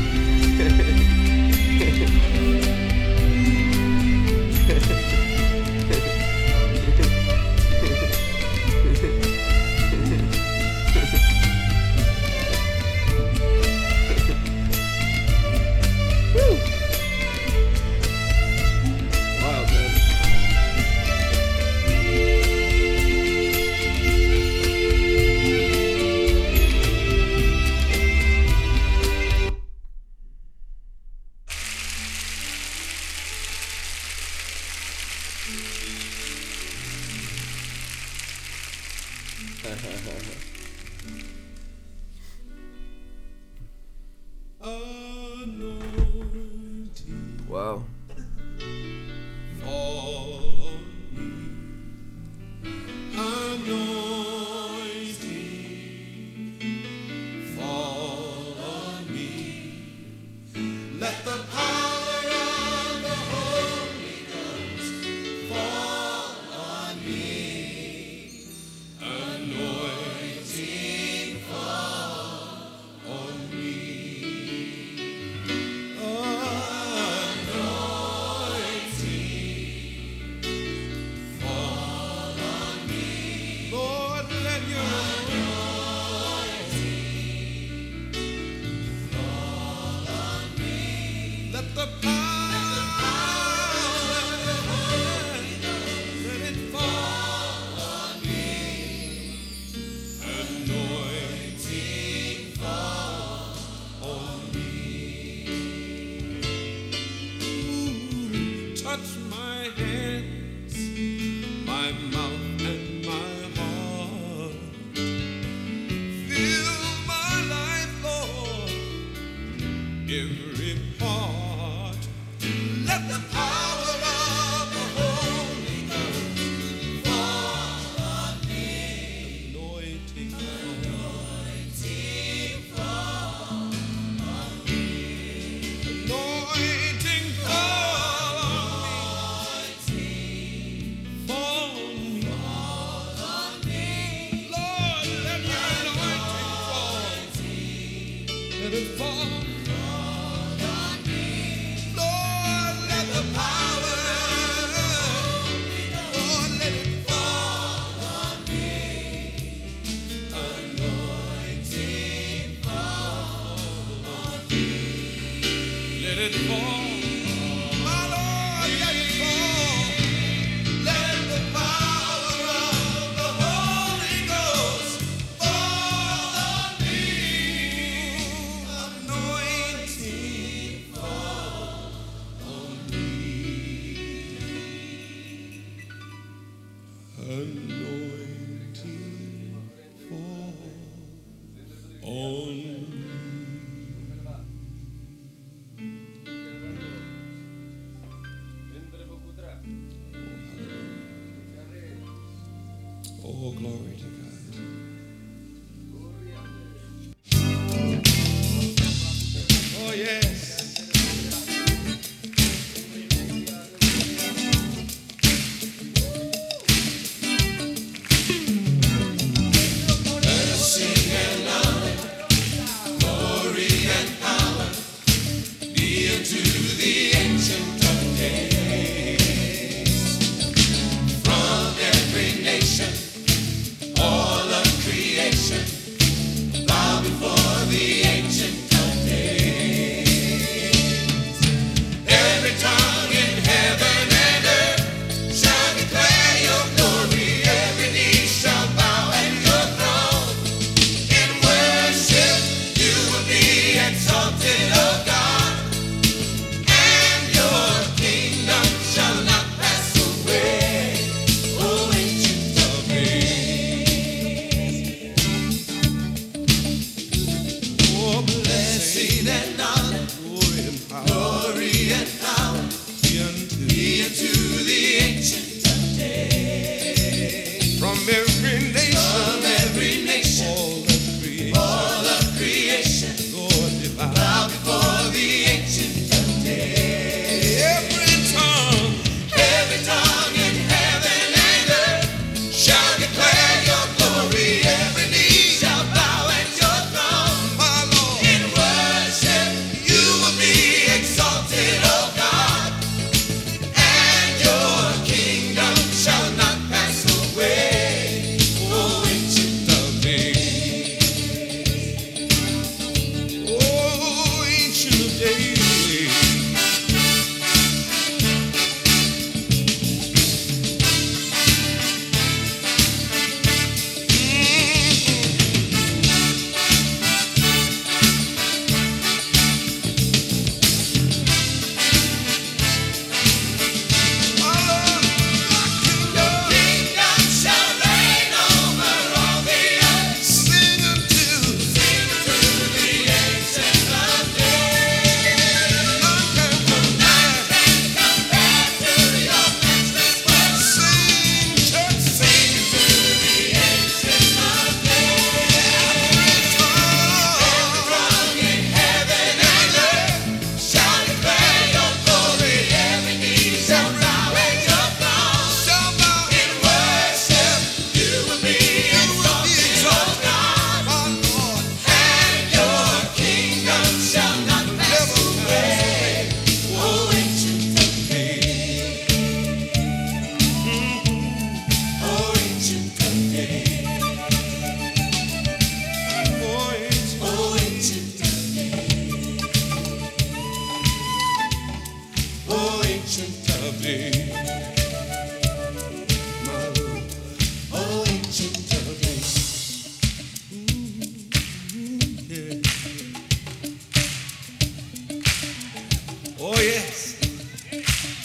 Oh, yes.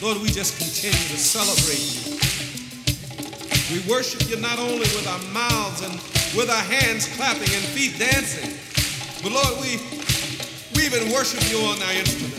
Lord, we just continue to celebrate you. We worship you not only with our mouths and with our hands clapping and feet dancing, but Lord, we, we even worship you on our instruments.